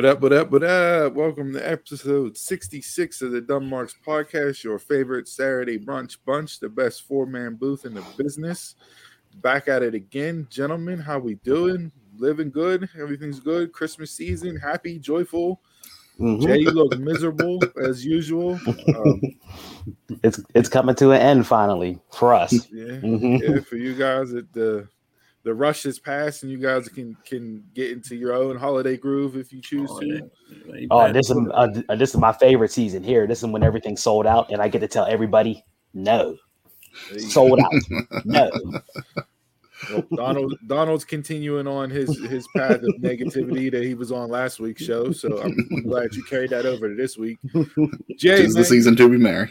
What up, what up, what up? Welcome to episode 66 of the Dumb Marks Podcast, your favorite Saturday brunch bunch, the best four-man booth in the business. Back at it again, gentlemen. How we doing? Living good? Everything's good. Christmas season, happy, joyful. Mhm. Jay, you look miserable as usual. Um, It's it's coming to an end finally for us. yeah, Mhm. yeah, for you guys, it, the the rush is past, and you guys can can get into your own holiday groove if you choose to. Oh, this is uh, uh, this is my favorite season here. This is when everything's sold out, and I get to tell everybody no, sold out. No, Well, Donald Donald's continuing on his his path of negativity that he was on last week's show. So I'm glad you carried that over to this week. Jay, Tis the man, season to be merry.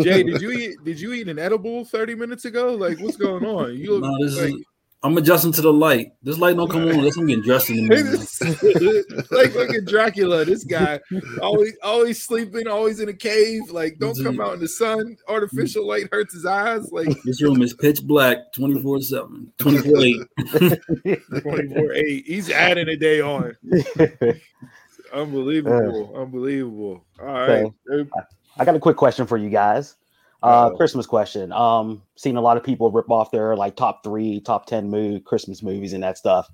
Jay, did you eat did you eat an edible 30 minutes ago? Like what's going on? You No, look this like, is. I'm adjusting to the light. This light don't come on. This I'm getting dressed in the morning. like fucking Dracula. This guy always always sleeping, always in a cave. Like don't come out in the sun. Artificial light hurts his eyes. Like This room is pitch black, 24 7, 24 8. 24 8. He's adding a day on. Unbelievable. Uh, unbelievable. All right. I got a quick question for you guys. Uh. Christmas question. Um, seen a lot of people rip off their like top three, top ten mood Christmas movies and that stuff.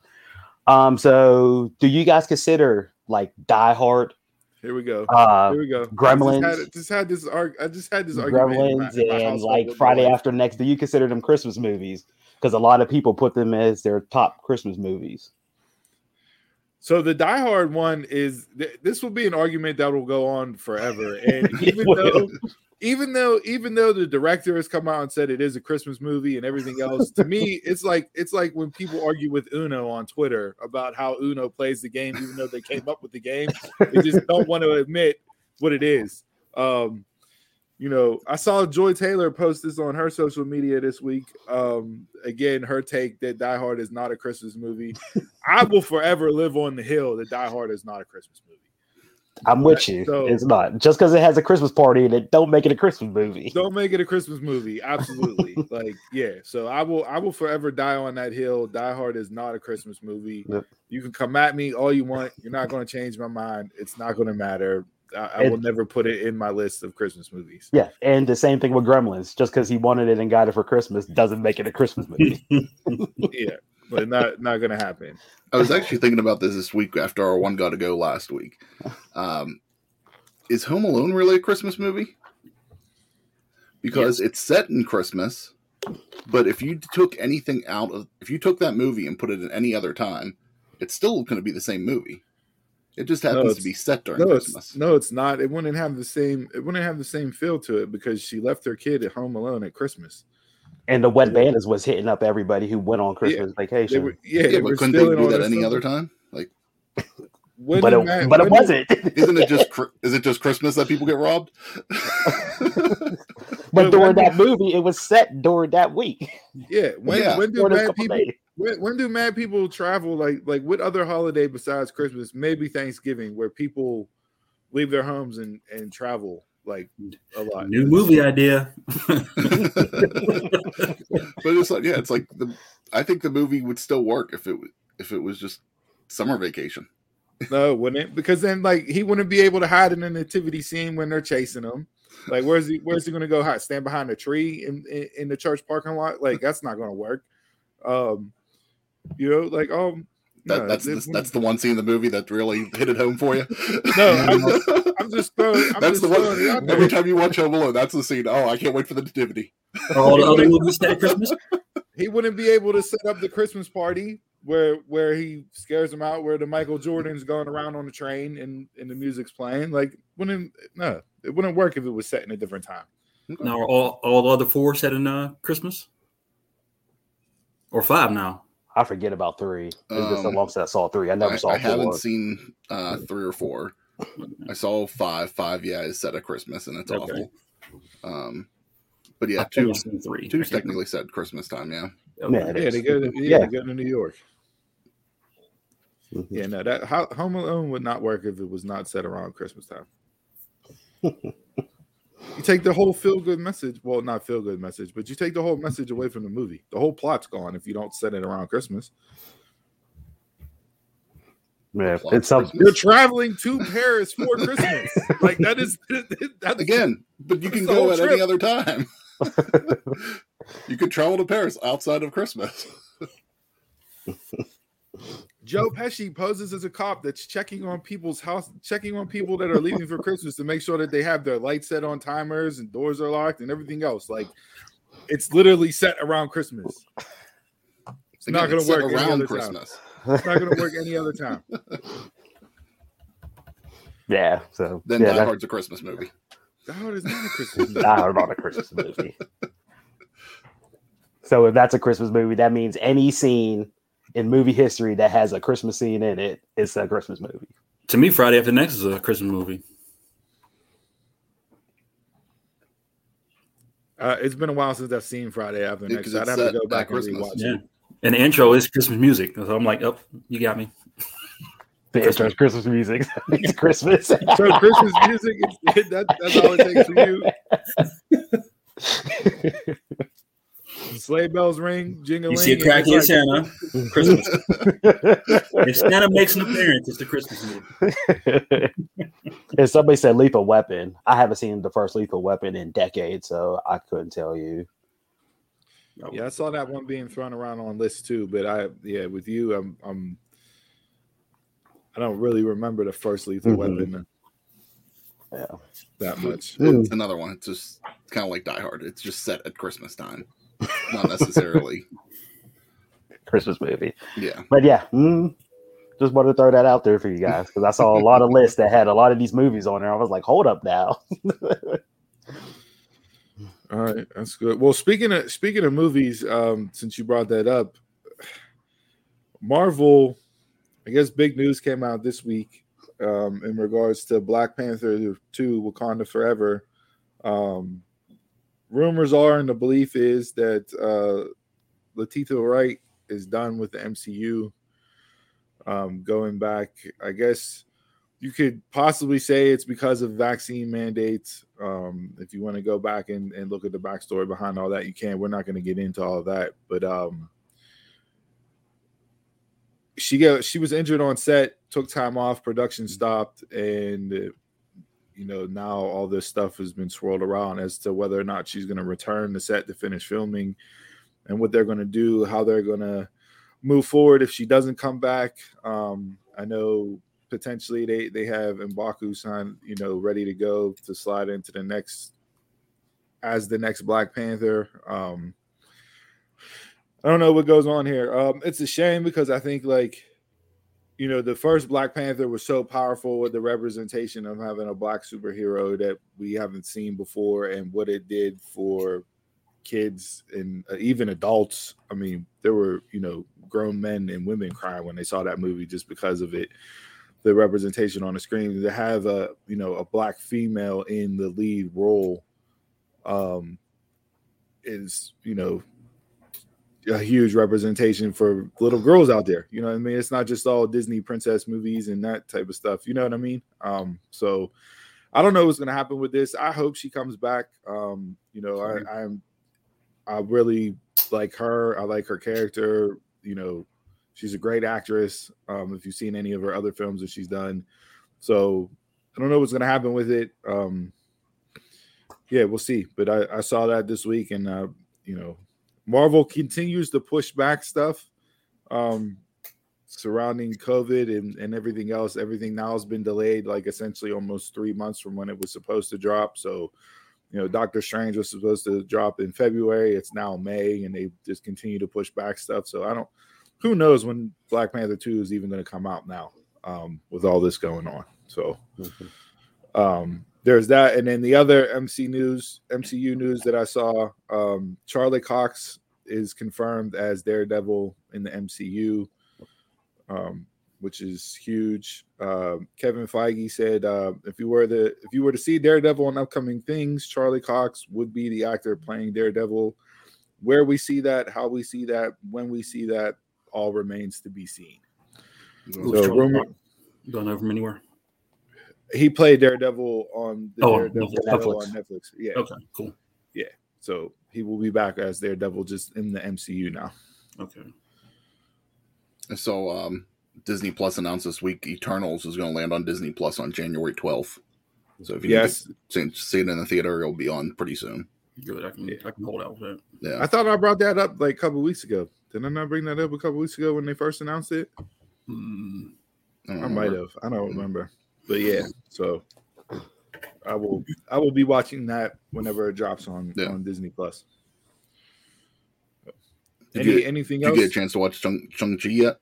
Um, so do you guys consider like Die Hard, Here we go. uh, Here we go. Gremlins. I just had, just had this arg- I just had this argument. in my- Gremlins, my and like Friday wife. After Next? Do you consider them Christmas movies? Because a lot of people put them as their top Christmas movies. So the Die Hard one is th- this will be an argument that will go on forever. And even though even though even though the director has come out and said it is a Christmas movie and everything else, to me it's like it's like when people argue with Uno on Twitter about how Uno plays the game, even though they came up with the game, they just don't want to admit what it is. Um, you know, I saw Joy Taylor post this on her social media this week. Um, again, her take that Die Hard is not a Christmas movie. I will forever live on the hill that Die Hard is not a Christmas movie. I'm with you. So- it's not just because it has a Christmas party and it don't make it a Christmas movie. Don't make it a Christmas movie. Absolutely. like, yeah. So I will I will forever die on that hill. Die Hard is not a Christmas movie. Yep. You can come at me all you want. You're not going to change my mind. It's not going to matter. I, I It- will never put it in my list of Christmas movies. Yeah, and the same thing with Gremlins. Just because he wanted it and got it for Christmas doesn't make it a Christmas movie. yeah. But not not gonna happen. I was actually thinking about this this week after our one got to go last week. Um, is Home Alone really a Christmas movie? Because it's set in Christmas, but if you took anything out of, if you took that movie and put it in any other time, it's still going to be the same movie. It just No, happens to be set during No, Christmas. it's no, it's not. It wouldn't have the same it wouldn't have the same feel to it because she left her kid at home alone at Christmas. And the Wet Bandits was hitting up everybody who went on Christmas They vacation. were yeah, yeah, they but couldn't they do that any stuff. other time? Like, When but it, Matt- but it when did- wasn't. isn't it just is it just Christmas that people get robbed? but But during when that movie, it was set during that week. Yeah, when Yeah. when do During mad people when, when do mad people travel like like what other holiday besides Christmas? Maybe Thanksgiving, where people leave their homes and and travel like a lot. New movie idea. but it's like yeah, it's like the I think the movie would still work if it w- if it was just summer vacation. No, wouldn't it? because then like he wouldn't be able to hide in the nativity scene when they're chasing him. Like where's he where's he gonna go hide? Stand behind a tree in, in, in the church parking lot? Like that's not gonna work. Um you know, like um That, no, that's it the, that's the one scene in the movie that really hit it home for you. No, I'm just, I'm just throwing. I'm that's just the throwing it out one. there. Every time you watch Home Alone, that's the scene. Oh, I can't wait for the nativity. All the other movies set at Christmas? he wouldn't be able to set up the Christmas party where where he scares them out, where the Michael Jordan's going around on the train and, and the music's playing. Like wouldn't no, it wouldn't work if it was set in a different time. Now are all, all the other four set in uh, Christmas? Or five now? I forget about three. It's been so Um, long since I saw three. I never I, saw I haven't seen uh, three or four. I saw five. Five, yeah, is set at Christmas, and it's Okay. awful. Um, but yeah, I've two three. I two's technically set Christmas time. Yeah, remember. Yeah, Yeah, is. they go to, yeah, Yeah. they go to New York. Mhm. Yeah, no, that Home Alone would not work if it was not set around Christmas time. you take the whole feel good message, well, not feel good message, but you take the whole message away from the movie. The whole plot's gone if you don't set it around Christmas. Yeah, it's some, Christmas. You're traveling to Paris for Christmas. like that is that's Again, but you can go whole at any other time. you could travel to Paris outside of Christmas. Joe Pesci poses as a cop that's checking on people's house, checking on people that are leaving for Christmas to make sure that they have their lights set on timers and doors are locked and everything else. Like it's literally set around Christmas. It's not going to set work any around other Christmas. time. It's not going to work any other time. yeah. So Then yeah, Die Hard's a Christmas movie. That is not a Christmas. movie. Die Hard not a Christmas movie. So if that's a Christmas movie, that means any scene in movie history that has a Christmas scene in it. it is a Christmas movie. To me, Friday After Next is a Christmas movie. Uh, it's been a while since I've seen Friday After Yeah, Next. 'cause I'd have to go at back and rewatch Yeah. it. And the intro is Christmas music. So I'm like, oh, you got me. The intro's Christmas music. it's Christmas. So Christmas music, is, that, that's all it takes for you. Sleigh bells ring, jingle. You see a cracky like, Santa, Christmas. if Santa makes an appearance, it's the Christmas movie. and somebody said Lethal Weapon. I haven't seen the first Lethal Weapon in decades, so I couldn't tell you. Yeah, I saw that one being thrown around on lists too, but I yeah, with you, I'm I'm I don't really remember the first lethal Mhm. weapon Yeah. that much. It's another one. It's just kind of like Die Hard. It's just set at Christmas time, not necessarily. Christmas movie. yeah, But yeah, mm, just wanted to throw that out there for you guys because I saw a lot of lists that had a lot of these movies on there. I was like, hold up now. All right, that's good. Well, speaking of speaking of movies, um, since you brought that up, Marvel, I guess big news came out this week um, in regards to Black Panther 2 Wakanda Forever. Um, rumors are, and the belief is that uh, Letitia Wright is done with the MCU. Um, going back, I guess you could possibly say it's because of vaccine mandates. Um, if you want to go back and, and look at the backstory behind all that, you can. We're not going to get into all that, but um, she got she was injured on set, took time off, production stopped, and you know now all this stuff has been swirled around as to whether or not she's going to return the set to finish filming, and what they're going to do, how they're going to move forward if she doesn't come back. Um, I know potentially they they have Mbaku signed, you know, ready to go to slide into the next as the next Black Panther. Um, I don't know what goes on here. Um, it's a shame because I think like you know the first Black Panther was so powerful with the representation of having a black superhero that we haven't seen before and what it did for kids and uh, even adults. I mean, there were you know grown men and women crying when they saw that movie just because of it the representation on the screen to have a you know a black female in the lead role um is you know a huge representation for little girls out there. You know what i mean? It's not just all disney princess movies and that type of stuff. You know what i mean? Um so i don't know what's going to happen with this. I hope she comes back. Um you know i i'm i really like her. I like her character. You know she's a great actress. Um, if you've seen any of her other films that she's done, so I don't know what's gonna happen with it. Um, yeah, we'll see. But I, I saw that this week, and uh, you know, Marvel continues to push back stuff um, surrounding COVID and, and everything else. Everything now has been delayed, like essentially almost three months from when it was supposed to drop. So. You know, Doctor Strange was supposed to drop in February. It's now May, and they just continue to push back stuff. So I don't, who knows when Black Panther 2 is even going to come out now um, with all this going on. So um, there's that. And then the other MC news, MCU news that I saw, um, Charlie Cox is confirmed as Daredevil in the MCU, um, which is huge. Uh, Kevin Feige said uh, if you were the if you were to see Daredevil in upcoming things, Charlie Cox would be the actor playing Daredevil. Where we see that, how we see that, when we see that, all remains to be seen. Who's So rumor? Don't know from anywhere. he played Daredevil on the Oh, Daredevil Netflix. on Netflix. Yeah, Okay, cool. So he will be back as Daredevil just in the MCU now. Okay. So um, Disney Plus announced this week Eternals is going to land on Disney Plus on January 12th. So if you Yes, to see, see it in the theater, it'll be on pretty soon. Good. I can I can hold out with that. Yeah. I thought I brought that up like a couple weeks ago. Did I not bring that up a couple weeks ago when they first announced it? Mm, don't I might have. I don't remember. But yeah, so I will I will be watching that whenever it drops on Yeah. on Disney Plus. Did Any you, anything did you get a chance to watch Chung Shang-Chi yet?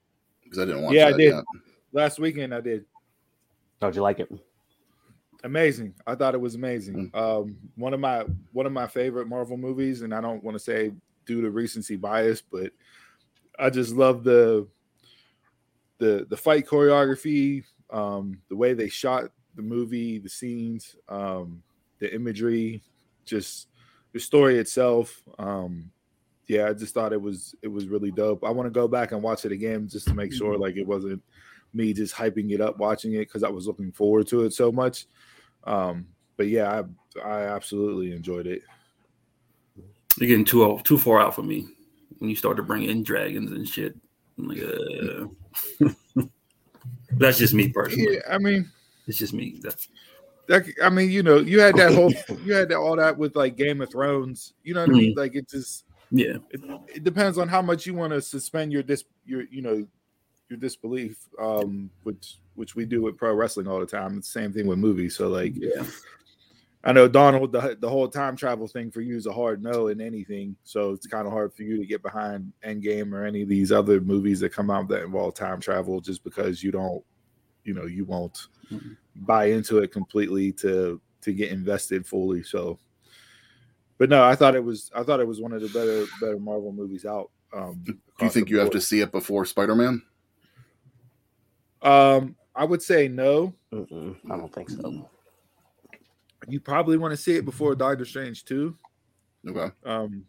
Because I didn't watch Yeah, I did. yet. Last weekend I did. How'd you like it? Amazing. I thought it was amazing. Mm. Um one of my one of my favorite Marvel movies, and I don't want to say due to recency bias, but I just love the the the fight choreography, um, the way they shot the movie, the scenes, um, the imagery, just the story itself. Um, yeah, I just thought it was it was really dope. I want to go back and watch it again just to make sure like it wasn't me just hyping it up watching it because I was looking forward to it so much. Um, but yeah, I I absolutely enjoyed it. you're getting too out- too far out for me when you start to bring in dragons and shit. I'm like, uh, that's just me personally. Yeah, I mean, It's just me. That's that I mean, you know, you had that whole you had that, all that with like Game of Thrones. You know what I mean? Like it just yeah. it, it depends on how much you want to suspend your dis your you know your disbelief um which which we do with pro wrestling all the time it's the same thing with movies so like Yeah. i know donald the, the whole time travel thing for you is a hard no in anything so it's kind of hard for you to get behind endgame or any of these other movies that come out that involve time travel just because you don't you know you won't Mhm. buy into it completely to to get invested fully so but no i thought it was i thought it was one of the better better marvel movies out um Do you think you have to see it before Spider-Man? um i would say no Mm-mm, I don't think so. you probably want to see it before doctor strange too. Okay. um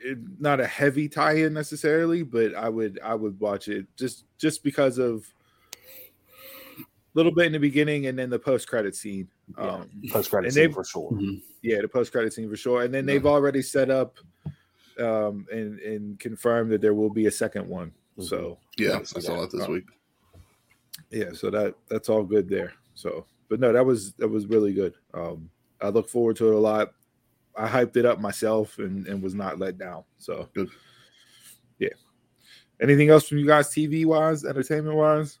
it, not a heavy tie-in necessarily but i would i would watch it just just because of a little bit in the beginning and then the post-credit scene Yeah. um Post credit scene for sure. Mhm. yeah the post-credit scene for sure. And then they've already set up um and and confirmed that there will be a second one. So Yeah, I saw that this week. yeah so that that's all good there. So but no that was that was really good. Um i look forward to it a lot. I hyped it up myself and and was not let down. So Good. yeah. Anything else from you guys tv wise entertainment wise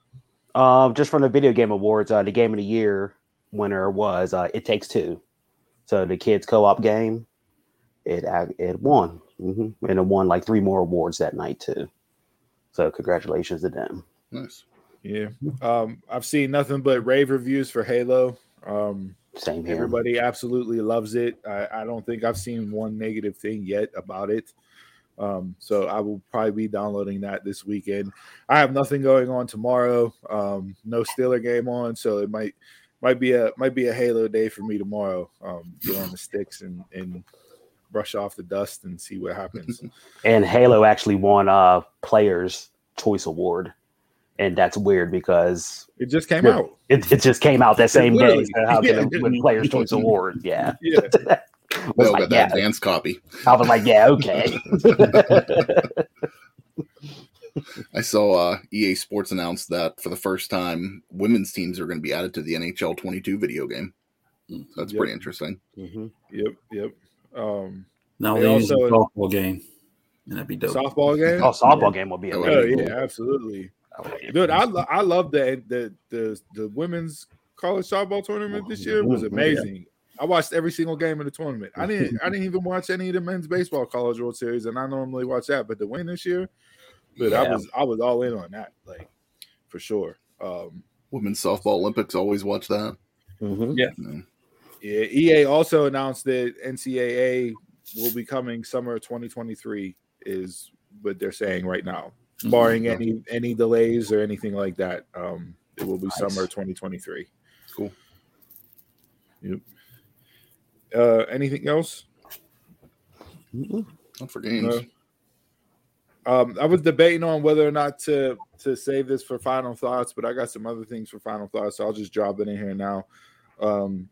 Um, just from the video game awards, uh, the game of the year winner was uh, It Takes Two. So the kids co-op game, it it won, hmm and it won like three more awards that night too. So congratulations to them. Nice. yeah um i've seen nothing but rave reviews for halo um Same here. Everybody absolutely loves it. I, I don't think I've seen one negative thing yet about it. Um, so I will probably be downloading that this weekend. I have nothing going on tomorrow. Um, no Steeler game on, so it might might be a might be a Halo day for me tomorrow. Um, get on the sticks and and brush off the dust and see what happens. And Halo actually won a Players Choice Award, and that's weird because it just came out. it, it just came out that same day. So Yeah. Players Choice Award? Yeah, Yeah, was all like, got that yeah. advanced copy. I was like, yeah, okay. I saw uh, EA Sports announce that for the first time, women's teams are going to be added to the NHL 22 video game. So that's Yep. pretty interesting. Mhm. yep, yep. Um, Now They they use a also- softball game, and that'd be dope. softball game. Oh, softball game will be Oh, Oh amazing. yeah, absolutely. Oh. Dude, I lo- I love the the the the women's college softball tournament this year was amazing. I watched every single game of the tournament. I didn't I didn't even watch any of the men's baseball college world series, and I normally watch that. But the win this year, but I was I was all in on that, like for sure. Um, Women's softball Olympics always watch that. Mhm. Yeah. You know, yeah, EA also announced that NCAA will be coming summer 2023 is what they're saying right now, Mhm. barring Yeah. any any delays or anything like that. Um, it will be Nice. summer 2023. It's cool. Uh, anything else? Not for games. No. Um, I was debating on whether or not to to save this for final thoughts, but I got some other things for final thoughts, so I'll just drop it in here now. Um,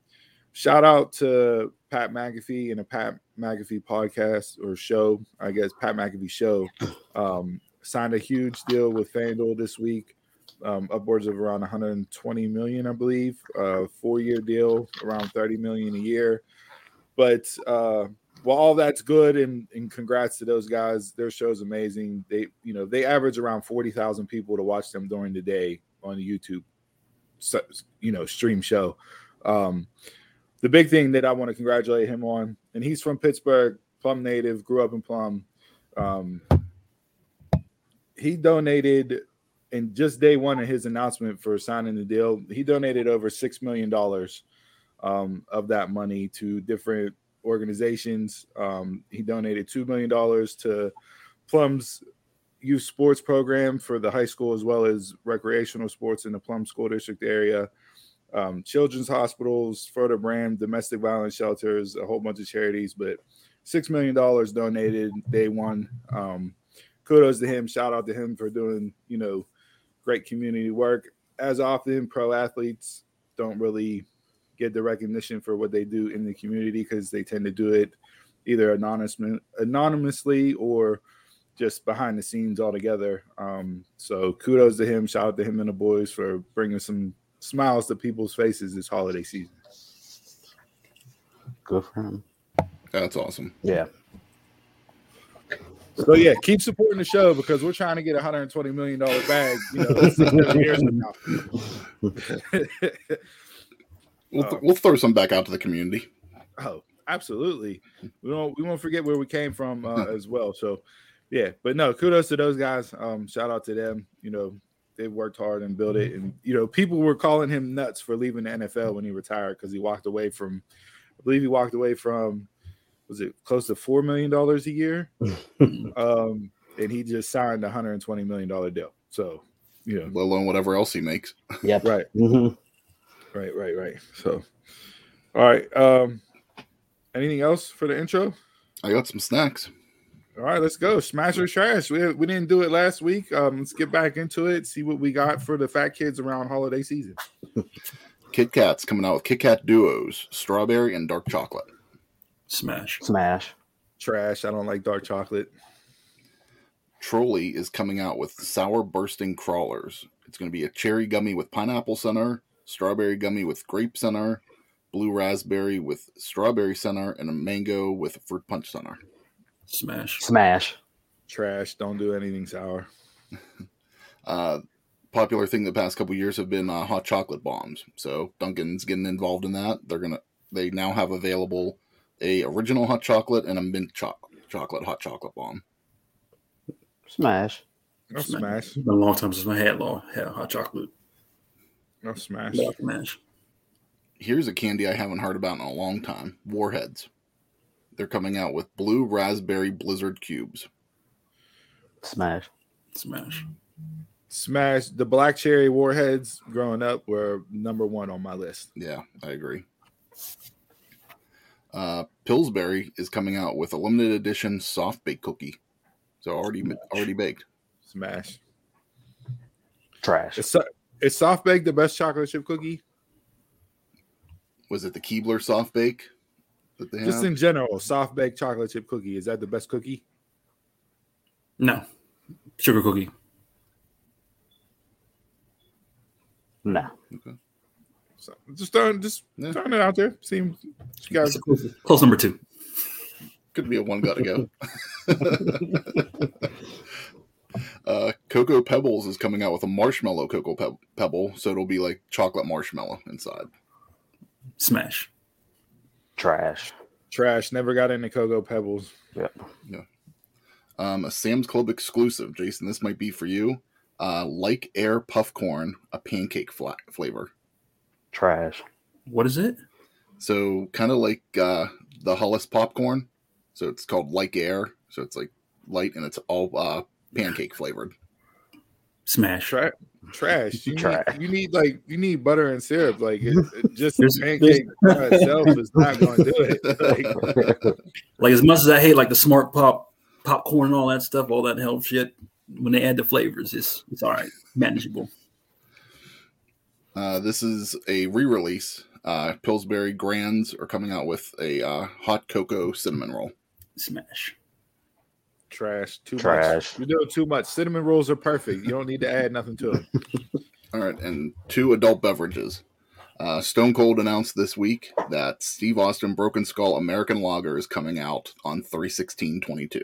shout out to Pat McAfee and a Pat McAfee podcast or show, I guess Pat McAfee show. Um, signed a huge deal with FanDuel this week, um, upwards of around 120 million, I believe. Uh, four year deal, around 30 million a year. But uh, well, all that's good, and, and congrats to those guys. Their show's amazing. They, you know, they average around 40,000 people to watch them during the day on the YouTube, you know, stream show. Um, the big thing that I want to congratulate him on, and he's from Pittsburgh, Plum native, grew up in Plum. Um, he donated in just day one of his announcement for signing the deal. He donated over six million dollars um, of that money to different organizations. Um, he donated two million dollars to Plum's youth sports program for the high school as well as recreational sports in the Plum School District area. Um, children's hospitals, Further Brand, domestic violence shelters, a whole bunch of charities, but six million dollars donated day one. Um, kudos to him. Shout out to him for doing you know great community work. As often, pro athletes don't really get the recognition for what they do in the community because they tend to do it either anonymous, anonymously or just behind the scenes altogether. Um, so kudos to him. Shout out to him and the boys for bringing some smiles to people's faces this holiday season. Good for him. That's awesome. Yeah. So yeah, keep supporting the show because we're trying to get a hundred and twenty million dollar bag. You know, years from now. we'll, th- we'll throw some back out to the community. Oh, absolutely. We won't we won't forget where we came from uh, as well. So yeah, but no, kudos to those guys. Um, shout out to them. You know, they worked hard and built it. And you know, people were calling him nuts for leaving the NFL when he retired because he walked away from, I believe he walked away from was it close to four million dollars a year, um, and he just signed a hundred and twenty million dollar deal. So, you know, let alone whatever else he makes. Yep. right, mm-hmm. Right, right, right. So, all right. Um, anything else for the intro? I got some snacks. All right, let's go. Smash or trash. We, we didn't do it last week. Um, let's get back into it. See what we got for the fat kids around holiday season. Kit Kat's coming out with Kit Kat duos, strawberry and dark chocolate. Smash. Smash. Trash. I don't like dark chocolate. Trolli is coming out with sour bursting crawlers. It's going to be a cherry gummy with pineapple center, strawberry gummy with grape center, blue raspberry with strawberry center, and a mango with fruit punch center. Smash. Smash. Trash. Don't do anything sour. uh, popular thing the past couple years have been uh, hot chocolate bombs. So Dunkin's getting involved in that. They're gonna. They now have available a original hot chocolate and a mint cho- chocolate hot chocolate bomb. Smash. No smash. It's been a long time since my had long had hot chocolate. No smash. Smash. Here's a candy I haven't heard about in a long time. Warheads. They're coming out with blue raspberry blizzard cubes. Smash. Smash. Smash. The black cherry warheads growing up were number one on my list. Yeah, I agree. Uh, Pillsbury is coming out with a limited edition soft bake cookie. So already already baked. Smash. Trash. Is, so- is soft bake the best chocolate chip cookie? Was it the Keebler soft bake that they Just have? in general, soft baked chocolate chip cookie. Is that the best cookie? No. Sugar cookie. No. Okay. So just throwing just Yeah. throwing it out there. Seems you guys. Close, close number two. Could be a one gotta go. uh, Cocoa Pebbles is coming out with a marshmallow Cocoa Pe- Pebble, so it'll be like chocolate marshmallow inside. Smash. Trash. Trash. Never got into Cocoa Pebbles. Yep. Yeah. Um, a Sam's Club exclusive, Jason. This might be for you. Uh, like Air Puff Corn, a pancake fla- flavor. Trash. What is it? So kind of like uh, the Hollis popcorn. So it's called Like Air. So it's like light and it's all uh, pancake flavored. Smash. Trash. Trash. You Trash. need you need like you need butter and syrup. Like it, it just There's- pancake by itself is not going to do it. Like, Like as much as I hate like the smart pop popcorn and all that stuff, all that health shit, when they add the flavors, it's it's all right, manageable. Uh, this is a re-release. Uh, Pillsbury Grands are coming out with a uh, hot cocoa cinnamon roll. Smash. Trash. Too Trash. much. You're doing too much. Cinnamon rolls are perfect. You don't need to add nothing to them. All right, and two adult beverages. Uh, Stone Cold announced this week that Steve Austin Broken Skull American Lager is coming out on 31622.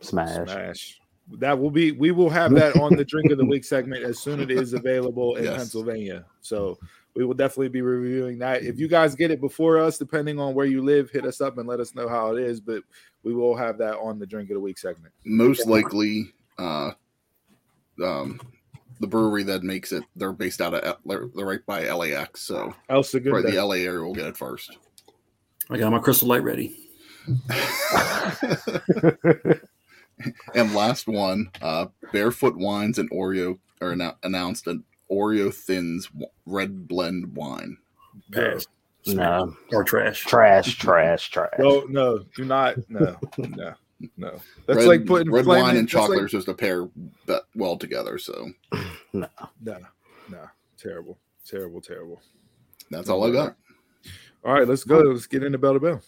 Smash. Smash. That will be. We will have that on the drink of the week segment as soon as it is available in Yes. Pennsylvania. So we will definitely be reviewing that. If you guys get it before us, depending on where you live, hit us up and let us know how it is. But we will have that on the drink of the week segment. Most likely, uh, um, the brewery that makes it, they're based out of, they're, they're right by LAX. So El Segundo. probably the LA area will get it first. I got my crystal light ready. and last one, uh, Barefoot Wines and Oreo are annou- announced an Oreo Thins w- red blend wine. Pass. No. Or trash. Trash, trash, trash. No, no, do not. No, no, no. That's red, like putting red flaming- wine and that's like- chocolate are supposed to pair be- well together. So No, no, no. terrible, terrible, terrible. that's all I got. All right, let's go. Let's get into Bell to Bell.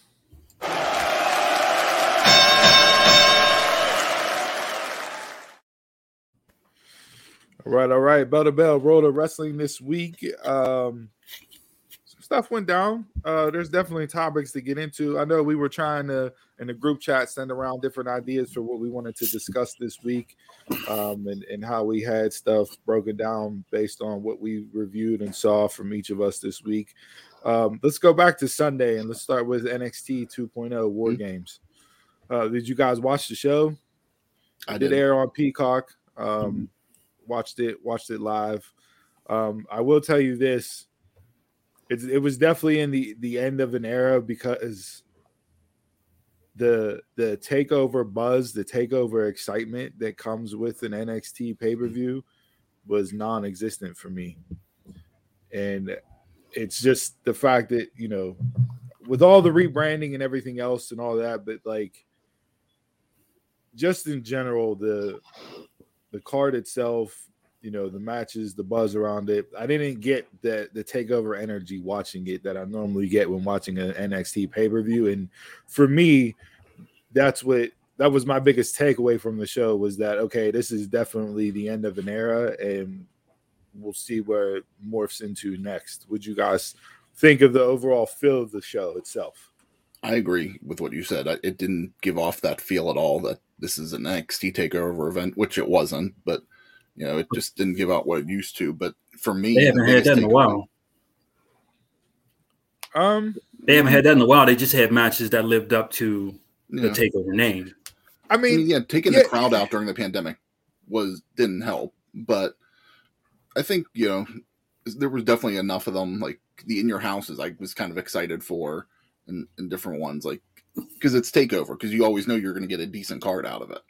All right, all right. Bell to Bell, Road to Wrestling this week. Um, some stuff went down. Uh, there's definitely topics to get into. I know we were trying to in the group chat send around different ideas for what we wanted to discuss this week, um, and and how we had stuff broken down based on what we reviewed and saw from each of us this week. Um, let's go back to Sunday and let's start with NXT 2.0 War Mhm. Games. Uh, did you guys watch the show? I did did. air on Peacock. Um, Watched it, watched it live. Um, I will tell you this: it, it was definitely in the the end of an era because the the takeover buzz, the takeover excitement that comes with an NXT pay per view was non-existent for me, and it's just the fact that you know, with all the rebranding and everything else and all that, but like just in general, the the card itself, you know, the matches, the buzz around it. I didn't get the the takeover energy watching it that I normally get when watching an NXT pay per view, and for me, that's what that was my biggest takeaway from the show was that okay, this is definitely the end of an era, and we'll see where it morphs into next. Would you guys think of the overall feel of the show itself? I agree with what you said. It didn't give off that feel at all that this is an NXT takeover event, which it wasn't, but you know, it just didn't give out what it used to. But for me, They haven't had that in a while. Um, They haven't had that in a while. They just had matches that lived up to the Yeah. takeover name. I I mean, mean, yeah, taking yeah. the crowd out during the pandemic was didn't help, but I think you know there was definitely enough of them. Like the in your houses, I was kind of excited for, and, and different ones, like because it's takeover, because you always know you're going to get a decent card out of it.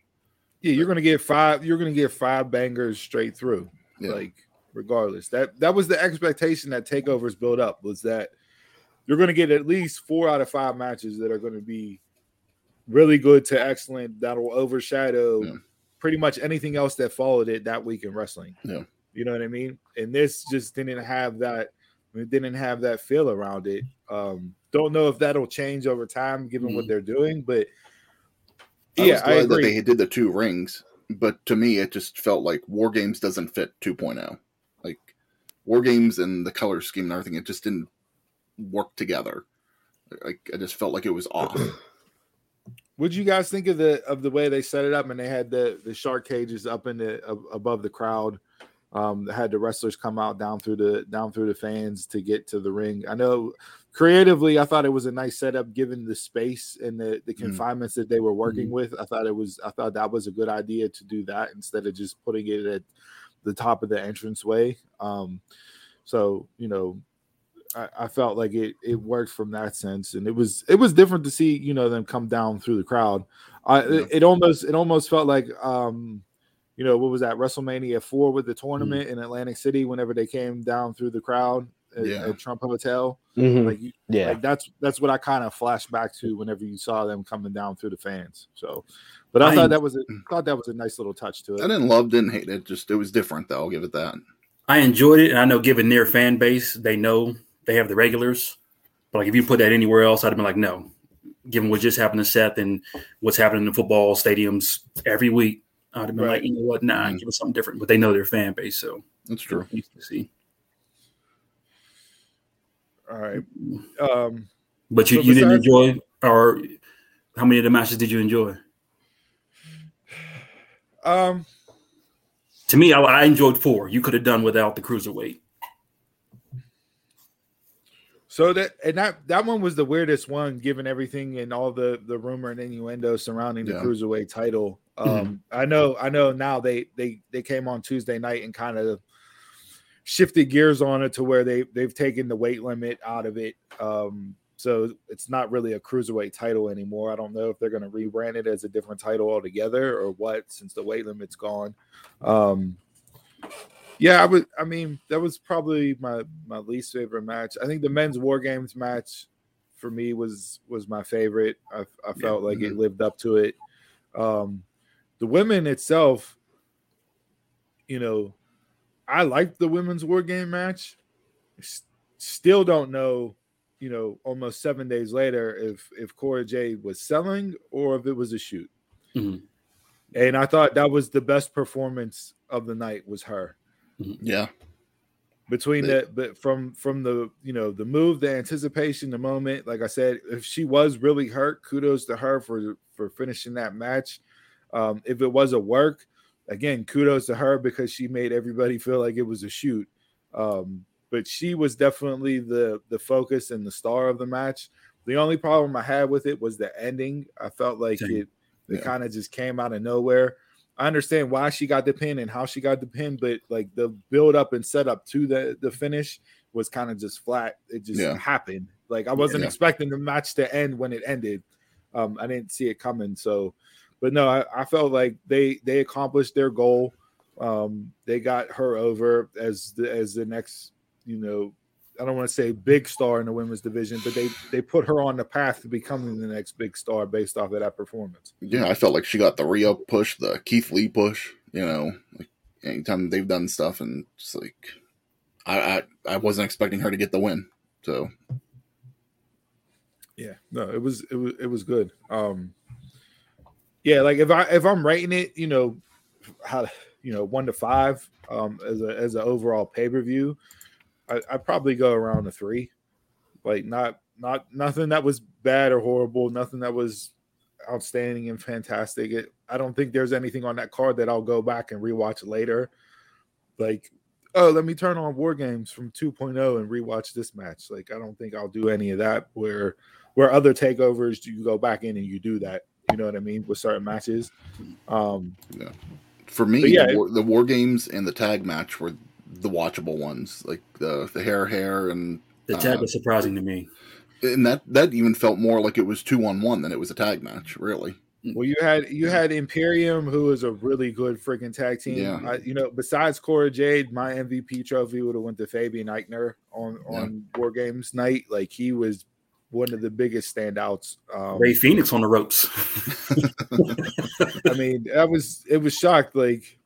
Yeah, you're gonna get five. You're gonna get five bangers straight through. Yeah. like regardless that that was the expectation that takeovers built up was that you're going to get at least four out of five matches that are going to be really good to excellent that will overshadow Yeah. pretty much anything else that followed it that week in wrestling Yeah. you know what i mean and this just didn't have that it didn't have that feel around it um don't know if that'll change over time given what Mhm. they're doing but I yeah i glad that they did the two rings, but to me, it just felt like War Games doesn't fit 2.0. Like War Games and the color scheme and everything, it just didn't work together. Like I just felt like it was off. What do you guys think of the of the way they set it up and they had the the shark cages up in the ab- above the crowd? Um, had the wrestlers come out down through the down through the fans to get to the ring. I know creatively, I thought it was a nice setup given the space and the the Mhm. confinements that they were working with. I thought it was I thought that was a good idea to do that instead of just putting it at the top of the entranceway. Um, so you know, I, I felt like it it worked from that sense, and it was it was different to see you know them come down through the crowd. I Yeah. it, it almost it almost felt like um you know what was that WrestleMania four with the tournament in Atlantic City whenever they came down through the crowd Yeah. at Trump Hotel. Mhm. Like you, Yeah. like that's that's what I kind of flashed back to whenever you saw them coming down through the fans. So, but I, I- thought that was a thought that was a nice little touch to it. I didn't love, didn't hate it. Just it was different, though. I'll give it that. I enjoyed it, and I know given their fan base, they know they have the regulars. But like if you put that anywhere else, I'd have been like, no, given what just happened to Seth and what's happening in football stadiums every week, I'd have been Right. like, you know what, nah, Mhm. give us something different. But they know their fan base, so That's true. used to see. All right. Um, But you, So you didn't enjoy, or how many of the matches did you enjoy? um, To me, I, I enjoyed four. You could have done without the cruiserweight. So that and that that one was the weirdest one, given everything and all the the rumor and innuendo surrounding the Yeah. cruiserweight title. Um, Mm-hmm. I know, I know. Now they they they came on Tuesday night and kind of shifted gears on it to where they they've taken the weight limit out of it. Um, so it's not really a cruiserweight title anymore. I don't know if they're going to rebrand it as a different title altogether or what, since the weight limit's gone. Um, yeah, I would. I mean, that was probably my my least favorite match. I think the men's war games match for me was was my favorite. I, I felt like it lived up to it. Um, the women itself, you know, I liked the women's war game match. S- Still don't know, you know, almost seven days later if if Cora Jade was selling or if it was a shoot. Mhm. And I thought that was the best performance of the night was her Yeah. between They- the but from from the you know the move the anticipation the moment like i said if she was really hurt kudos to her for for finishing that match um if it was a work again kudos to her because she made everybody feel like it was a shoot um but she was definitely the the focus and the star of the match the only problem i had with it was the ending i felt like Same. it it Yeah. kind of just came out of nowhere I understand why she got the pin and how she got the pin, but like the build up and setup to the the finish was kind of just flat. It just Yeah. happened. Like I wasn't Yeah. expecting the match to end when it ended. Um, I didn't see it coming. So, but no, I, I felt like they they accomplished their goal. Um, they got her over as the as the next, you know, I don't want to say big star in the women's division, but they they put her on the path to becoming the next big star based off of that performance. Yeah, I felt like she got the Rhea push, the Keith Lee push. You know, like anytime they've done stuff, and just like I, I, I wasn't expecting her to get the win. So Yeah, no, it was it was it was good. Um yeah, like if I if I'm rating it, you know, how you know, one to five, um, as a as an overall pay-per-view, I I'd probably go around a three. Like not not nothing that was bad or horrible, nothing that was outstanding and fantastic. It, I don't think there's anything on that card that I'll go back and rewatch later. Like, oh, let me turn on War Games from 2.0 and rewatch this match. Like, I don't think I'll do any of that. Where where other takeovers do you go back in and you do that. You know what I mean with certain matches. Um, for me, yeah, the, war, the war games and the tag match were the watchable ones, like the the hair hair and The tag Uh, was surprising to me. and that that even felt more like it was two on one than it was a tag match. Really, Well, you had you had Imperium, who is a really good freaking tag team. Yeah. I, you know, besides Cora Jade, my MVP trophy would have went to Fabian Aichner on Yeah. on War Games night. Like he was one of the biggest standouts. Um, Rey Fenix on the ropes. I mean, that was it was shocked. Like,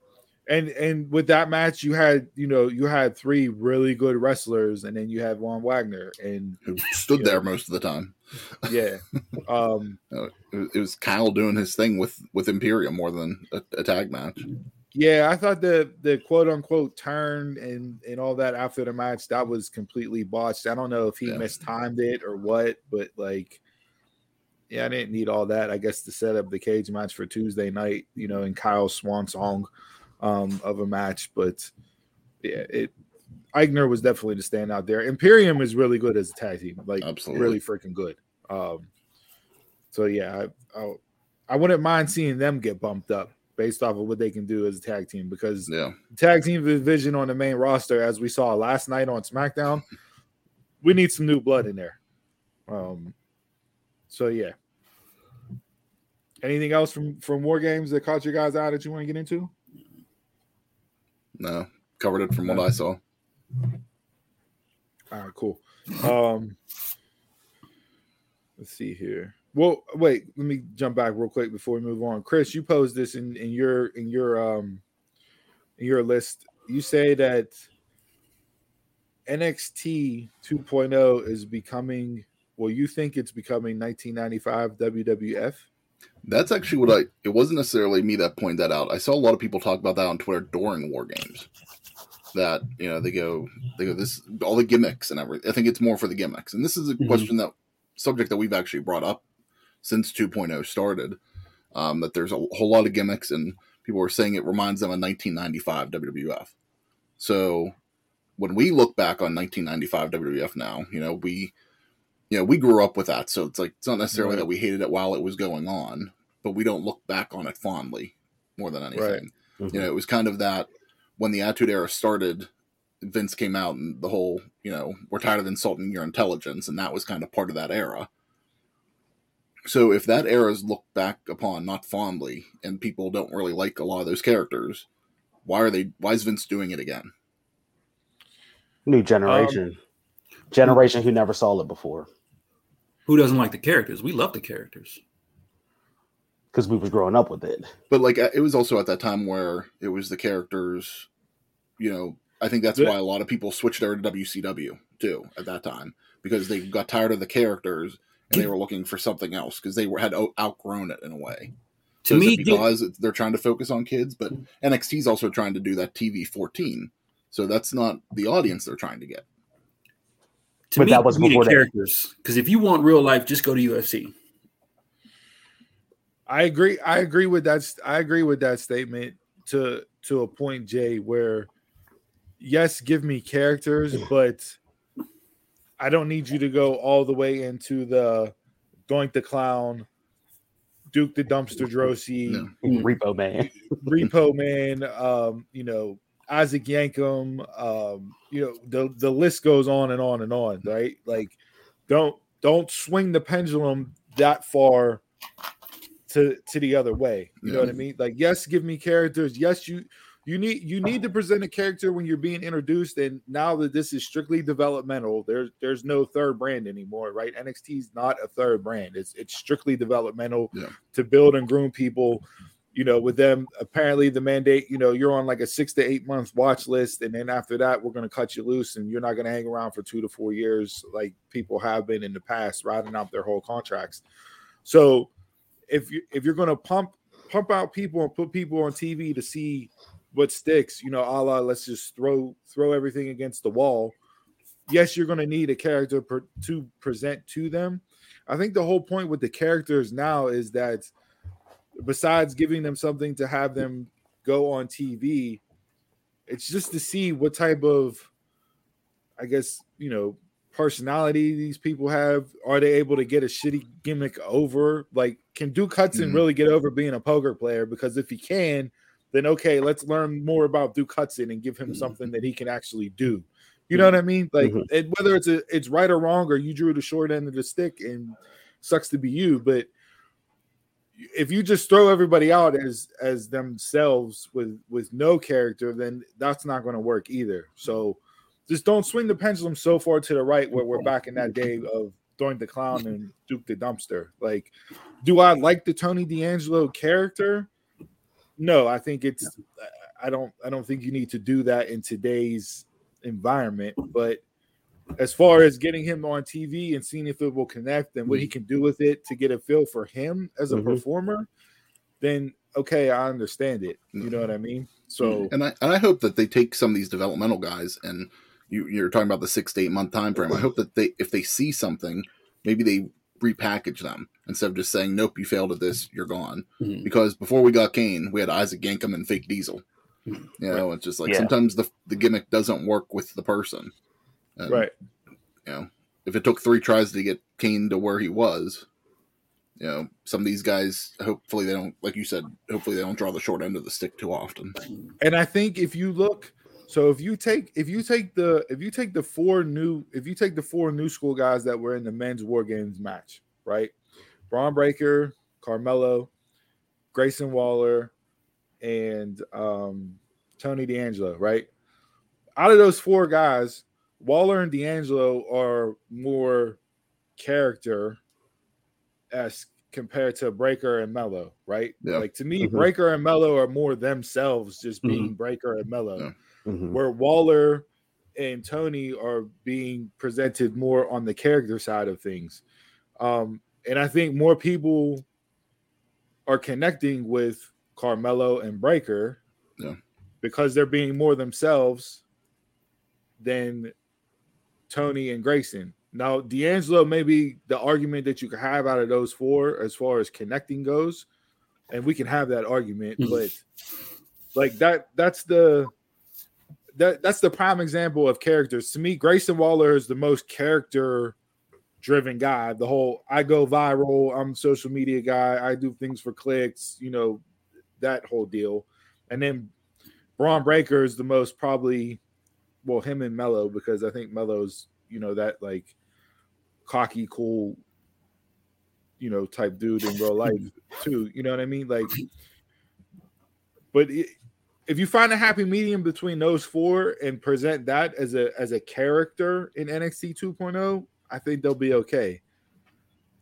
and and with that match, you had you know you had three really good wrestlers, and then you had Von Wagner, and who stood Yeah. there most of the time. yeah, um, It was, it was Kyle doing his thing with with Imperium more than a, a tag match. Yeah, I thought the the quote unquote turn and and all that after the match that was completely botched. I don't know if he Yeah. mistimed it or what, but like, yeah, I didn't need all that. I guess to set up the cage match for Tuesday night, you know, in Kyle's swan song um, of a match. But yeah, it Aichner was definitely the standout there. Imperium is really good as a tag team, like Absolutely. really freaking good. Um, so yeah, I, I I wouldn't mind seeing them get bumped up based off of what they can do as a tag team because Yeah, tag team division on the main roster, as we saw last night on SmackDown, we need some new blood in there. Um, so yeah. Anything else from from War Games that caught you guys out that you want to get into? no, covered it from what I saw. All right, cool. Um, let's see here. Well, wait, let me jump back real quick before we move on. Chris, you posed this in, in your in your um in your list. You say that NXT 2.0 is becoming well, you think it's becoming 1995 WWF? That's actually what I. It wasn't necessarily me that pointed that out. I saw a lot of people talk about that on Twitter during War Games. That you know they go they go this all the gimmicks and everything. I think it's more for the gimmicks, and this is a Mhm. question that subject that we've actually brought up since 2.0 started. Um, that there's a whole lot of gimmicks, and people are saying it reminds them of 1995 WWF. So when we look back on 1995 WWF now, you know we you know, we grew up with that, so it's like it's not necessarily Right. that we hated it while it was going on, but we don't look back on it fondly more than anything. Mhm. You know, it was kind of that when the Attitude Era started, Vince came out and the whole, you know, we're tired of insulting your intelligence, and that was kind of part of that era. So if that era is looked back upon not fondly, and people don't really like a lot of those characters, why are they? Why is Vince doing it again? New generation, um, generation who never saw it before Who doesn't like the characters? We love the characters. because we was growing up with it. but like it was also at that time where it was the characters you know i think that's The- why a lot of people switched over to wcw too at that time because they got tired of the characters and they were looking for something else because they were had outgrown it in a way To so me, is it because they're trying to focus on kids but nxt's also trying to do that tv 14 so that's not the audience they're trying to get to But me, that was before that. characters. Because if you want real life, just go to UFC. I agree. I agree with that. I agree with that statement to to a point, Jay. Where yes, give me characters, but I don't need you to go all the way into the Doink the Clown, Duke the Dumpster Droese, No. Mm. Repo Man. Repo Man, um, you know, Isaac Yankem, um, you know, the the list goes on and on and on, right? Like, don't don't swing the pendulum that far to to the other way. You know what I mean? Like, yes, give me characters. Yes, you you need you need to present a character when you're being introduced. And now that this is strictly developmental, there's there's no third brand anymore, right? NXT is not a third brand. It's it's strictly developmental Yeah. to build and groom people you know, with them, apparently the mandate, you know, you're on like a six to eight month watch list, and then after that, we're going to cut you loose, and you're not going to hang around for two to four years like people have been in the past, riding out their whole contracts. So, if you if you're going to pump pump out people and put people on TV to see what sticks, you know, a la let's just throw throw everything against the wall. Yes, you're going to need a character per, to present to them. I think the whole point with the characters now is that besides giving them something to have them go on TV, it's just to see what type of, I guess, you know, personality these people have. Are they able to get a shitty gimmick over? Like, can Duke Hudson Mhm. really get over being a poker player? Because if he can, then okay, let's learn more about Duke Hudson and give him Mhm. something that he can actually do. You know what I mean? Like, Mhm. it, whether it's a it's right or wrong, or you drew the short end of the stick, and sucks to be you, but if you just throw everybody out as as themselves with with no character then that's not going to work either so just don't swing the pendulum so far to the right where we're back in that day of throwing the clown and duke the dumpster like do i like the tony d'angelo character no i think it's i don't i don't think you need to do that in today's environment but as far as getting him on TV and seeing if it will connect and what he mm-hmm. can do with it to get a feel for him as a Mhm. performer, then okay, I understand it. You know what I mean? So mm-hmm. and I and I hope that they take some of these developmental guys and you, you're talking about the six to eight month time frame. I mm-hmm. hope that they if they see something, maybe they repackage them instead of just saying, "Nope, you failed at this, you're gone." Mhm. Because before we got Kane, we had Isaac Yankem and Fake Diesel. You know, it's just like Yeah. sometimes the the gimmick doesn't work with the person. And, right. You know, if it took three tries to get Kane to where he was, you know, some of these guys, hopefully they don't, like you said, hopefully they don't draw the short end of the stick too often. And I think if you look, so if you take if you take the if you take the four new if you take the four new school guys that were in the men's war games match, right? Bron Breakker, Carmelo, Grayson Waller, and um Tony D'Angelo, right? Out of those four guys, Waller and D'Angelo are more character as compared to Breakker and Melo, right? Yeah. Like to me, Mhm. Breakker and Melo are more themselves, just being Breakker and Melo, Yeah. Mhm. where Waller and Tony are being presented more on the character side of things. Um, and I think more people are connecting with Carmelo and Breakker Yeah. because they're being more themselves than Tony and Grayson. Now, D'Angelo may be the argument that you can have out of those four as far as connecting goes, and we can have that argument, Mhm. but like that that's the that that's the prime example of characters. To me, Grayson Waller is the most character driven guy. The whole I go viral, I'm social media guy, I do things for clicks, you know, that whole deal. And then Bron Breakker is the most probably well, him and Melo, because I think Melo's, you know, that like cocky, cool, you know, type dude in real life too. You know what I mean? Like, but it, if you find a happy medium between those four and present that as a as a character in NXT 2.0, oh, I think they'll be okay.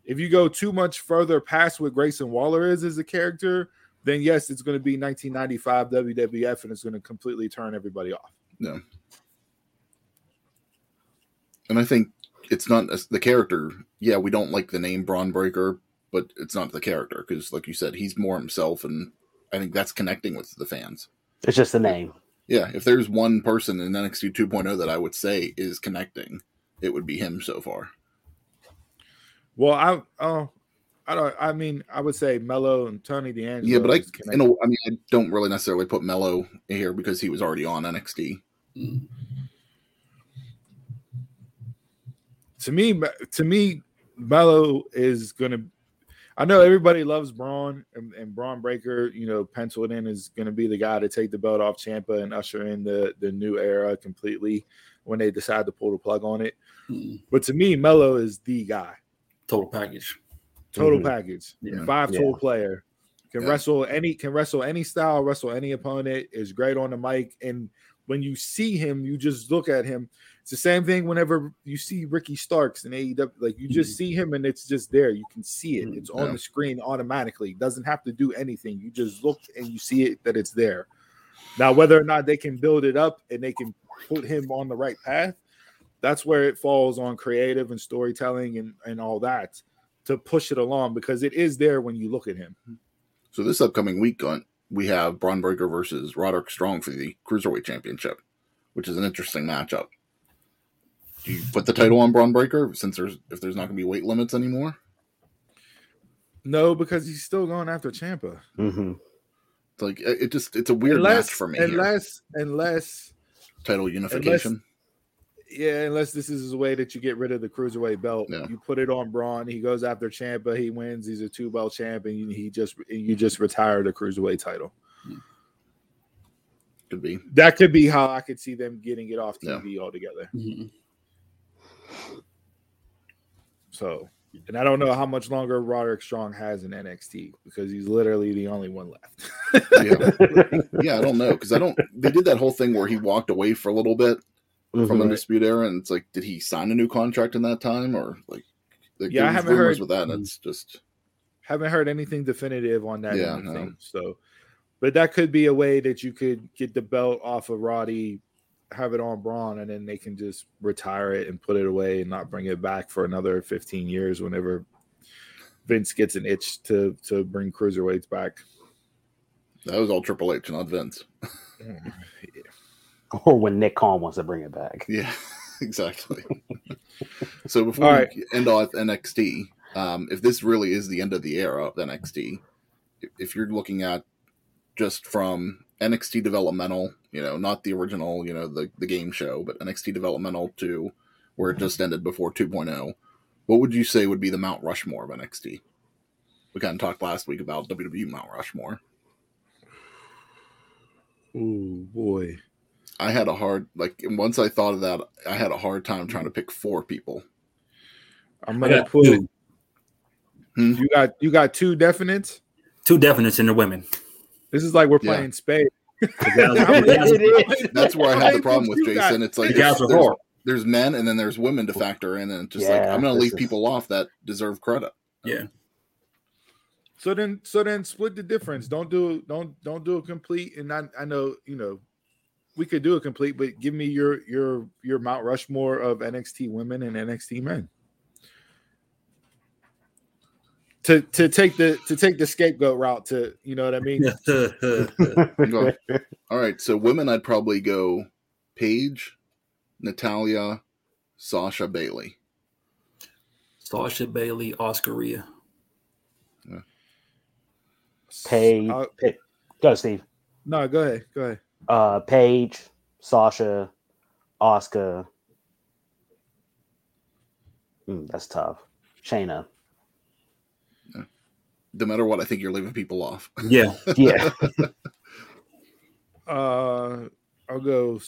If you go too much further past what Grayson Waller is as a character, then yes, it's going to be 1995 WWF and it's going to completely turn everybody off. No. And I think it's not as- the character. Yeah, we don't like the name Bron Breakker, but it's not the character because, like you said, he's more himself, and I think that's connecting with the fans. It's just the name. Yeah, if there's one person in NXT 2.0 that I would say is connecting, it would be him so far. Well, I oh, I don't. I mean, I would say Melo and Tony D'Angelo. Yeah, but I, in a, I mean, I don't really necessarily put Melo here because he was already on NXT. Mm. to me, to me, Melo is gonna. I know everybody loves Bron and, and Bron Breakker. You know, penciled in is going to be the guy to take the belt off Ciampa and usher in the the new era completely when they decide to pull the plug on it. Mm. But to me, Melo is the guy. Total package. Total Mhm. package, Yeah. five tool player. Can Yeah. wrestle any can wrestle any style, wrestle any opponent. Is great on the mic, and when you see him, you just look at him. It's the same thing whenever you see Ricky Starks in AEW. Like you just see him, and it's just there. You can see it. Mhm. It's on Yeah. the screen automatically. Doesn't have to do anything. You just look and you see it that it's there. Now, whether or not they can build it up and they can put him on the right path, that's where it falls on creative and storytelling and and all that to push it along because it is there when you look at him. So this upcoming week, on we have Bron Breakker versus Roderick Strong for the Cruiserweight Championship, which is an interesting matchup. Do you put the title on Bron Breakker since there's if there's not going to be weight limits anymore? No, because he's still going after Ciampa. hmm It's like it it just it's a weird unless, match for me here. Unless, unless, Title unification. yeah, unless this is a way that you get rid of the cruiserweight belt. Yeah. You put it on Bron. He goes after Ciampa. He wins. He's a two belt champion. He just you just retire the cruiserweight title. Could be. That could be how I could see them getting it off Yeah. TV altogether. Mhm. So, and I don't know how much longer Roderick Strong has in NXT because he's literally the only one left. Yeah, yeah. I don't know because I don't. They did that whole thing where he walked away for a little bit from Mhm. the Dispute Era, and it's like, did he sign a new contract in that time, or like? like Yeah, I haven't heard- with that. And it's just Haven't heard anything definitive on that. Yeah, no. So, but that could be a way that you could get the belt off of Roddy, have it on Bron, and then they can just retire it and put it away and not bring it back for another 15 years whenever Vince gets an itch to to bring cruiserweights back. that was all Triple H, not Vince. Or when Nick Khan wants to bring it back. Yeah, exactly. so before All we right. end off NXT, um, if this really is the end of the era of NXT, if- if you're looking at just from NXT developmental, you know, not the original, you know, the, the game show, but NXT developmental to where it just ended before 2.0, what would you say would be the Mount Rushmore of NXT? We kind of talked last week about WWE Mount Rushmore. Oh boy. I had a hard like once I thought of that, I had a hard time trying to pick four people. I'm gonna put two, you got you got two definites. two definites in the women. This is like we're playing spade. The guys, That's where I had the problem with Jason. It's like the guys are there's, men and then there's women to factor in, and it's just like I'm going to leave is- people off that deserve credit. Yeah. So then, so then, split the difference. Don't do, don't, don't do a complete. And I, I know, you know, we could do a complete, but give me your, your, your Mount Rushmore of NXT women and NXT men. To to take the to take the scapegoat route to you know what I mean. Go. All right, so women, I'd probably go Paige, Natalya, Sasha Bayley. Sasha Bayley, Asuka Rhea. Paige. Uh, Pa- go, Steve. no, go ahead. Go ahead. Uh, Paige, Sasha, Asuka. Mm, that's tough. Shayna. No matter what, I think you're leaving people off. Yeah. Yeah. Uh, I'll go.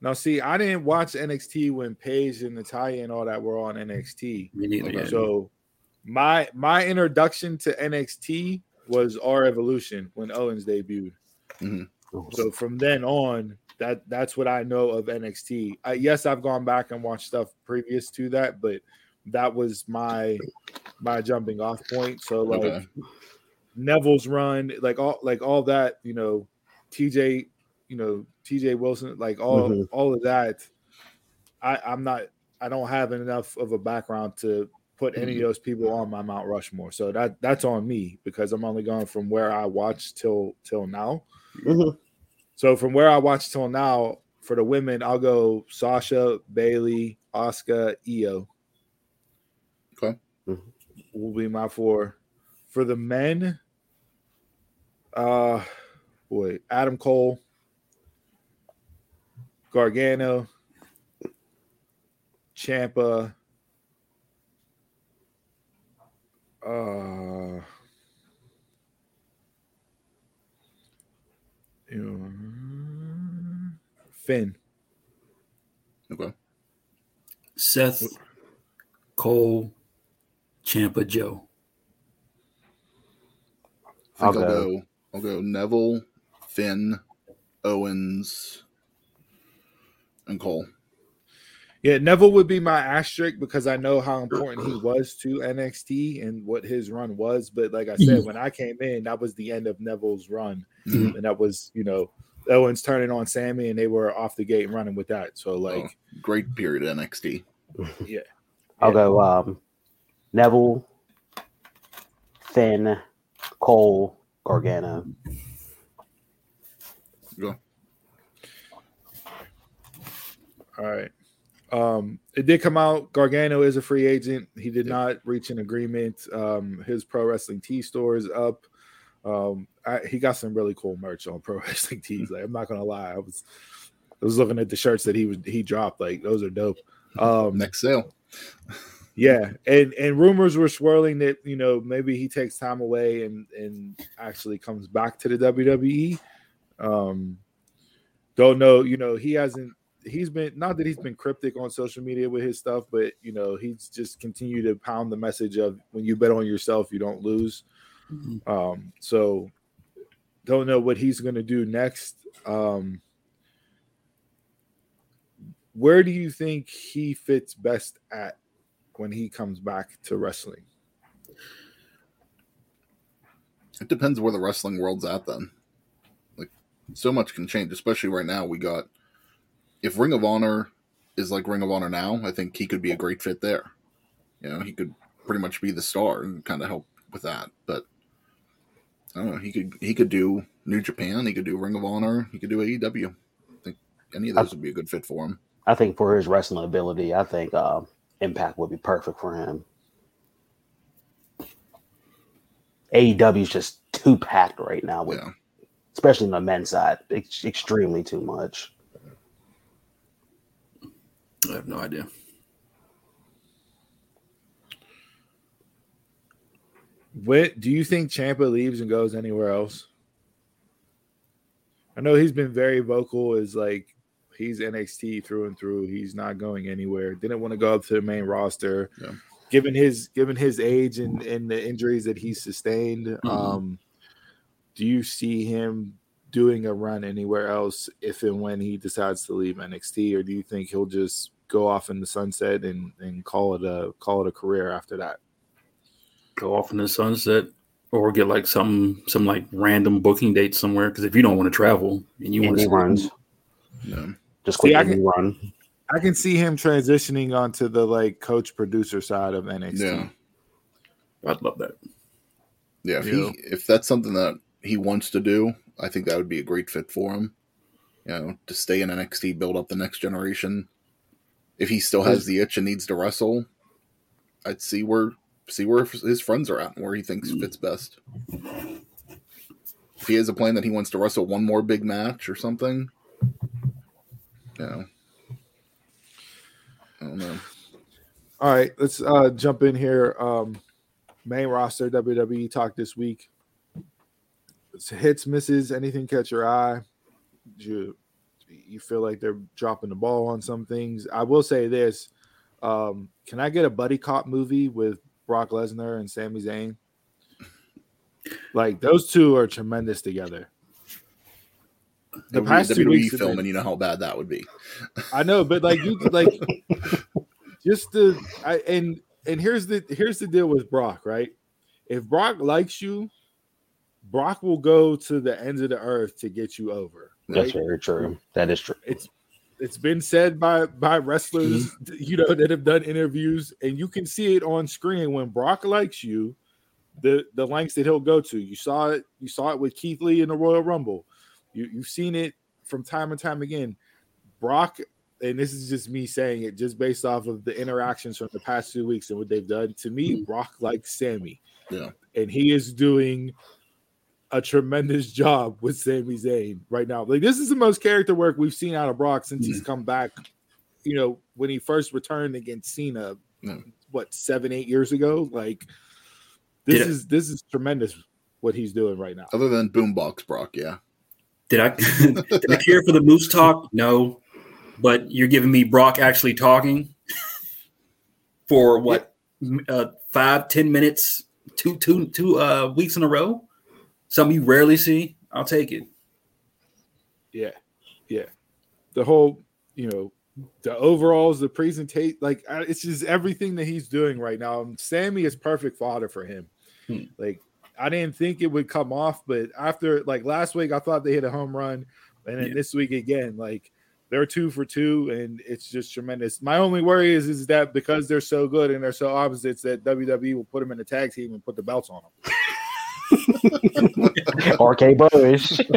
Now, see, I didn't watch NXT when Paige and Natalya and all that were on NXT. Me neither. Okay. So, my my introduction to NXT was R Evolution when Owens debuted. So from then on, that that's what I know of NXT. Uh, yes, I've gone back and watched stuff previous to that, but that was my my jumping off point. So like Okay. Neville's run, like all like all that, you know, TJ, you know, TJ Wilson, like all Mhm. all of that. I I'm not I don't have enough of a background to put any of those people on my Mount Rushmore. So that that's on me because I'm only going from where I watched till till now. Mhm. So from where I watched till now, for the women, I'll go Sasha, Bayley, Asuka, Io. Will be my four. For the men, uh boy, Adam Cole, Gargano, Ciampa, uh Finn. Okay. Seth, Cole, Ciampa, Joe. I think I'll I'll go- go. I'll go Neville, Finn, Owens, and Cole. Yeah, Neville would be my asterisk because I know how important he was to NXT and what his run was. But like I said, when I came in, that was the end of Neville's run, Mhm. and that was you know Owens turning on Sami, and they were off the gate and running with that. So like, Oh, great period NXT. yeah, I'll go um, Neville, Finn, Cole, Gargano. Go. All right. Um, it did come out. Gargano is a free agent. He did not reach an agreement. Um, his pro wrestling T store is up. Um, I, he got some really cool merch on pro wrestling tees. Like I'm not gonna lie, I was I was looking at the shirts that he was he dropped. Like those are dope. Um, Next sale. yeah, and and rumors were swirling that you know maybe he takes time away and and actually comes back to the WWE. Um, don't know. You know he hasn't. He's been not that he's been cryptic on social media with his stuff, but you know he's just continued to pound the message of when you bet on yourself, you don't lose. Mhm. Um, so don't know what he's going to do next. Um, where do you think he fits best at when he comes back to wrestling? It depends where the wrestling world's at then. Like so much can change, especially right now. We got if Ring of Honor is like Ring of Honor now, I think he could be a great fit there. You know, he could pretty much be the star and kind of help with that. But I don't know, he could he could do New Japan, he could do Ring of Honor, he could do AEW. I think any of those would be a good fit for him. I think for his wrestling ability, I think uh, Impact would be perfect for him. AEW is just too packed right now, with, Yeah. especially on the men's side. It's extremely too much. I have no idea. What do you think Ciampa leaves and goes anywhere else? I know he's been very vocal. Is like he's NXT through and through. He's not going anywhere. Didn't want to go up to the main roster. Yeah. Given his given his age and and the injuries that he's sustained, um, do you see him doing a run anywhere else if and when he decides to leave NXT, or do you think he'll just go off in the sunset and and call it a call it a career after that? Go off in the sunset or get like some some like random booking date somewhere. Because if you don't want to travel and you want to runs, Yeah. Just See, quick I can- run. I can see him transitioning onto the like coach producer side of NXT. Yeah. I'd love that. Yeah, if Yeah. he if that's something that he wants to do, I think that would be a great fit for him. You know, to stay in NXT, build up the next generation. If he still has the itch and needs to wrestle, I'd see where see where his friends are at and where he thinks mm. fits best. If he has a plan that he wants to wrestle one more big match or something, know, I don't know. All right, let's uh jump in here. Um main roster WWE talk this week. It's hits, misses, anything catch your eye? You you feel like they're dropping the ball on some things. I will say this. Um, can I get a buddy cop movie with Brock Lesnar and Sami Zayn? Like those two are tremendous together. The It would be past a two WWE weeks film, and you know how bad that would be. I know, but like you like just the I and and here's the here's the deal with Brock, right? If Brock likes you, Brock will go to the ends of the earth to get you over. That's very true. That is true. It's it's been said by by wrestlers, mm-hmm. you know, that have done interviews, and you can see it on screen when Brock likes you, the the lengths that he'll go to. You saw it, you saw it with Keith Lee in the Royal Rumble. You you've seen it from time and time again. Brock, and this is just me saying it, just based off of the interactions from the past two weeks and what they've done. To me, Brock likes Sami, Yeah. and he is doing a tremendous job with Sami Zayn right now. Like this is the most character work we've seen out of Brock since he's mm-hmm. come back. You know, when he first returned against Cena, Yeah. what seven, eight years ago. Like this it- is this is tremendous what he's doing right now. Other than Boombox Brock, yeah. Did I did I care for the moose talk? No, but you're giving me Brock actually talking for what uh, five ten minutes, two two two uh, weeks in a row. Something you rarely see. I'll take it. Yeah, yeah. The whole, you know, the overalls, the presentation, like it's just everything that he's doing right now. Sami is perfect fodder for him. Hmm. Like I didn't think it would come off, but after like last week, I thought they hit a home run, and then Yeah. this week again, like they're two for two, and it's just tremendous. My only worry is is that because they're so good and they're so opposites, that WWE will put them in a tag team and put the belts on them. RK Bush.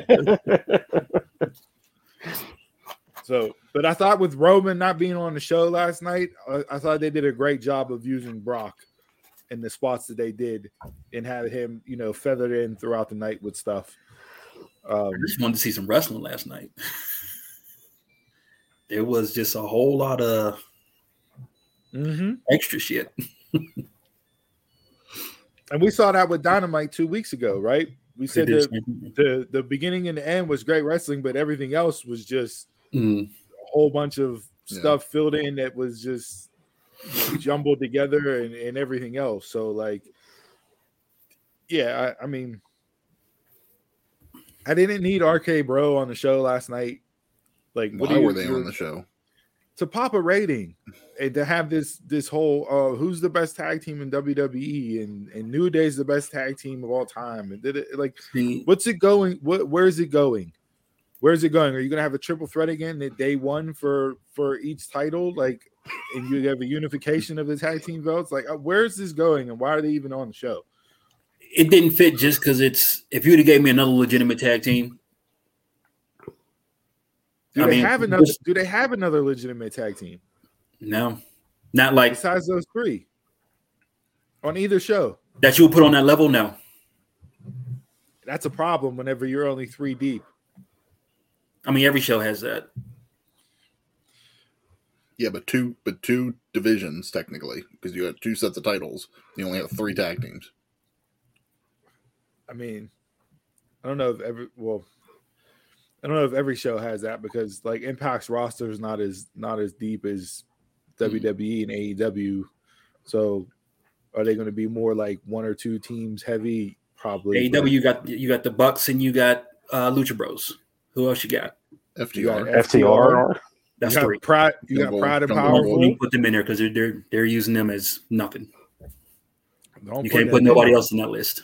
So, but I thought with Roman not being on the show last night, I, I thought they did a great job of using Brock in the spots that they did and had him, you know, feathered in throughout the night with stuff. Um, I just wanted to see some wrestling last night. there was just a whole lot of mhm. extra shit. And we saw that with Dynamite two weeks ago, right? We said the, the the the beginning and the end was great wrestling, but everything else was just Mm, a whole bunch of Yeah. stuff filled in that was just jumbled together and, and everything else. So like, yeah, I, I mean, I didn't need RK Bro on the show last night. Like, what Why you, were they on the show? to pop a rating and to have this this whole uh who's the best tag team in WWE and and New Day's the best tag team of all time and did it like what's it going what where is it going where's it going are you gonna have a triple threat again at day one for for each title like and you have a unification of the tag team belts like uh, where's this going and why are they even on the show it didn't fit just because it's. If you'd have gave me another legitimate tag team, do I they mean, have another do they have another legitimate tag team no, not like besides those three on either show that. You would put on that level. No, that's a problem whenever you're only three deep I mean every show has that. Yeah, but two, but two divisions technically, because you had two sets of titles. You only have three tag teams. I mean, I don't know if every well, I don't know if every show has that because like Impact's roster is not as not as deep as WWE and AEW. So, are they going to be more like one or two teams heavy? Probably. AEW, you got you got the Bucks and you got uh, Lucha Bros. Who else you got? You got FTR. FTR. That's you got three. Pride. You got Jungle- Pride and Jungle I Powerful. want put them in there because they're, they're they're using them as nothing. Don't You put can't put nobody there. else in that list.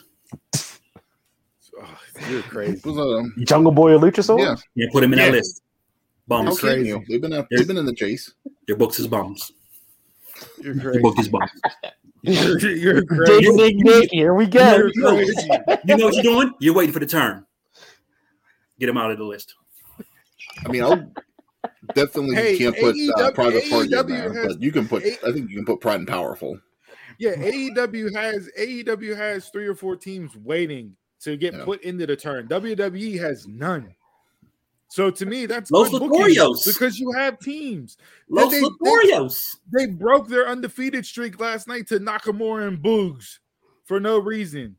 Oh, you're crazy. Was um, Jungle Boy and Luchasaurus? yeah, You can't put him in Yeah. that list. how Bombs. Crazy. They've been out, they've been in the chase. Their books is bombs. You're He crazy. broke his bone. You're, you're Ding, crazy. ding, ding. Here we go. You're. You know what you're doing? You're waiting for the turn. Get him out of the list. I mean, I'll definitely Hey, can't put uh, AEW private party in there, has- but you can put. A- I think you can put Proud and Powerful. Yeah, AEW has AEW has three or four teams waiting to get Yeah. put into the turn. WWE has none. So to me, that's Los good because you have teams. Los they- they- They broke their undefeated streak last night to Nakamura and Boogs for no reason.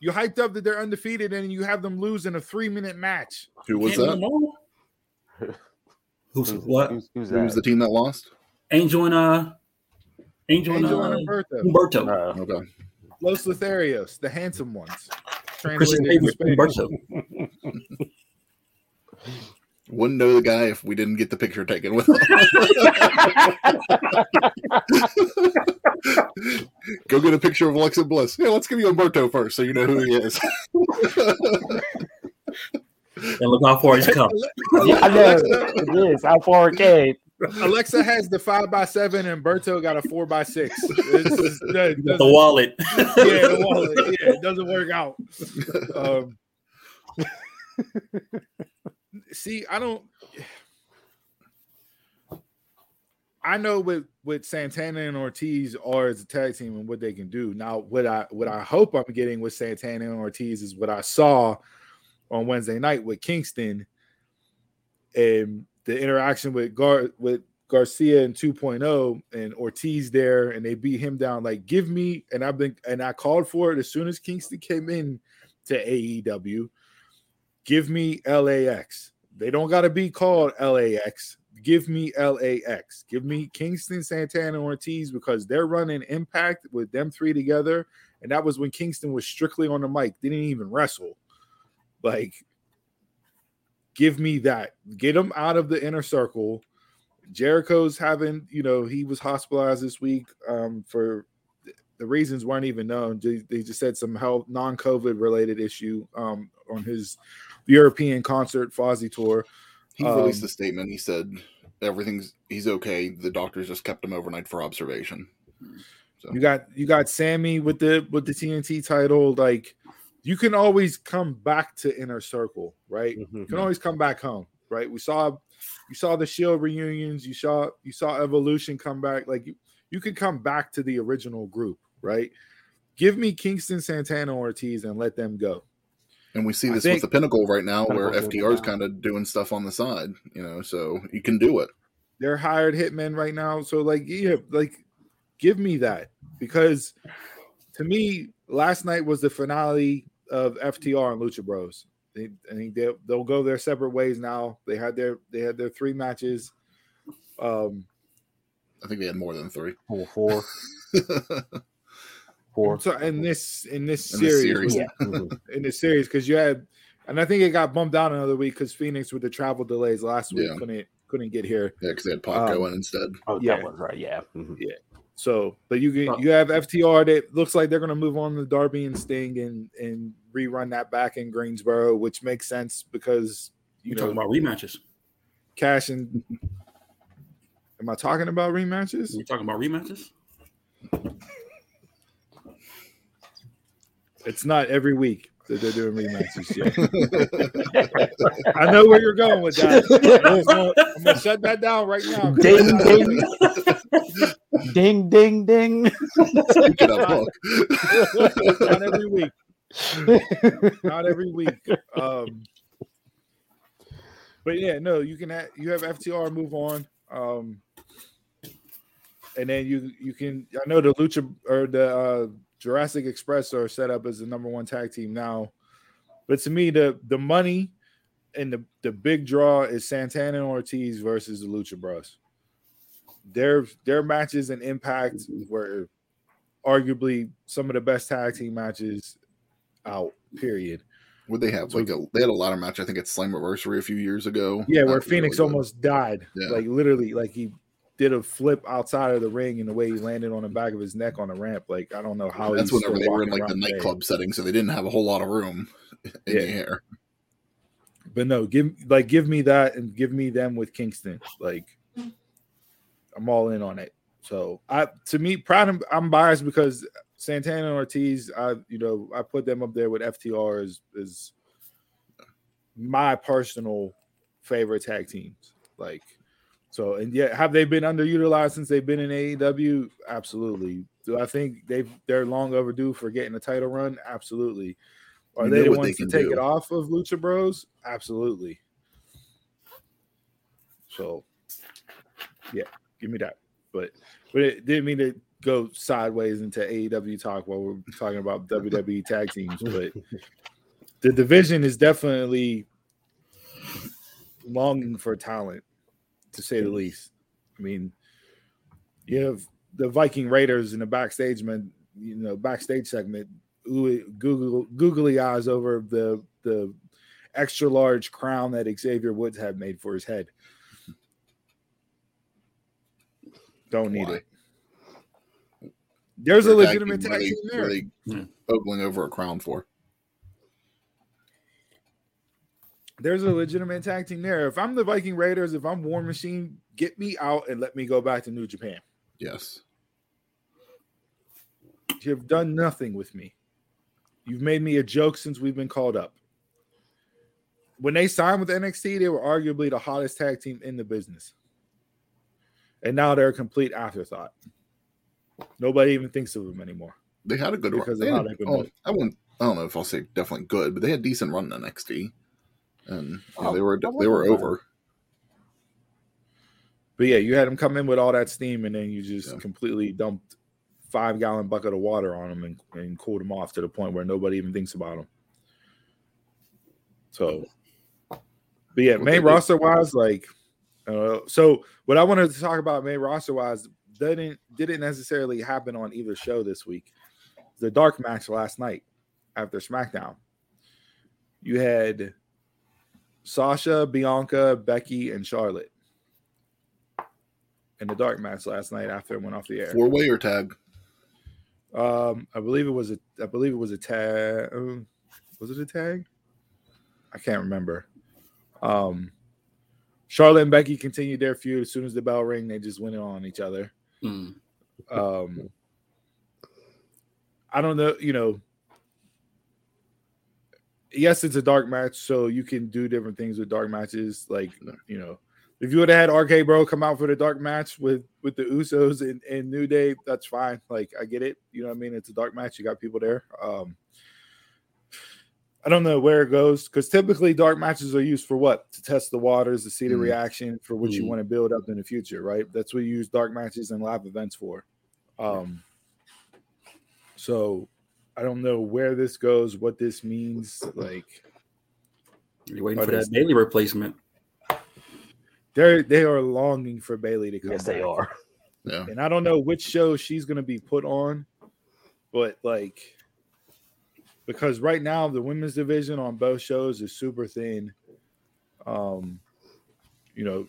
You hyped up that they're undefeated and you have them lose in a three minute match. Who was Can't that? remember. Who's Who's, what? Who's, who's Who was the team that lost? Angel and uh, Angel, Angel and and uh, Humberto, Humberto. Uh, Okay. Los Lotharios, the handsome ones. Christian Translated favorite. Humberto. Wouldn't know the guy if we didn't get the picture taken with him. Go get a picture of Alexa Bliss. Yeah, let's give you Umberto first so you know who he is. And look how far he's come. yeah, I know. Alexa, It is. How far it came. Alexa has the five by seven, and Berto got a four by six. It's just- that You got the wallet. yeah, the wallet. Yeah, it doesn't work out. Um, see, I don't. I know what what Santana and Ortiz are as a tag team and what they can do. Now, what I what I hope I'm getting with Santana and Ortiz is what I saw on Wednesday night with Kingston and the interaction with Gar with Garcia in 2.0 and Ortiz there, and they beat him down. Like, give me, and I've been and I called for it as soon as Kingston came in to AEW. Give me LAX. They don't got to be called LAX. Give me LAX. Give me Kingston, Santana, and Ortiz because they're running Impact with them three together, and that was when Kingston was strictly on the mic, didn't even wrestle. Like, give me that. Get him out of the inner circle. Jericho's having, you know, he was hospitalized this week um, for the reasons weren't even known. They, just said some health non-COVID related issue um, on his European concert Fozzy tour. He released Um, a statement. He said everything's he's okay. The doctors just kept him overnight for observation. So. You got you got Sammy with the with the TNT title. Like you can always come back to inner circle, right? Mhm. You can always come back home, right? We saw you saw the Shield reunions, you saw you saw Evolution come back. Like you, you could come back to the original group, right? Give me Kingston, Santana, Ortiz, and let them go. And we see this think- with the Pinnacle right now, where FTR is kind of doing stuff on the side. You know, so you can do it. They're hired hitmen right now, so like yeah, like give me that because to me, last night was the finale of FTR and Lucha Bros. They, I think they, they'll go their separate ways now. They had their they had their three matches. Um, I think they had more than three. Four, four. so in this in this In series, series. Yeah. mhm. in this series because you had, and I think it got bumped out another week because Fenix with the travel delays last week Yeah. couldn't couldn't get here. Yeah, because they had Pac Um, going instead. Oh, Yeah. that was right. Yeah. mhm. So, but you can you have FTR that looks like they're going to move on to Darby and Sting and and rerun that back in Greensboro, which makes sense because you You're know talking about rematches. Cash and. Am I talking about rematches? We're talking about rematches. It's not every week that they're doing rematches yet. I know where you're going with that. I'm gonna, I'm gonna shut that down right now. 'cause Ding, it's not ding, ding, ding. Speaking of Hook, not every week. Not every week. Um, but yeah, no, you can have, you have FTR move on. Um, and then you you can I know the Lucha or the uh, Jurassic Express are set up as the number one tag team now. But to me, the the money and the, the big draw is Santana and Ortiz versus the Lucha Bros. Their their matches and impact were arguably some of the best tag team matches out. Period. would they have like a? They had a lot of match. I think at Slammiversary a few years ago. Yeah, where Fenix really almost died. Yeah. Like literally, like he did a flip outside of the ring and the way he landed on the back of his neck on the ramp. Like I don't know how That's whenever they were in like the nightclub setting, so they didn't have a whole lot of room in Yeah. the air. But no, give like give me that and give me them with Kingston. Like I'm all in on it. So I to me, proud I'm biased because Santana and Ortiz, I you know, I put them up there with FTR as is my personal favorite tag teams. Like so, and yet have they been underutilized since they've been in AEW? Absolutely. Do I think they've they're long overdue for getting a title run? Absolutely. Are You they the ones they to take do. it off of Lucha Bros? Absolutely. So, yeah, give me that. But but it didn't mean to go sideways into AEW talk while we're talking about WWE tag teams. But the division is definitely longing for talent, to say the least. I mean, you have the Viking Raiders in the backstage man, you know, backstage segment, Google googly eyes over the the extra large crown that Xavier Woods had made for his head. Don't need Why? it. There's a legitimate team, tag what team there. what are hmm. ogling over a crown for? There's a legitimate tag team there. If I'm the Viking Raiders, if I'm War Machine, get me out and let me go back to New Japan. Yes. You've done nothing with me. You've made me a joke since we've been called up. When they signed with NXT, they were arguably the hottest tag team in the business. And now they're a complete afterthought. Nobody even thinks of them anymore. They had a good Because run. of They how had, they've been oh. I wouldn't. I don't know if I'll say definitely good, but they had decent run in NXT, and you know, Oh, they were they were over. But yeah, you had them come in with all that steam, and then you just Yeah. completely dumped five gallon bucket of water on them and, and cooled them off to the point where nobody even thinks about them. So, but yeah, What main they roster wise, like, uh, so what I wanted to talk about main roster wise didn't didn't necessarily happen on either show this week. The dark match last night after SmackDown, you had Sasha, Bianca, Becky, and Charlotte in the dark match last night after it went off the air. Four way or tag? Um, I believe it was a I believe it was a tag. Was it a tag? I can't remember. Um, Charlotte and Becky continued their feud as soon as the bell rang. They just went on each other. Mm. Um, I don't know. You know, yes, it's a dark match, so you can do different things with dark matches. Like you know, if you would have had RK Bro come out for the dark match with with the Usos and, and New Day, that's fine. Like I get it. You know what I mean? It's a dark match. You got people there. Um, I don't know where it goes because typically dark matches are used for what? To test the waters, to see the Mm. reaction for what you Mm. want to build up in the future, right? That's what you use dark matches and live events for. Um, so I don't know where this goes, what this means. Like You're waiting for there's- that daily replacement. they're they are longing for Bayley to come. Yes, they are. Yeah. and I don't know which show she's going to be put on, but like because right now the women's division on both shows is super thin. Um, you know,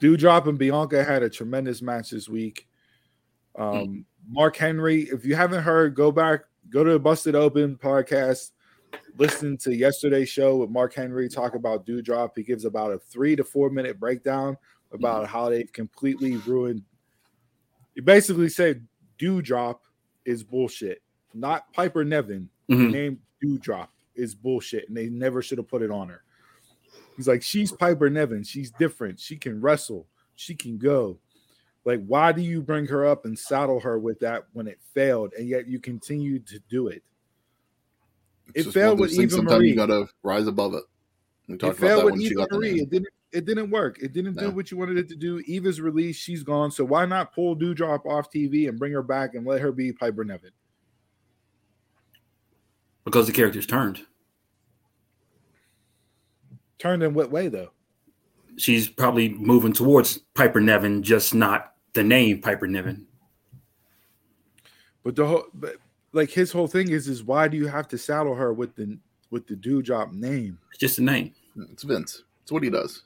Doudrop and Bianca had a tremendous match this week. Um, Mark Henry, if you haven't heard, go back, go to the Busted Open podcast, listen to yesterday's show with Mark Henry talk about Doudrop. He gives about a three to four minute breakdown about how they've completely ruined. He basically said Doudrop is bullshit, not Piper Niven. The Mhm. name Doudrop is bullshit, and they never should have put it on her. He's like, she's Piper Niven. She's different. She can wrestle. She can go. Like, why do you bring her up and saddle her with that when it failed, and yet you continue to do it? It's It failed with Eva Sometimes Marie. you gotta rise above it. We It talked about failed that with Eva Marie. It didn't. It didn't work. It didn't do No. what you wanted it to do. Eva's released. She's gone. So why not pull Doudrop off TV and bring her back and let her be Piper Niven? Because the character's turned. Turned in what way though? She's probably moving towards Piper Niven, just not the name Piper Niven. But the whole, but like his whole thing is, is why do you have to saddle her with the with the Doudrop name? It's just a name. It's Vince. It's what he does.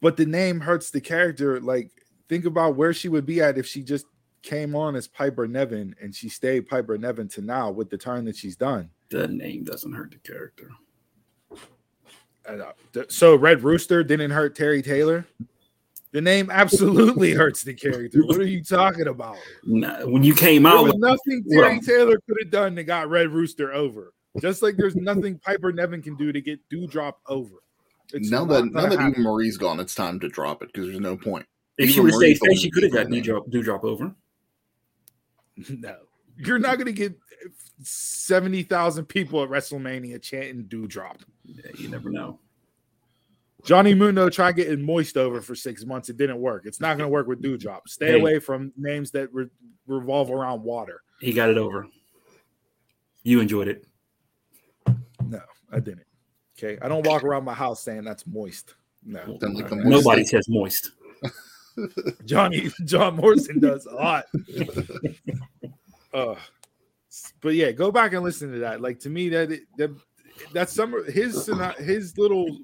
But the name hurts the character. Like think about where she would be at if she just came on as Piper Niven and she stayed Piper Niven to now with the turn that she's done. The name doesn't hurt the character. And, uh, th- so Red Rooster didn't hurt Terry Taylor. The name absolutely hurts the character. What are you talking about? Nah, when you came There out, was with, nothing Terry Well- Taylor could have done that got Red Rooster over. Just like there's nothing Piper Niven can do to get Doudrop over. It's now not that now that happen. Eva Marie's gone, it's time to drop it because there's no point. if she Eva would have stayed face, she could have got Doudrop, do in. drop, do drop over. no, you're not gonna get seventy thousand people at WrestleMania chanting Doudrop. Yeah, you never know. Johnny Mundo tried getting moist over for six months. It didn't work. It's not going to work with Doudrop. Stay Hey. away from names that re- revolve around water. He got it over. You enjoyed it. No, I didn't. Okay. I don't walk around my house saying that's moist. No. Like the moist- Nobody says moist. Johnny John Morrison does a lot. Uh, but yeah, go back and listen to that. Like to me, that that that's some of his his little.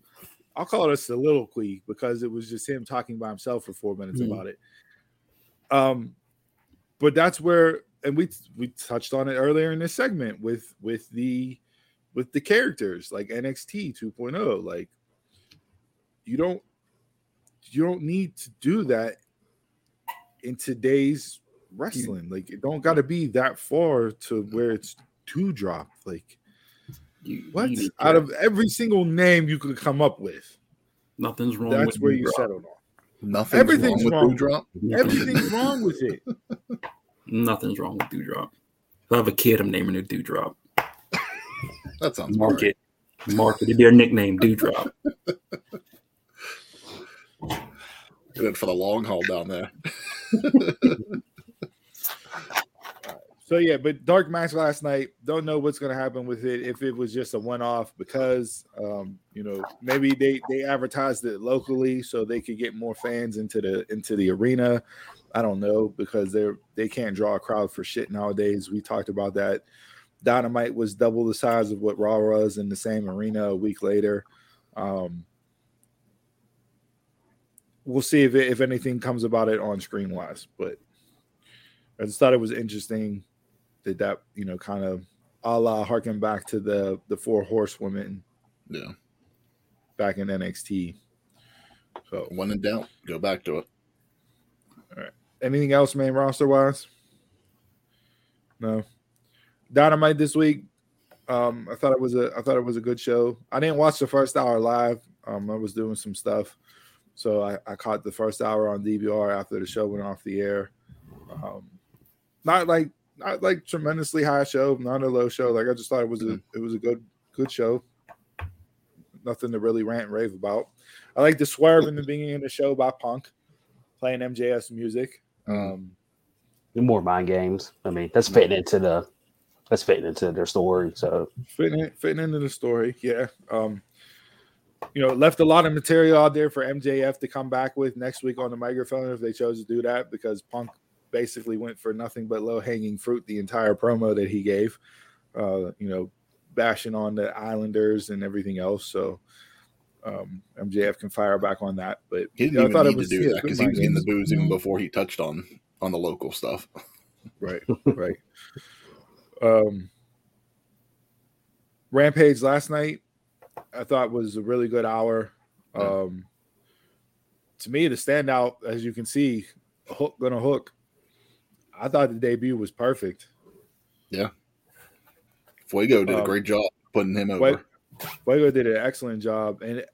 I'll call it a soliloquy because it was just him talking by himself for four minutes Mhm. about it. Um, but that's where, and we we touched on it earlier in this segment with with the with the characters like NXT 2.0. oh. Like you don't you don't need to do that in today's wrestling. Like it don't got to be that far to where it's two drop. Like You, what you out of every single name you could come up with, nothing's wrong. That's with where you Doudrop. settled on. Nothing's Everything's wrong wrong. with Doudrop. Everything's wrong with it. Nothing's wrong with Doudrop. If I have a kid, I'm naming it Doudrop. That sounds Mark right. it. Mark it. It'd be their nickname, Doudrop. It for the long haul down there. So yeah, but dark match last night. Don't know what's gonna happen with it. If it was just a one off, because um, you know maybe they they advertised it locally so they could get more fans into the into the arena. I don't know because they're they can't draw a crowd for shit nowadays. We talked about that. Dynamite was double the size of what Raw was in the same arena a week later. Um, we'll see if it, if anything comes about it on screen wise, but I just thought it was interesting that that you know kind of a la harken back to the the four horsewomen Yeah. back in NXT. So When in doubt, go back to it. All right. Anything else main roster wise? No. Dynamite this week. Um, I thought it was a I thought it was a good show. I didn't watch the first hour live. Um, I was doing some stuff. So I, I caught the first hour on DVR after the show went off the air. Um, not like not like tremendously high show, not a low show. Like I just thought it was a it was a good good show. Nothing to really rant and rave about. I like the swerve in the beginning of the show by Punk playing MJF's music. Um, More mind games. I mean, that's fitting into the that's fitting into their story. So fitting fitting into the story, yeah. Um, you know, left a lot of material out there for MJF to come back with next week on the microphone if they chose to do that because Punk basically went for nothing but low hanging fruit the entire promo that he gave. Uh, you know, bashing on the Islanders and everything else. So um, MJF can fire back on that. But He didn't yeah, I even thought it need was to do yeah, that because he was in the booze even before he touched on on the local stuff. Right, right. um, Rampage last night, I thought was a really good hour. Um, to me, the standout, as you can see, hook gonna hook. I thought the debut was perfect. Yeah, Fuego did a Um, great job putting him over. Fuego- did an excellent job, and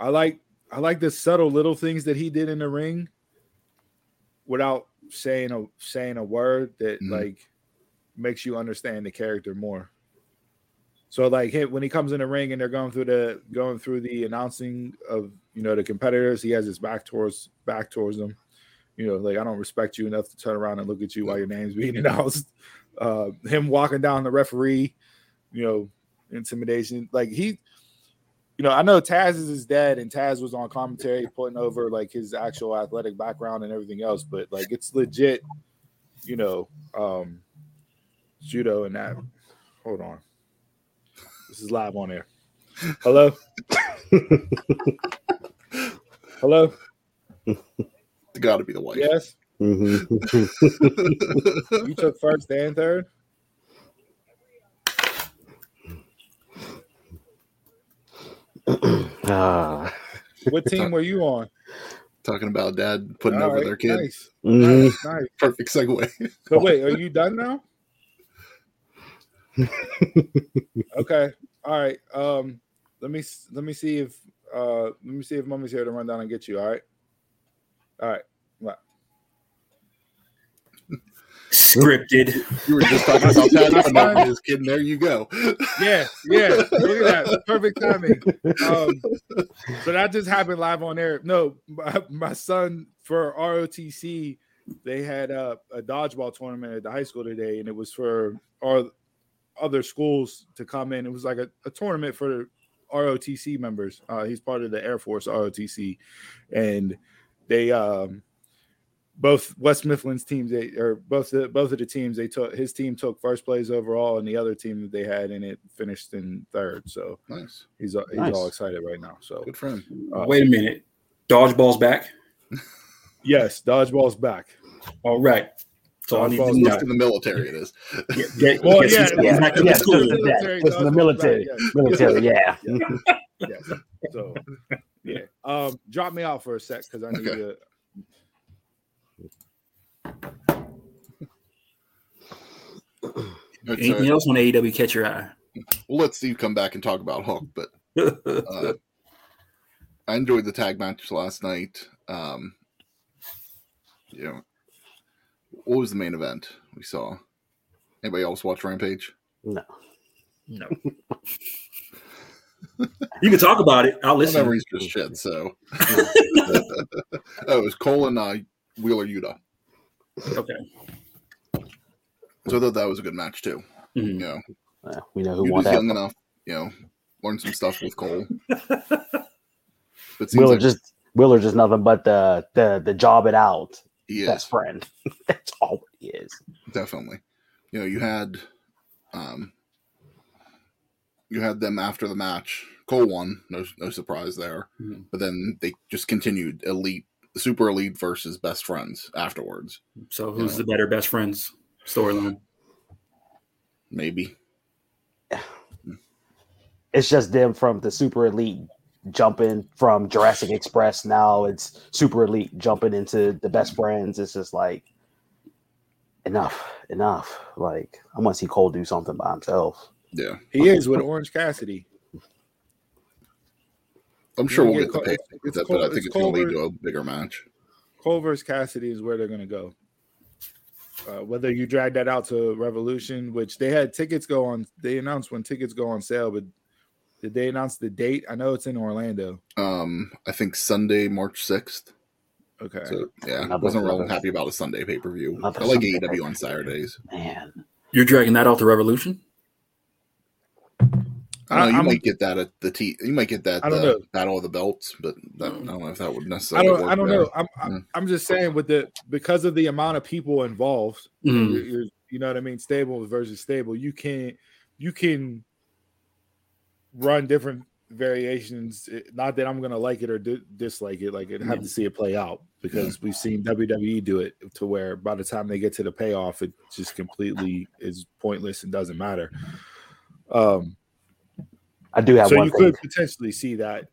I like I like the subtle little things that he did in the ring, without saying a saying a word that Mhm. like makes you understand the character more. So like hey, when he comes in the ring and they're going through the going through the announcing of you know the competitors, he has his back towards back towards them. You know, like I don't respect you enough to turn around and look at you while your name's being announced. Uh, him walking down the referee, you know, intimidation. Like he, you know, I know Taz is his dad, and Taz was on commentary putting over like his actual athletic background and everything else, but like it's legit, you know, um judo and that. Hold on. This is live on air. Hello? Hello? It's got to be the wife. Yes. mhm. You took first and third? Ah, What team were you on? talking about dad putting All over right, their kid. Nice, Mhm. nice, nice. Perfect segue. So wait, are you done now? okay. All right. Um, let me let me see if uh let me see if mommy's here to run down and get you. All right. All right. Well, Scripted. You were just talking about dad putting over his kid, there you go. Yeah, yeah. Look at that. Perfect timing. Um, so that just happened live on air. No, my, my son for ROTC, they had a, a dodgeball tournament at the high school today, and it was for our other schools to come in. It was like a, a tournament for ROTC members. Uh, he's part of the Air Force ROTC, and they um, both West Mifflin's teams, they or both the, both of the teams, they took his team took first place overall, and the other team that they had in it finished in third. So Nice, he's he's Nice. all excited right now. So good for him. uh, Wait a minute. Dodgeball's back. yes, dodgeball's back. All right. So I need to Dodgeball's know. In the military, it is. Get, get, Well, get yeah, some- yeah, to yeah, the just Military, Just in the military. back, yes. Military, yeah. yes. So yeah. Um, drop me out for a sec because I need Okay. to. It's, Anything else on AEW catch your eye? we'll let Steve come back and talk about Hook, but uh, I enjoyed the tag match last night. Um, you know, what was the main event we saw? Anybody else watch Rampage? No. no. you can talk about it. I'll My listen. memory's just shit. So, oh, it was Cole and uh, Wheeler Yuta. Okay. So I thought that was a good match too. You Mhm. know, Uh, we know who he won was that. young enough. You know, learn some stuff with Cole. But Wheeler like just Wheeler just nothing but the the the job it out he is. best friend. That's all he is. definitely. You know, you had um you had them after the match. Cole won, no no surprise there. Mhm. But then they just continued elite super elite versus best friends afterwards. So who's Yeah. the better best friends storyline? Maybe. It's just them from the super elite jumping from Jurassic Express. Now it's super elite jumping into the best friends. It's just like enough, enough. Like I want to see Cole do something by himself. Yeah. He is with Orange Cassidy. I'm sure we'll yeah, get the Cole- pay it's- it's that, but I think it's it's, going to lead Cole to a bigger match. Cole versus Cassidy is where they're going to go. Uh, whether you drag that out to Revolution, which they had tickets go on, they announced when tickets go on sale, but did they announce the date? I know it's in Orlando. Um, I think Sunday, March 6th. Okay. So yeah, I wasn't real happy about a Sunday pay per view. I like Sunday AEW on. Saturdays. Man, You're dragging that out to Revolution? I know, you I'm- might get that at the T. You might get that I don't the know. Battle of the Belts, but that, I don't know if that would I necessarily. don't. work I don't there. know. I'm. I'm, Mm. I'm just saying with the because of the amount of people involved. Mhm. you're- you're- you know what I mean? Stable versus stable. You can. You can run different variations. Not that I'm gonna like it or di- dislike it. Like I have to see it play out because we've seen WWE do it to where by the time they get to the payoff, it just completely is pointless and doesn't matter. Um. I do have so one you thing. could potentially see that,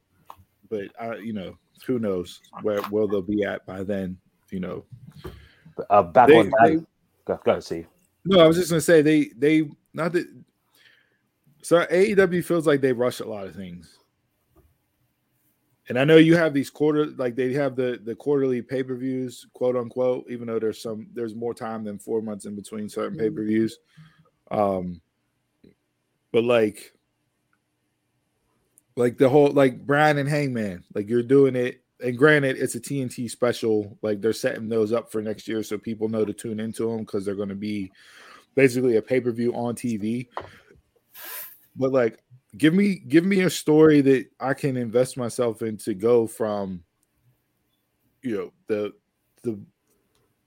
but I, you know, who knows where where they'll be at by then. You know, Uh, back they, on they-. Go, go see. no, I was just gonna say they they not that. So AEW feels like they rush a lot of things, and I know you have these quarter like they have the the quarterly pay per views, quote unquote. Even though there's some there's more time than four months in between certain pay per views, um, but like like the whole like Bryan and Hangman, like you're doing it. And granted, it's a TNT special. Like they're setting those up for next year, so people know to tune into them because they're going to be basically a pay per view on TV. But like, give me give me a story that I can invest myself in to go from, you know, the the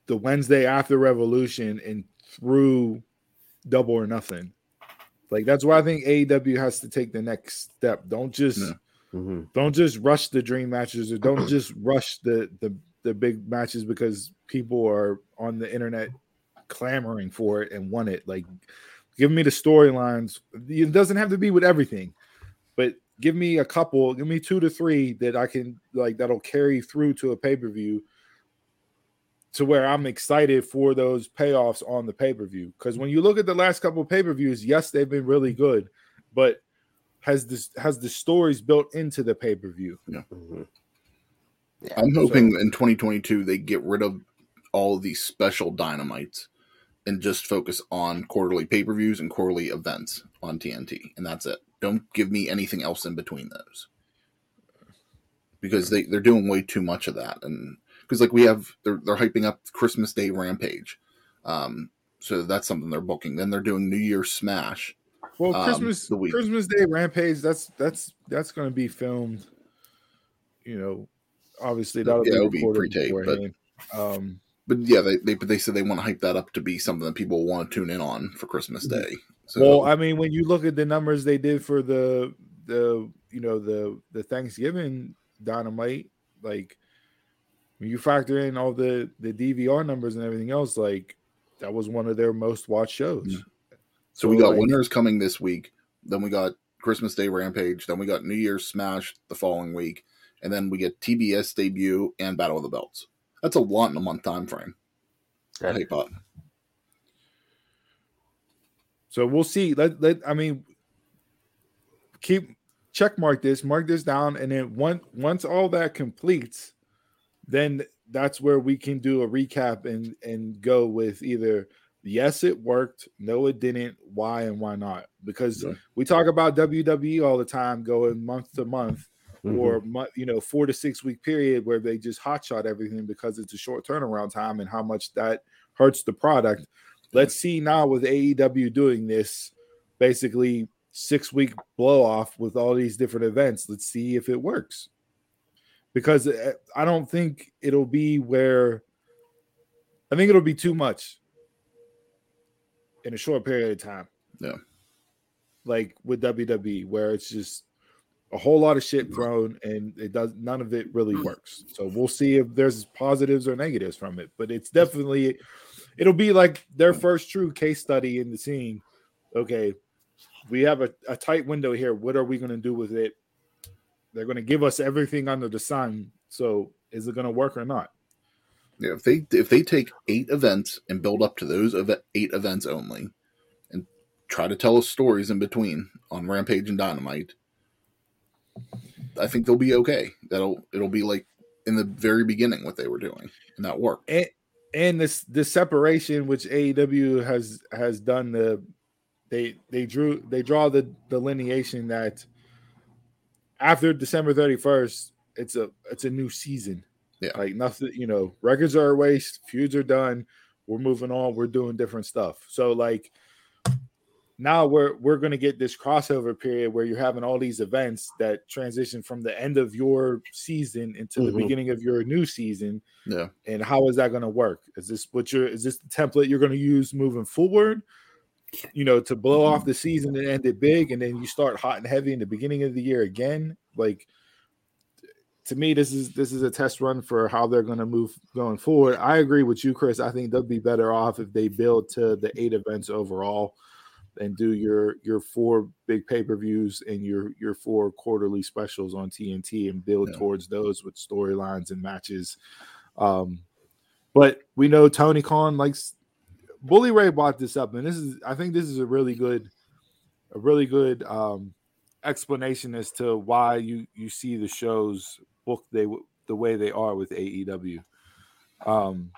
the Wednesday after Revolution and through Double or Nothing. Like that's why I think AEW has to take the next step. Don't just Yeah. hmm don't just rush the dream matches or don't just rush the the the big matches because people are on the internet clamoring for it and want it like give me the storylines it doesn't have to be with everything but give me a couple, give me two to three that I can like that'll carry through to a pay per view to where I'm excited for those payoffs on the pay per view. Because when you look at the last couple pay per views, yes, they've been really good, but has this has the stories built into the pay per view? Mhm. I'm hoping in 2022 they get rid of all of these special dynamites and just focus on quarterly pay per views and quarterly events on TNT, and that's it. Don't give me anything else in between those because they they're doing way too much of that, and because like we have they're they're hyping up Christmas Day Rampage, um, so that's something they're booking. Then they're doing New Year's Smash. Well, um, Christmas the week. Christmas Day Rampage. That's that's that's going to be filmed. You know, obviously that'll Yeah, be be pre-taped, but- Um, But yeah, they they but they said they want to hype that up to be something that people want to tune in on for Christmas Day. So well, I mean, when you look at the numbers they did for the the you know the the Thanksgiving Dynamite, like when you factor in all the the DVR numbers and everything else, like that was one of their most watched shows. Yeah. So we got like, winners coming this week. Then we got Christmas Day Rampage. Then we got New Year's Smash the following week, and then we get TBS debut and Battle of the Belts. That's a lot in a month time frame. I That- hate that. So we'll see. Let let I mean keep check mark this, mark this down, and then once once all that completes, then that's where we can do a recap and and go with either yes it worked, no it didn't, why and why not. Because Yeah. we talk about WWE all the time going month to month Mhm. or you know four to six week period where they just hotshot everything because it's a short turnaround time and how much that hurts the product. Let's see now with AEW doing this, basically six week blow off with all these different events. Let's see if it works. Because uh, I don't think it'll be where I think it'll be too much in a short period of time. Yeah. Like with WWE, where it's just a whole lot of shit thrown and it does none of it really mm-hmm. works. So we'll see if there's positives or negatives from it. But it's definitely it'll be like their first true case study in the scene. Okay, we have a, a tight window here. What are we going to do with it? They're going to give us everything under the sun. So is it going to work or not? Yeah, if they if they take eight events and build up to those eight events only, and try to tell us stories in between on Rampage and Dynamite, I think they'll be okay. That'll it'll be like in the very beginning what they were doing, and that worked. and and this this separation which AEW has has done the they they drew they draw the delineation that after December 31st it's a it's a new season. Yeah. Like nothing, you know, records are erased, feuds are done, we're moving on, we're doing different stuff. So like now we're we're going to get this crossover period where you're having all these events that transition from the end of your season into the Mhm. beginning of your new season. Yeah, and how is that going to work? Is this what you're is this the template you're going to use moving forward? You know to blow off the season and end it big and then you start hot and heavy in the beginning of the year again? Like to me this is this is a test run for how they're going to move going forward. I agree with you chris. I think they'll be better off if they build to the eight events overall and do your your four big pay-per-views and your your four quarterly specials on tnt and build Yeah. towards those with storylines and matches um, but we know Tony Khan likes Bully Ray brought this up, and this is I think this is a really good, a really good um, explanation as to why you you see the shows booked they the way they are with AEW. Um,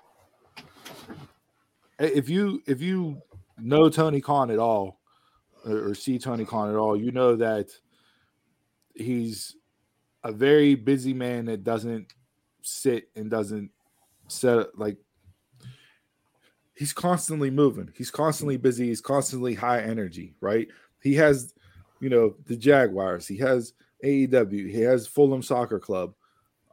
if you if you know Tony Khan at all, or, or see Tony Khan at all, you know that he's a very busy man that doesn't sit and doesn't set like he's constantly moving. He's constantly busy. He's constantly high energy right? He has you know the jaguars. He has aew he has fulham soccer club.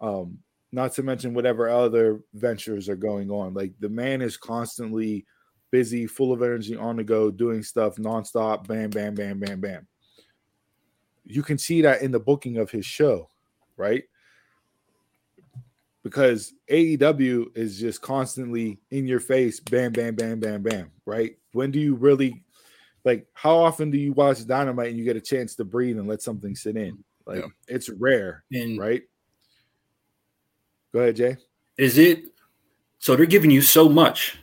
Um not to mention whatever other ventures are going on. Like the man is constantly busy full of energy on the go doing stuff nonstop bam bam bam bam bam you can see that in the booking of his show right because AEW is just constantly in your face, bam, bam, bam, bam, bam. Right? When do you really like? How often do you watch Dynamite and you get a chance to breathe and let something sit in? Like Yeah. it's rare, And right? Go ahead, Jay. is it so they're giving you so much?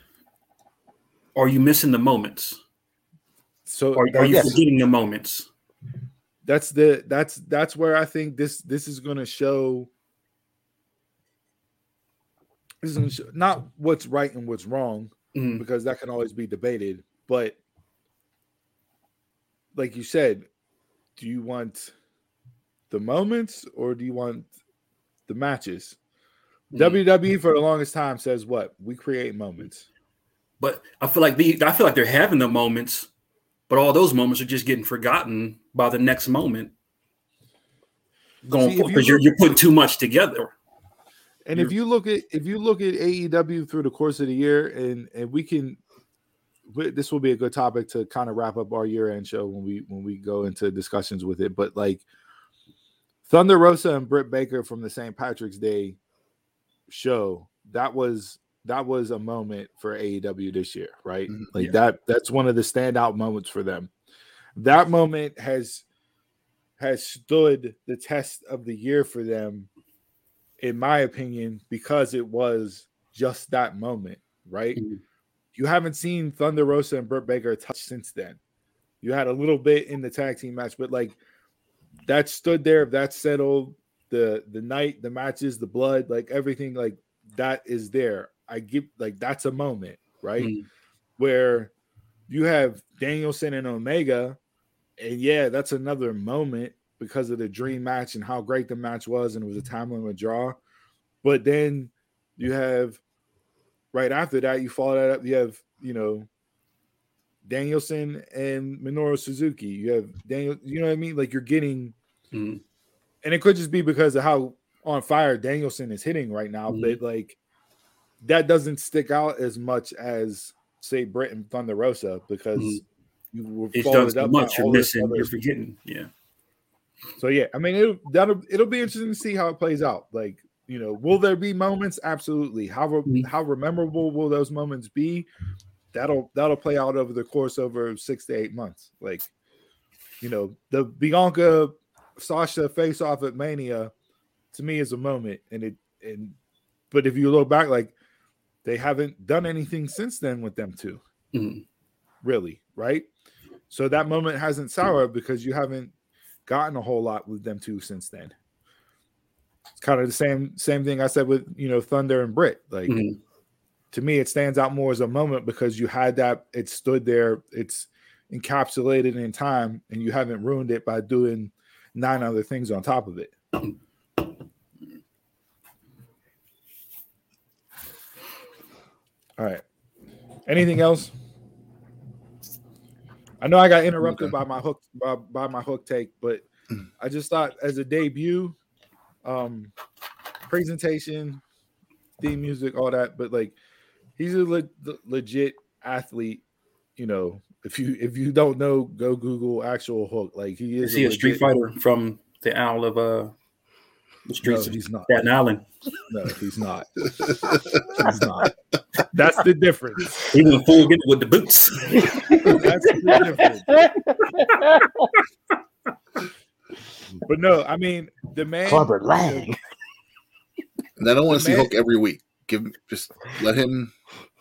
Are you missing the moments? So Or are you Yes. forgetting the moments? that's the that's that's where I think this this is going to show. This is gonna show, not what's right and what's wrong Mhm. because that can always be debated. But like you said, do you want the moments or do you want the matches? Mhm. WWE for the longest time says what we create moments. But I feel like the I feel like they're having the moments, but all those moments are just getting forgotten by the next moment. Going See, if you because you are you're putting too much together. And if you look at if you look at AEW through the course of the year, and and we can, this will be a good topic to kind of wrap up our year end show when we when we go into discussions with it. But like Thunder Rosa and Britt Baker from the St. Patrick's Day show, that was that was a moment for AEW this year, right? Mhm, Like yeah. that that's one of the standout moments for them. That moment has has stood the test of the year for them in my opinion, because it was just that moment, right? Mhm. You haven't seen Thunder Rosa and Britt Baker touch since then. You had a little bit in the tag team match, but like that stood there, that settled the the night, the matches, the blood, like everything, like that is there. I give like that's a moment, right? Mhm. Where you have Danielson and Omega, and yeah, that's another moment because of the dream match and how great the match was, and it was a time limit draw. But then you have right after that, you follow that up. You have you know Danielson and Minoru Suzuki. You have Daniel. You know what I mean? Like you're getting, Mhm. and it could just be because of how on fire Danielson is hitting right now. Mhm. But like that doesn't stick out as much as say Britt and Thunder Rosa because Mhm. you were It's followed up much. You're missing. You're forgetting. Yeah. so yeah, I mean it'll that'll it'll be interesting to see how it plays out. Like, you know, will there be moments? Absolutely. How re- Mhm. how memorable will those moments be? That'll that'll play out over the course over six to eight months. Like, you know, the Bianca Sasha face off at Mania to me is a moment, and it and but if you look back, like they haven't done anything since then with them two Mhm. really, right? So that moment hasn't soured because you haven't gotten a whole lot with them two since then. It's kind of the same same thing I said with you know Thunder and Brit. Like Mhm. to me, it stands out more as a moment because you had that. It stood there. It's encapsulated in time, and you haven't ruined it by doing nine other things on top of it. All right. Anything else? I know I got interrupted Okay. by my hook by, by my hook take, but I just thought as a debut, um, presentation, theme music, all that. But like, he's a le- legit athlete. You know, if you if you don't know, go Google actual hook. Like he is Is he a street fighter from the Isle of uh the No, streets of he's not. Staten Island? No, he's not. He's not. That's the difference. He went full get with the boots. That's the difference. But no, I mean the man. Clubber Lang. And I don't want to see Man- Hook every week. Give him just let him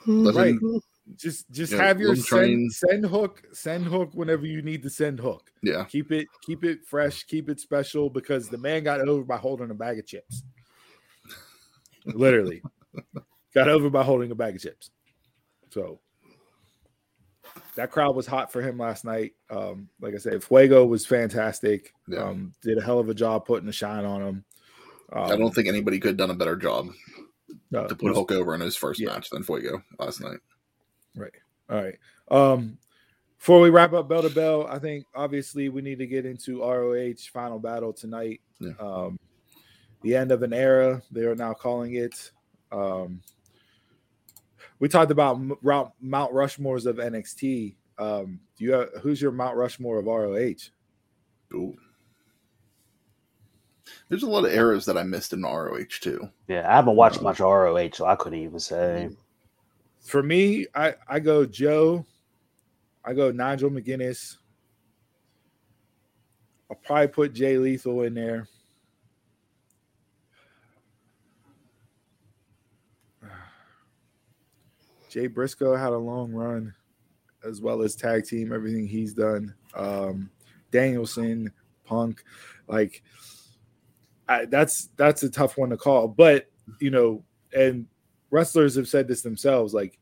let Right. him Just just have your send, send hook, send hook whenever you need to send hook. yeah. Keep it keep it fresh, keep it special because the man got over by holding a bag of chips. Literally. got over by holding a bag of chips. So that crowd was hot for him last night. Um, like I said, Fuego was fantastic. Yeah. Um, did a hell of a job putting the shine on him. Um, I don't think anybody could have done a better job no, to put Hook over in his first yeah. match than Fuego last night. Right. All right. Um, before we wrap up bell to bell, I think obviously we need to get into ROH final battle tonight. Yeah. Um, the end of an era, they are now calling it. Um, we talked about M- Mount Rushmores of NXT. Um, do you have, who's your Mount Rushmore of ROH? Ooh. There's a lot of eras that I missed in ROH too. Yeah, I haven't watched much ROH, so I couldn't even say. For me, I, I go Joe, I go Nigel McGuinness, I'll probably put Jay Lethal in there. Jay Briscoe had a long run, as well as tag team, everything he's done. Um, Danielson, Punk, like I, that's that's a tough one to call. But you know, and wrestlers have said this themselves, like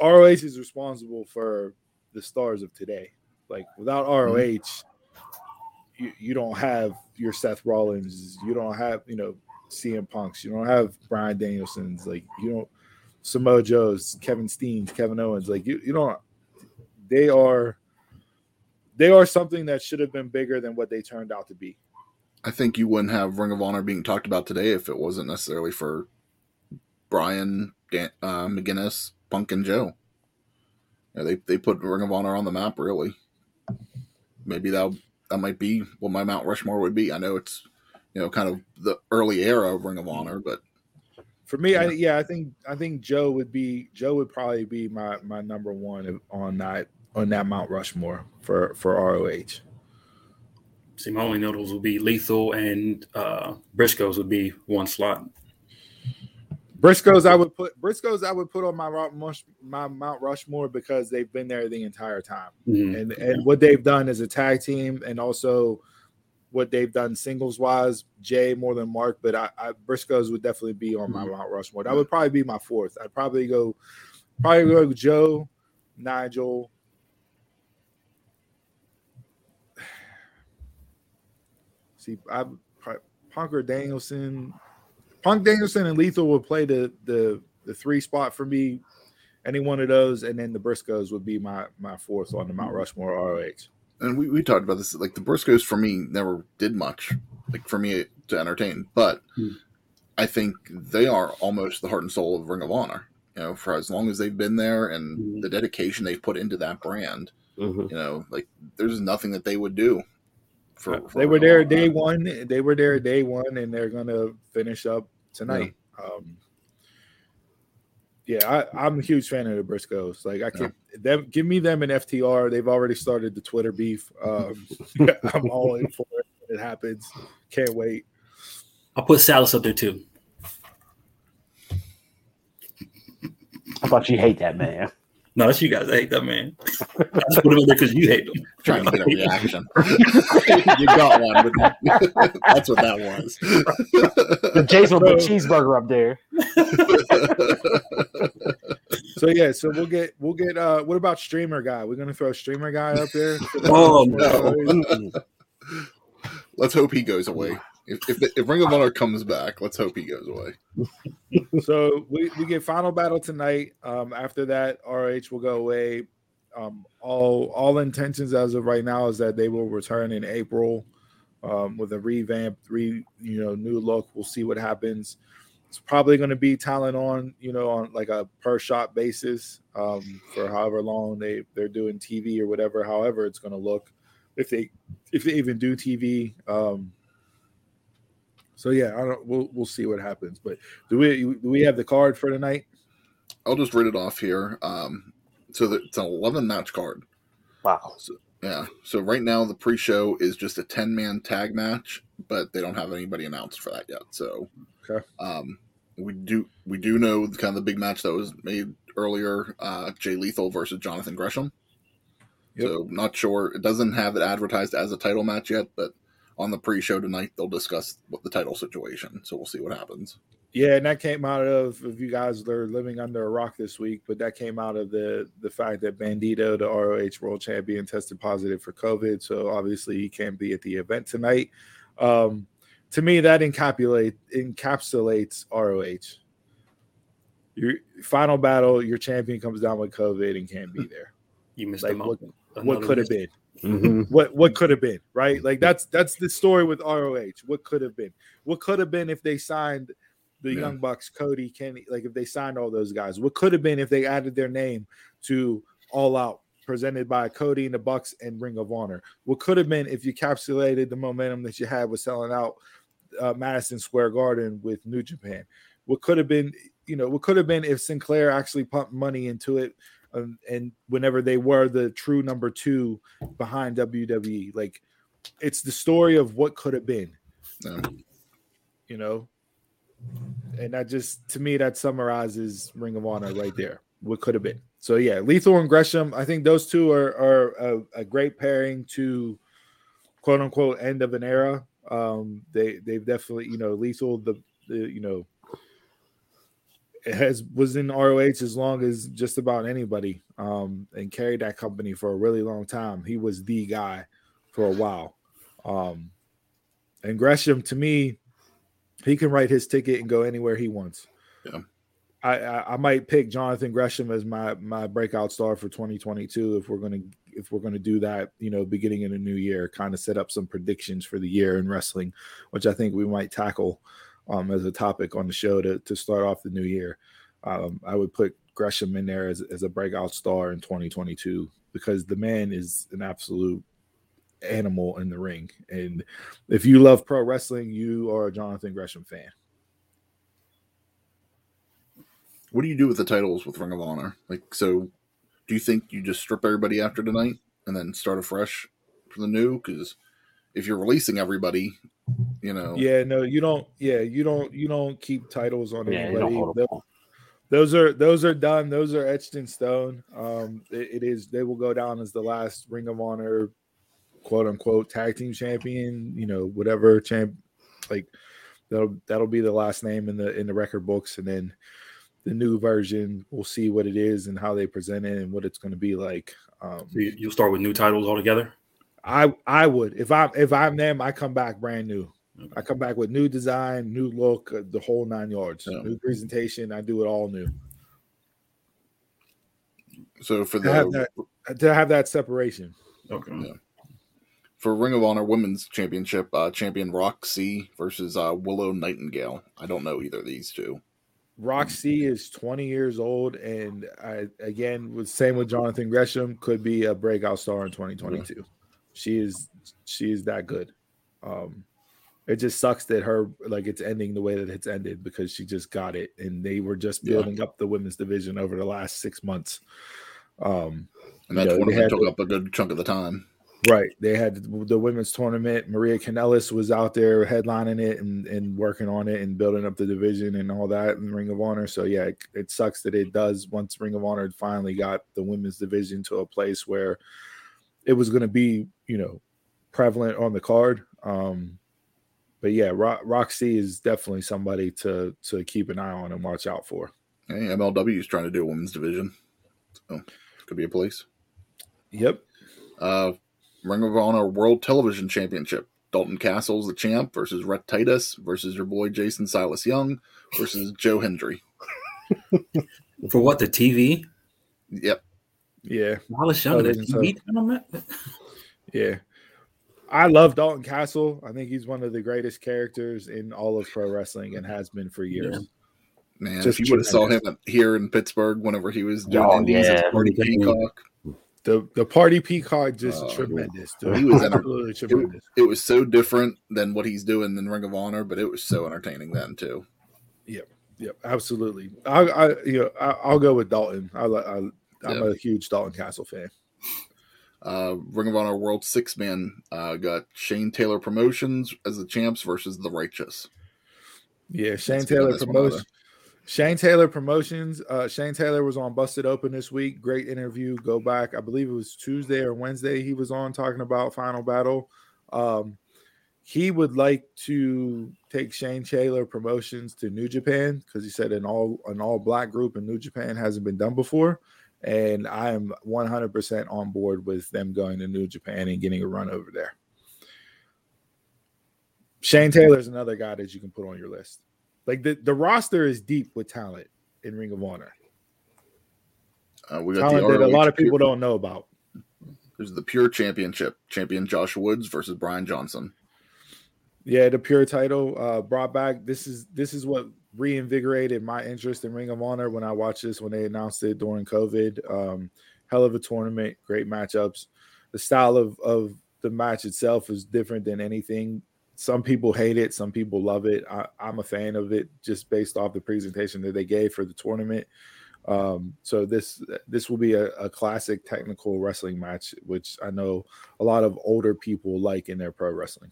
ROH is responsible for the stars of today. Like without ROH, mm-hmm. you, you don't have your Seth Rollins, you don't have, you know, CM Punks, you don't have Bryan Danielson's, like you don't Samoa Joe's, Kevin Steens, Kevin Owens, like you, you don't they are they are something that should have been bigger than what they turned out to be. I think you wouldn't have Ring of Honor being talked about today if it wasn't necessarily for Brian Dan, uh, McGuinness, Punk, and Joe. Yeah, they they put Ring of Honor on the map. Really, maybe that that might be what my Mount Rushmore would be. I know it's you know kind of the early era of Ring of Honor, but for me, yeah. I yeah, I think I think Joe would be Joe would probably be my my number one on that on that Mount Rushmore for for ROH. See, my only notables would be Lethal and uh, Briscoes would be one slot. Briscoes, I would put Briscoes. I would put on my my Mount Rushmore because they've been there the entire time, mm-hmm. and and what they've done as a tag team, and also what they've done singles wise. Jay more than Mark, but I, I Briscoes would definitely be on my mm-hmm. Mount Rushmore. That would probably be my fourth. I'd probably go, probably go Joe, Nigel. See, I Punker Danielson, Punk Danielson and Lethal would play the the the three spot for me. Any one of those, and then the Briscoes would be my my fourth on the Mount Rushmore ROH. And we, we talked about this. Like the Briscoes for me never did much, like for me to entertain. But hmm. I think they are almost the heart and soul of Ring of Honor. You know, for as long as they've been there and hmm the dedication they've put into that brand. Mm-hmm. You know, like there's nothing that they would do for, for they were there day one. They were there day one, and they're gonna finish up tonight. Yeah. Um, yeah, I, am a huge fan of the Briscoes. Like I can yeah. them give me them an FTR. They've already started the Twitter beef. Um, I'm all in for it. It happens. Can't wait. I'll put Silas up there too. I thought you hate that man. No, that's you guys. I hate that man. I just put him in there because you hate him. Trying to get a reaction. you got one, but that's what that was. The Jason the cheeseburger up there. so yeah, so we'll get we'll get uh what about streamer guy? We're gonna throw streamer guy up there. oh no. Let's hope he goes away. If, if, if Ring of Honor comes back, let's hope he goes away. so we, we get final battle tonight. Um, after that, RH will go away. Um, all all intentions as of right now is that they will return in April um, with a revamped, re you know, new look. We'll see what happens. It's probably going to be talent on you know on like a per shot basis um, for however long they they're doing TV or whatever. However, it's going to look if they if they even do TV. Um, so yeah, I don't. We'll we'll see what happens. But do we do we have the card for tonight? I'll just read it off here. Um, so the, it's an eleven match card. Wow. So, yeah. So right now the pre-show is just a ten man tag match, but they don't have anybody announced for that yet. So okay. Um, we do we do know the kind of the big match that was made earlier. Uh, Jay Lethal versus Jonathan Gresham. Yep. So not sure. It doesn't have it advertised as a title match yet, but on the pre-show tonight they'll discuss what the title situation. So we'll see what happens. Yeah, and that came out of if you guys are living under a rock this week, but that came out of the the fact that Bandito, the ROH World Champion, tested positive for COVID. So obviously he can't be at the event tonight. Um, to me, that encapsulate encapsulates ROH. Your final battle, your champion comes down with COVID and can't be there. You missed like, what, what could have been? Mm-hmm. What what could have been, right? Like that's that's the story with ROH. What could have been? What could have been if they signed the yeah. Young Bucks, Cody, Kenny, like if they signed all those guys? What could have been if they added their name to All Out, presented by Cody and the Bucks and Ring of Honor? What could have been if you capsulated the momentum that you had with selling out uh, Madison Square Garden with New Japan? What could have been, you know, what could have been if Sinclair actually pumped money into it um, and whenever they were the true number two behind WWE. Like it's the story of what could have been. Yeah. You know, and that just to me that summarizes Ring of Honor right there. What could have been. So yeah, Lethal and Gresham. I think those two are are a, a great pairing to quote unquote end of an era. Um, they they've definitely you know Lethal the, the you know has was in ROH as long as just about anybody um, and carried that company for a really long time. He was the guy for a while. Um, and Gresham, to me, he can write his ticket and go anywhere he wants. Yeah. I, I, I might pick Jonathan Gresham as my my breakout star for 2022 if we're gonna if we're gonna do that, you know, beginning in a new year, kind of set up some predictions for the year in wrestling, which I think we might tackle um, as a topic on the show to to start off the new year. Um, I would put Gresham in there as, as a breakout star in 2022 because the man is an absolute animal in the ring. And if you love pro wrestling, you are a Jonathan Gresham fan. What do you do with the titles with Ring of Honor? Like, so do you think you just strip everybody after tonight and then start afresh for the new? Because if you're releasing everybody, you know, Yeah, no, you don't. Yeah, you don't. You don't keep titles on Yeah, anybody. hold Tho- them on. those are those are done. Those are etched in stone. Um, it- it is. They will go down as the last Ring of Honor, quote unquote, tag team champion. You know, whatever champ. Like that'll that'll be the last name in the in the record books, and then the new version. We'll see what it is and how they present it and what it's going to be like. Um, So you'll start with new titles altogether. I I would if I'm if I'm them, I come back brand new. I come back with new design, new look, uh, the whole nine yards, Yeah. new presentation. I do it all new so for to have the that to have that separation. Okay. Yeah. for Ring of Honor Women's Championship, uh, champion Rok-C versus uh, Willow Nightingale. I don't know either of these two. Rok-C is 20 years old, and I again was same with Jonathan Gresham. Could be a breakout star in 2022. She is she is that good. Um, it just sucks that her like it's ending the way that it's ended because she just got it, and they were just Yeah. building up the women's division over the last six months. Um, And that No, they tournament had took up a good chunk of the time. Right. They had the women's tournament. Maria Kanellis was out there headlining it and, and working on it and building up the division and all that in Ring of Honor. So yeah, it, it sucks that it does once Ring of Honor finally got the women's division to a place where it was going to be, you know, prevalent on the card. Um, but yeah, Ro- Rok-C is definitely somebody to to keep an eye on and watch out for. Hey, MLW is trying to do a women's division. So could be a place. Yep. Uh, Ring of Honor World Television Championship. Dalton Castle's the champ versus Rhett Titus versus your boy Jason Silas Young versus Joe Hendry. For what the TV? Yep. Yeah. Wallace Young, the so- TV tournament? Yeah. I love Dalton Castle. I think he's one of the greatest characters in all of pro wrestling and has been for years. Yeah. Man, Just if you would have saw him here in Pittsburgh whenever he was doing Oh, Indies yeah. Party Peacock, The the party peacock just Oh, tremendous. Dude. He was absolutely tremendous. it was so different than what he's doing in Ring of Honor, but it was so entertaining then too. Yep, yep, absolutely. I, I you know I, I'll go with Dalton. I, like I I'm a huge Dalton Castle fan. Uh, Ring of Honor World Six Man uh, got Shane Taylor Promotions as the champs versus the Righteous. Yeah, Shane Let's Taylor Promotions. Shane Taylor promotions. Uh, Shane Taylor was on Busted Open this week. Great interview. Go back. I believe it was Tuesday or Wednesday. He was on talking about Final Battle. Um, he would like to take Shane Taylor promotions to New Japan because he said an all an all black group in New Japan hasn't been done before. And I am 100% on board with them going to New Japan and getting a run over there. Shane Taylor is another guy that you can put on your list. Like the, the roster is deep with talent in Ring of Honor. Uh, we got Talent the that a lot of people don't know about. There's the Pure Championship. Champion Josh Woods versus Brian Johnson. Yeah, the pure title uh brought back. This is this is what reinvigorated my interest in Ring of Honor when I watched this when they announced it during COVID. Um, hell of a tournament, great matchups. The style of of the match itself is different than anything. Some people hate it, some people love it. I, I'm a fan of it just based off the presentation that they gave for the tournament. Um, so this this will be a, a classic technical wrestling match, which I know a lot of older people like in their pro wrestling.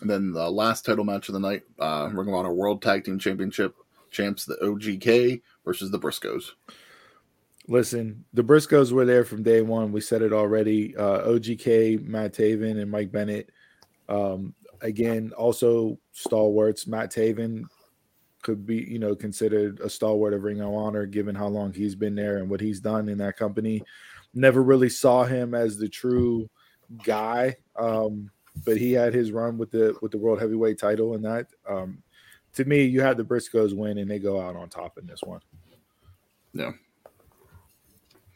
And then the last title match of the night, uh, Ring of Honor World Tag Team Championship champs, the OGK versus the Briscoes. Listen, the Briscoes were there from day one. We said it already. Uh, OGK, Matt Taven, and Mike Bennett. Um, again, also stalwarts. Matt Taven could be, you know, considered a stalwart of Ring of Honor, given how long he's been there and what he's done in that company. Never really saw him as the true guy, um, but he had his run with the with the world heavyweight title, and that, um, to me, you had the Briscoes win, and they go out on top in this one. Yeah.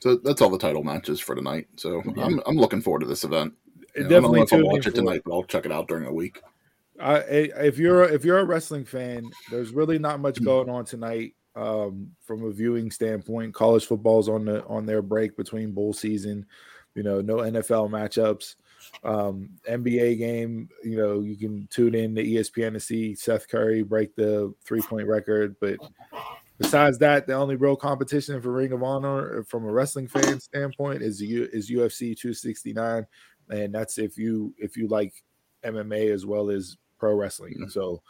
So that's all the title matches for tonight. So Yeah. I'm I'm looking forward to this event. You know, I don't definitely know if I'll watch it tonight, but I'll check it out during the week. I- if you're if you're a wrestling fan, there's really not much going on tonight um, from a viewing standpoint. College football's on the on their break between bowl season. You know, no NFL matchups. Um, NBA game. You know, you can tune in to ESPN to see Seth Curry break the three point record, but besides that, the only real competition for Ring of Honor uh, from a wrestling fan standpoint is U, is UFC 269, and that's if you if you like MMA as well as pro wrestling. Mhm. So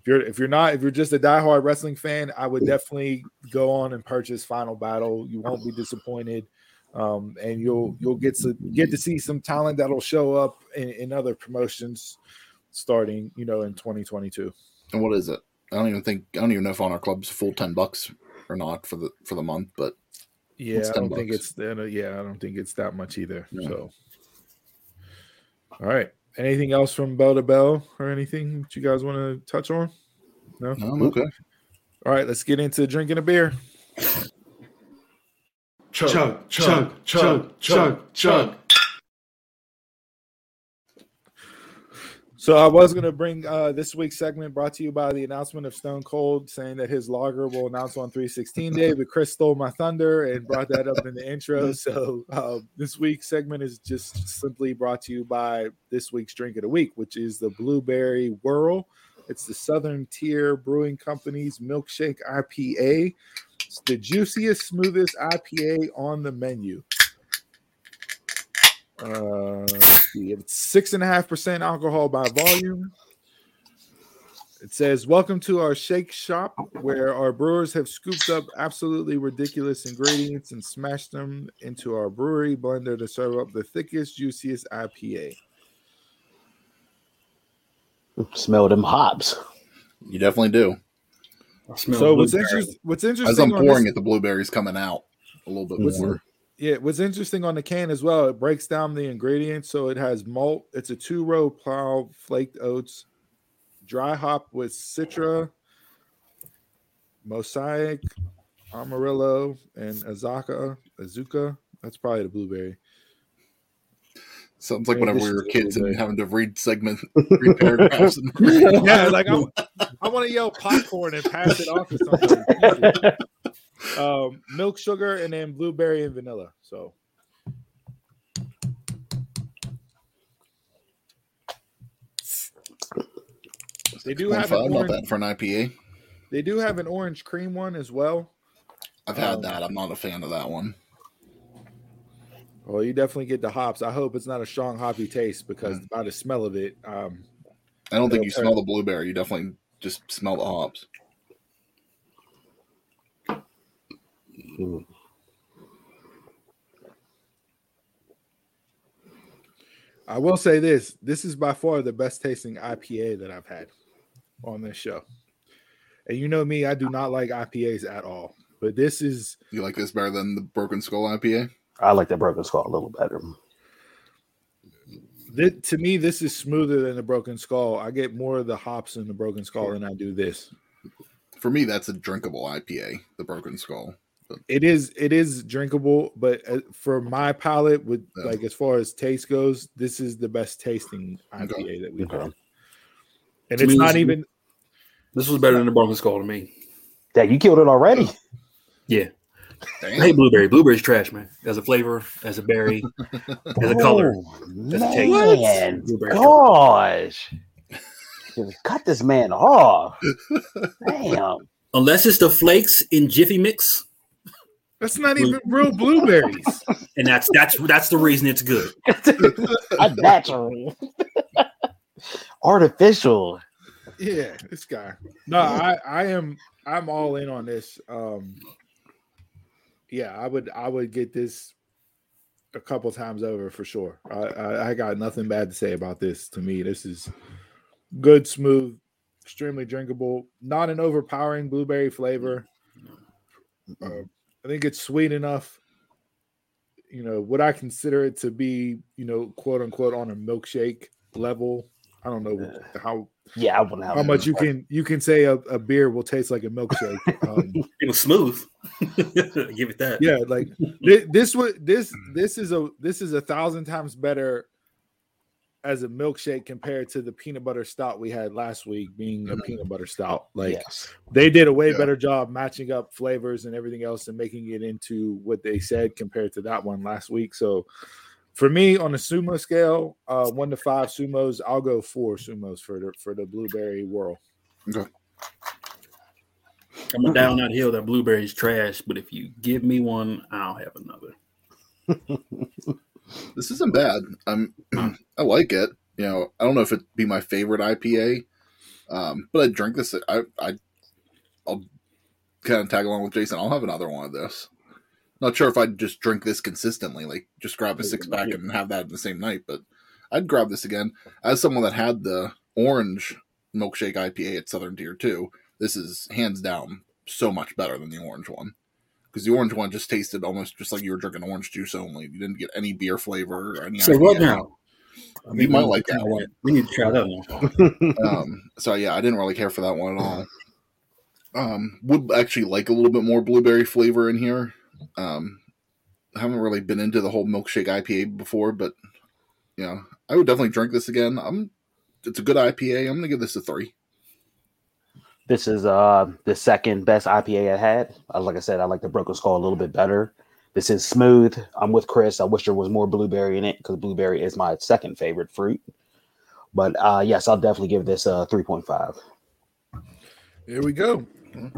if you're if you're not if you're just a diehard wrestling fan, I would definitely go on and purchase Final Battle. You won't be disappointed. Um, and you'll you'll get to get to see some talent that'll show up in, in other promotions starting, you know, in 2022. And what is it? I don't even think I don't even know if Honor Club's full ten bucks or not for the for the month, but Yeah, I don't think it's uh, yeah, I don't think it's that much either. Yeah. So, all right. Anything else from bell to bell or anything that you guys want to touch on? No. no, okay. All right, let's get into drinking a beer. Chug, chug, chug, chug, chug. So I was going to bring uh, this week's segment brought to you by the announcement of Stone Cold saying that his logger will announce on 316 day, but Chris stole my thunder and brought that up in the intro. So uh, this week's segment is just simply brought to you by this week's drink of the week, which is the Blueberry Whirl. It's the Southern Tier Brewing Company's milkshake IPA. It's the juiciest, smoothest IPA on the menu. Uh, let's see. It's six and a half percent alcohol by volume. It says, Welcome to our shake shop where our brewers have scooped up absolutely ridiculous ingredients and smashed them into our brewery blender to serve up the thickest, juiciest IPA. Smell them hops. You definitely do. I smell So what's, blueberry. interest, what's As I'm pouring this, it, the blueberries coming out a little bit What's- more. yeah, what's interesting on the can as well, it breaks down the ingredients. So it has malt, it's a two row plow flaked oats, dry hop with citra, mosaic, amarillo, and azacca, azuka. That's probably the blueberry. Sounds like In whenever we were to the kids and having to read segment, read paragraphs. And yeah, like I, I want to yell popcorn and pass it off to somebody. Jesus. um, milk sugar and then blueberry and vanilla. So they do have an 1.5, not orange, bad for an IPA. they do have an orange cream one as well. I've had Um, that. I'm not a fan of that one. Well, you definitely get the hops. I hope it's not a strong hoppy taste because Mm. by the smell of it, um, I don't think you Okay. smell the blueberry. You definitely just smell the hops. I will say this: this is by far the best tasting IPA that I've had on this show. And you know me, I do not like IPAs at all. But this is You like this better than the Broken Skull IPA? I like the broken skull a little better. thi- to me, this is smoother than the Broken Skull. I get more of the hops in the Broken Skull than I do this. For me, that's a drinkable IPA, the Broken Skull. It is it is drinkable, but uh, for my palate, with Yeah. like as far as taste goes, this is the best tasting IPA Okay. that we've Okay. had. And To it's me, not this- even This was better than the Broken Skull to me. Dang, you killed it already. Yeah. I hate blueberry. Blueberry's trash, man. As a flavor, as a berry, as a color. Oh, As a taste. man, Blueberry. gosh. Cut this man off. Damn. Unless it's the flakes in Jiffy Mix, That's not even real blueberries. and that's that's that's the reason it's good. Unnatural. Artificial. Yeah, this guy. No, I I am I'm all in on this. Um yeah, I would I would get this a couple times over for sure. I, I I got nothing bad to say about this. To me, this is good, smooth, extremely drinkable, not an overpowering blueberry flavor. Uh, I think it's sweet enough. You know, would I consider it to be, you know, quote unquote on a milkshake level? I don't know how Yeah, I wouldn't have how much you can you can say a, a beer will taste like a milkshake. Um, It was smooth. Give it that. yeah, like thi- this would this this is a this is a thousand times better as a milkshake compared to the peanut butter stout we had last week being a peanut butter stout. Like yes. they did a way Yeah. better job matching up flavors and everything else and making it into what they said compared to that one last week. So for me on a sumo scale, uh one to five sumos, I'll go four sumos for the for the blueberry whirl. Coming down that hill, that blueberry's trash. But if you give me one, I'll have another. This isn't bad. I'm I like it. You know, I don't know if it'd be my favorite IPA, um, but I drink this. I I I'll kind of tag along with Jason. I'll have another one of this. Not sure if I'd just drink this consistently, like just grab a six pack and have that in the same night, but I'd grab this again. As someone that had the orange milkshake IPA at Southern Tier 2, this is hands down so much better than the orange one. Because the orange one just tasted almost just like you were drinking orange juice only. You didn't get any beer flavor or any. So what now? You might like that one. We need to try that one. Um, so yeah, I didn't really care for that one at all. Um, would actually like a little bit more blueberry flavor in here. Um, I haven't really been into the whole milkshake IPA before, but you know, I would definitely drink this again. I'm. It's a good IPA. I'm gonna give this a three. This is uh the second best IPA I had. Uh, like I said, I like the Broken Skull a little bit better. This is smooth. I'm with Chris. I wish there was more blueberry in it because blueberry is my second favorite fruit. But uh yes, I'll definitely give this a 3.5. Here we go.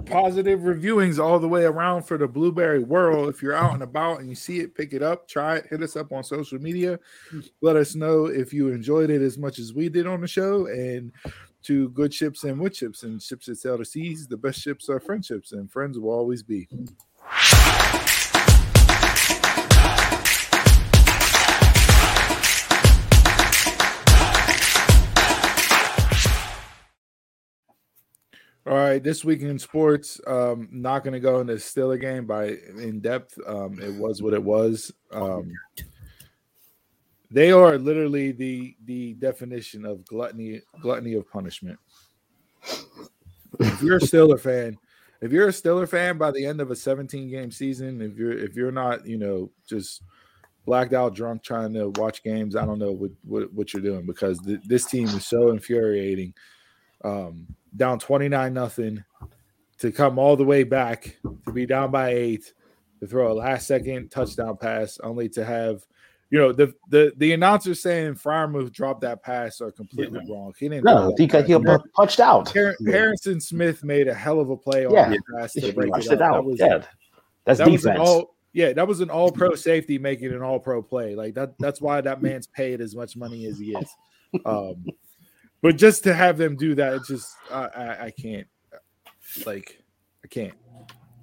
Positive reviewings all the way around for the blueberry whirl. If you're out and about and you see it, pick it up, try it, hit us up on social media. Let us know if you enjoyed it as much as we did on the show. And to good ships and wood ships and ships that sail the seas, the best ships are friendships, and friends will always be. All right, this week in sports, um, not going to go into the Steeler game by in depth. Um, it was what it was. Um, they are literally the the definition of gluttony gluttony of punishment. If you're a Steeler fan, if you're a Steeler fan by the end of a 17 game season, if you're if you're not, you know, just blacked out drunk trying to watch games, I don't know what what, what you're doing because th- this team is so infuriating. Um, down 29 nothing to come all the way back to be down by eight to throw a last second touchdown pass only to have you know the the the announcer saying Freiermuth dropped that pass are completely wrong. He didn't. No, throw he got he got punched out. Har- Harrison Smith made a hell of a play on Yeah. that pass to break punched it, it out. That was, yeah. That's that was an defense. all yeah, that was an all pro safety making an all pro play. Like that that's why that man's paid as much money as he is. Um but just to have them do that, it's just I, I, I can't like I can't.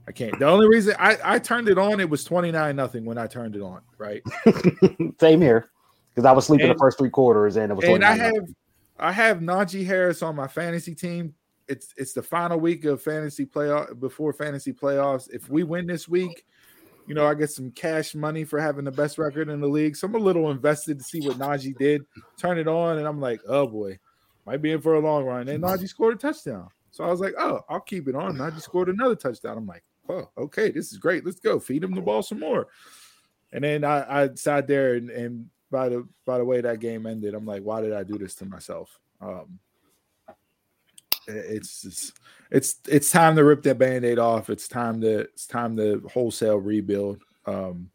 I can't. The only reason I, I turned it on, it was 29 nothing when I turned it on, right? Same here. Because I was sleeping And- the first three quarters and it was and I have I have Najee Harris on my fantasy team. It's it's the final week of fantasy playoff before fantasy playoffs. If we win this week, you know, I get some cash money for having the best record in the league. So I'm a little invested to see what Najee did. Turn it on, and I'm like, oh boy, might be in for a long run. And Najee scored a touchdown. So I was like, oh, I'll keep it on. Najee scored another touchdown. I'm like, oh, okay, this is great. Let's go. Feed him the ball some more. And then I, I sat there and, and by the by the way that game ended, I'm like, why did I do this to myself? Um, it's just, it's it's time to rip that band-aid off. It's time to it's time to wholesale rebuild. Um,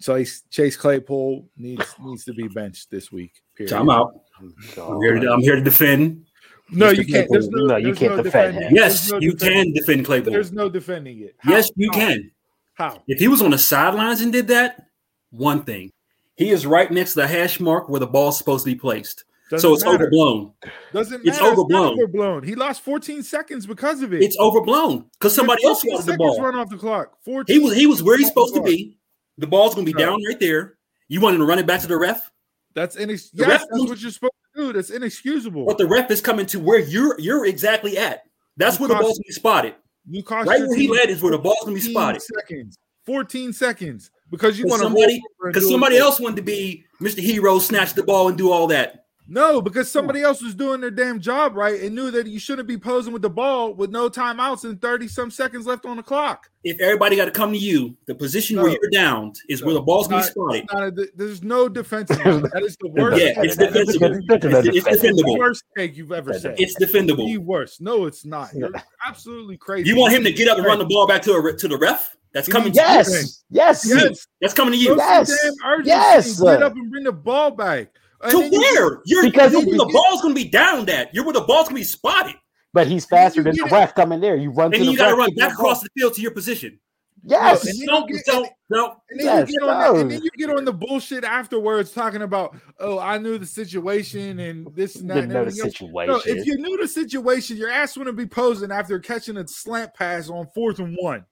so Chase Claypool needs needs to be benched this week. Period. So I'm out. I'm here, to, I'm here to defend. No, Mr. you can't. No, No, you can't no defend him. Yes, There's no you defending. can defend Claypool. There's no defending it. How? yes, you How? can. How? If he was on the sidelines and did that, one thing. He is right next to the hash mark where the ball's supposed to be placed. Doesn't so it's matter. overblown. Doesn't It's matter. not overblown. overblown. He lost 14 seconds because of it. It's overblown because somebody else 14 wanted the ball. Run off the clock. 14 He was he was where he's supposed to be. The ball's gonna be No. down right there. You want him to run it back to the ref, clock. That's inex- yes, that's what you're supposed to do. That's inexcusable. but the ref is coming to where you're you're exactly at. That's where the ball's gonna be spotted. you cost Right where he led is where the ball's gonna be spotted. Seconds. 14 seconds. Because you want somebody because somebody else wanted to be Mr. Hero, snatch the ball and do all that. No, because somebody else was doing their damn job right and knew that you shouldn't be posing with the ball with no timeouts and 30 some seconds left on the clock. If everybody got to come to you, the position No. where you're downed is where the ball's gonna be spotted. a- there's no defense. in that. That is the worst. Yeah, it's take. Defensible. good- that's a good It's, it's defense. the defendable. worst take you've ever said. It's defendable. the defendable. worst. No, it's not. You're absolutely crazy. You want him to get up and run the ball back to a, to the ref? That's coming. To you. Yes, yes, Yes. That's coming to you. Yes. damn. Yes. Get up and bring the ball back. And To where? You're Because you're he- where the ball's gonna be down. that. you're where the ball's gonna be spotted, but he's faster than the ref coming there. You run and to then the you got to run pick back across the field to your position. Yes, And then Don't you get- don't don't. And then, Yes, you get on that, and then you get on the bullshit afterwards talking about, oh, I knew the situation and this and that. didn't And know the situation. No, if you knew the situation, your ass wouldn't be posing after catching a slant pass on fourth and one.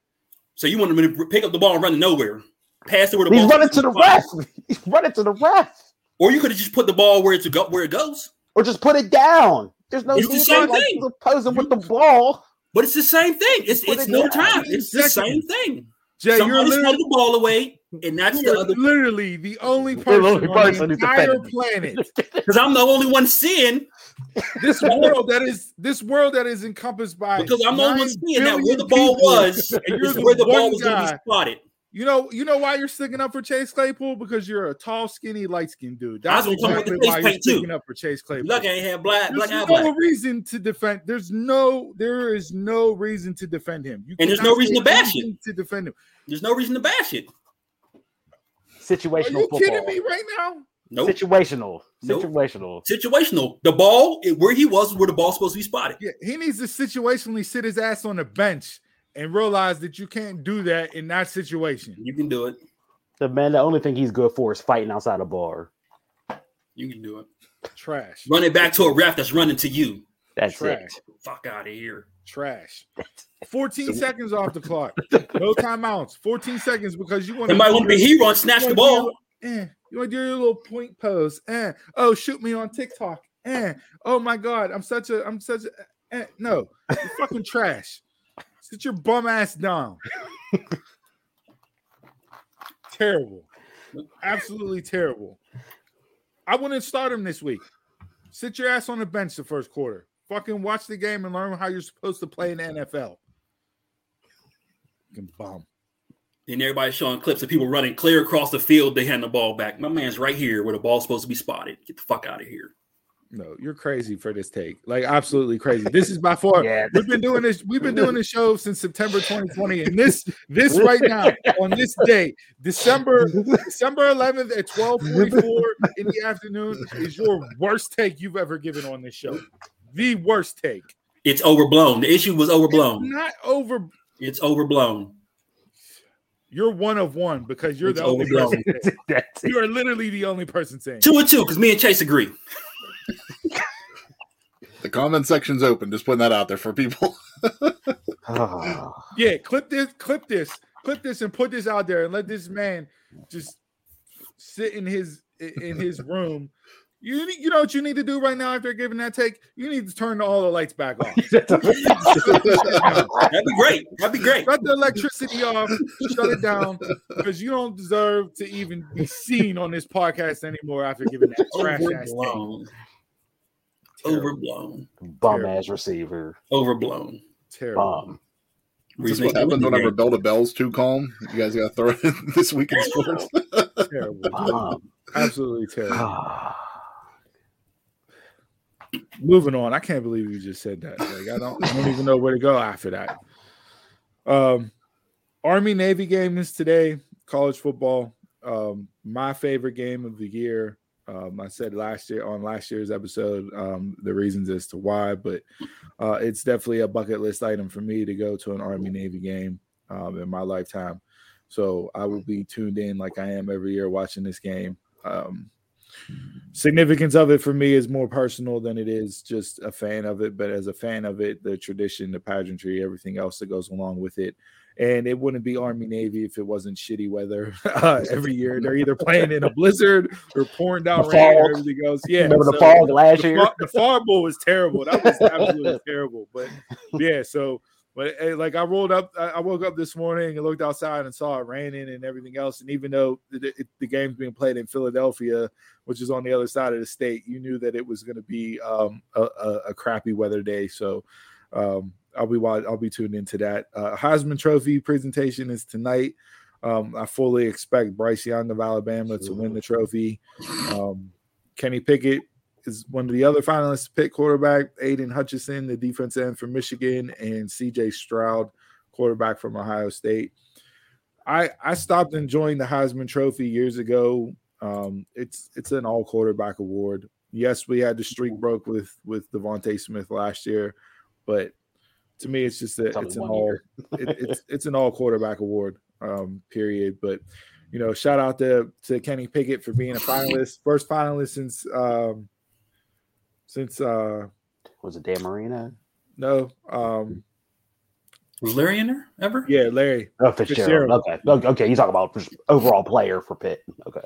So you want him to pick up the ball and run to nowhere, pass it where the He's ball. running to the ref. He's running to the ref, Or you could have just put the ball where it to go where it goes. or just put it down. There's no It's the same like, thing. posing with the ball. But it's the same thing. It's it's it no down. time. It's the same thing. Jay, you're Somebody's literally, throwing the ball away, and that's the other. literally the only The person on the entire defending. planet, Because I'm the only one seeing. this world that is this world that is encompassed by Because I'm the only one seeing that where the ball people, was and you're the where the ball was going to be spotted. You know, you know why you're sticking up for Chase Claypool because you're a tall, skinny, light skinned dude. I was That's gonna about the exactly why face you're paint, too. sticking up for Chase Claypool. Look, I ain't have black, There's black eye no black. reason to defend. There's no, there is no reason to defend him. You And there's no reason to bash anything to defend him. There's no reason to bash it. Situational. Are Situational you football. kidding me right now? Nope. Situational. Nope. Situational. Situational. The ball where he was, where the ball's supposed to be spotted. Yeah, he needs to situationally sit his ass on the bench and realize that you can't do that in that situation. You can do it. The man, the only thing he's good for is fighting outside a bar. You can do it. Trash. Run it back to a ref that's running to you. That's Trash. it. Fuck out of here. Trash. 14 seconds off the clock. No timeouts. 14 seconds because you want Somebody want to be hero and snatch the ball. Eh, you want to do your little point pose? Eh. Oh, shoot me on TikTok. Eh. Oh my God, I'm such a, I'm such a. Eh. No, you're fucking trash. Sit your bum ass down. terrible, absolutely terrible. I wouldn't start him this week. Sit your ass on the bench the first quarter. Fucking watch the game and learn how you're supposed to play in the NFL. Fucking bum. And everybody's showing clips of people running clear across the field. They hand the ball back. My man's right here where the ball's supposed to be spotted. Get the fuck out of here. No, you're crazy for this take. Like absolutely crazy. This is by far. Yeah. We've been doing this. We've been doing this show since September 2020, and this this right now on this day, December December 11th at 12:44 in the afternoon, is your worst take you've ever given on this show. The worst take. It's overblown. The issue was It's overblown. not over. It's overblown. You're one of one because you're It's the only overblown. person. saying- You are literally the only person saying. Two and two, because me and Chase agree. The comment section's open. Just putting that out there for people. Oh. Yeah, clip this, clip this, clip this, and put this out there, and let this man just sit in his in his room. You you know what you need to do right now after giving that take? You need to turn all the lights back off. That'd be great. That'd be great. Shut the electricity off. Shut it down because you don't deserve to even be seen on this podcast anymore after giving that oh, trash ass take. Overblown. Terrible. Overblown. Bum ass receiver. Overblown. Terrible. Bum. Is this Reason what happens win the whenever game. Delta Bell's too calm? You guys got to throw it in this week in sports. Terrible. Bum. Absolutely terrible. Moving on. I can't believe you just said that. Like I don't, I don't even know where to go after that. Um, Army Navy game is today. College football. Um, my favorite game of the year. Um, I said last year on last year's episode um, the reasons as to why, but uh, it's definitely a bucket list item for me to go to an Army Navy game um, in my lifetime. So I will be tuned in like I am every year watching this game. Um, significance of it for me is more personal than it is just a fan of it. But as a fan of it, the tradition, the pageantry, everything else that goes along with it. And it wouldn't be Army Navy if it wasn't shitty weather uh, every year. They're either playing in a blizzard or pouring down The rain everything else. Yeah, Remember the so- fog last the, year? the fog bowl was terrible. That was absolutely terrible. But yeah, so but eh, like I rolled up, I I woke up this morning and looked outside and saw it raining and everything else. And even though the, the- the game's being played in Philadelphia, which is on the other side of the state, you knew that it was going to be um, a, a, a crappy weather day. So um, I'll be I'll be tuned into that. Uh, Heisman Trophy presentation is tonight. Um, I fully expect Bryce Young of Alabama to win the trophy. Um, Kenny Pickett is one of the other finalists to Pitt quarterback. Aidan Hutchinson, the defense end from Michigan, and CJ Stroud, quarterback from Ohio State. I I stopped enjoying the Heisman Trophy years ago. Um, it's it's an all quarterback award. Yes, we had the streak broke with with DeVonta Smith last year, but to me, it's just a, It's it's an all it, it's it's an all quarterback award. Um, period. But you know, shout out to to Kenny Pickett for being a finalist, first finalist since um since uh Was it Dan Marino? no um Was Larry in there ever? yeah Larry Oh, Fitzgerald. Fitzgerald. Okay. Okay. Okay. You talk about overall player for Pitt. Okay.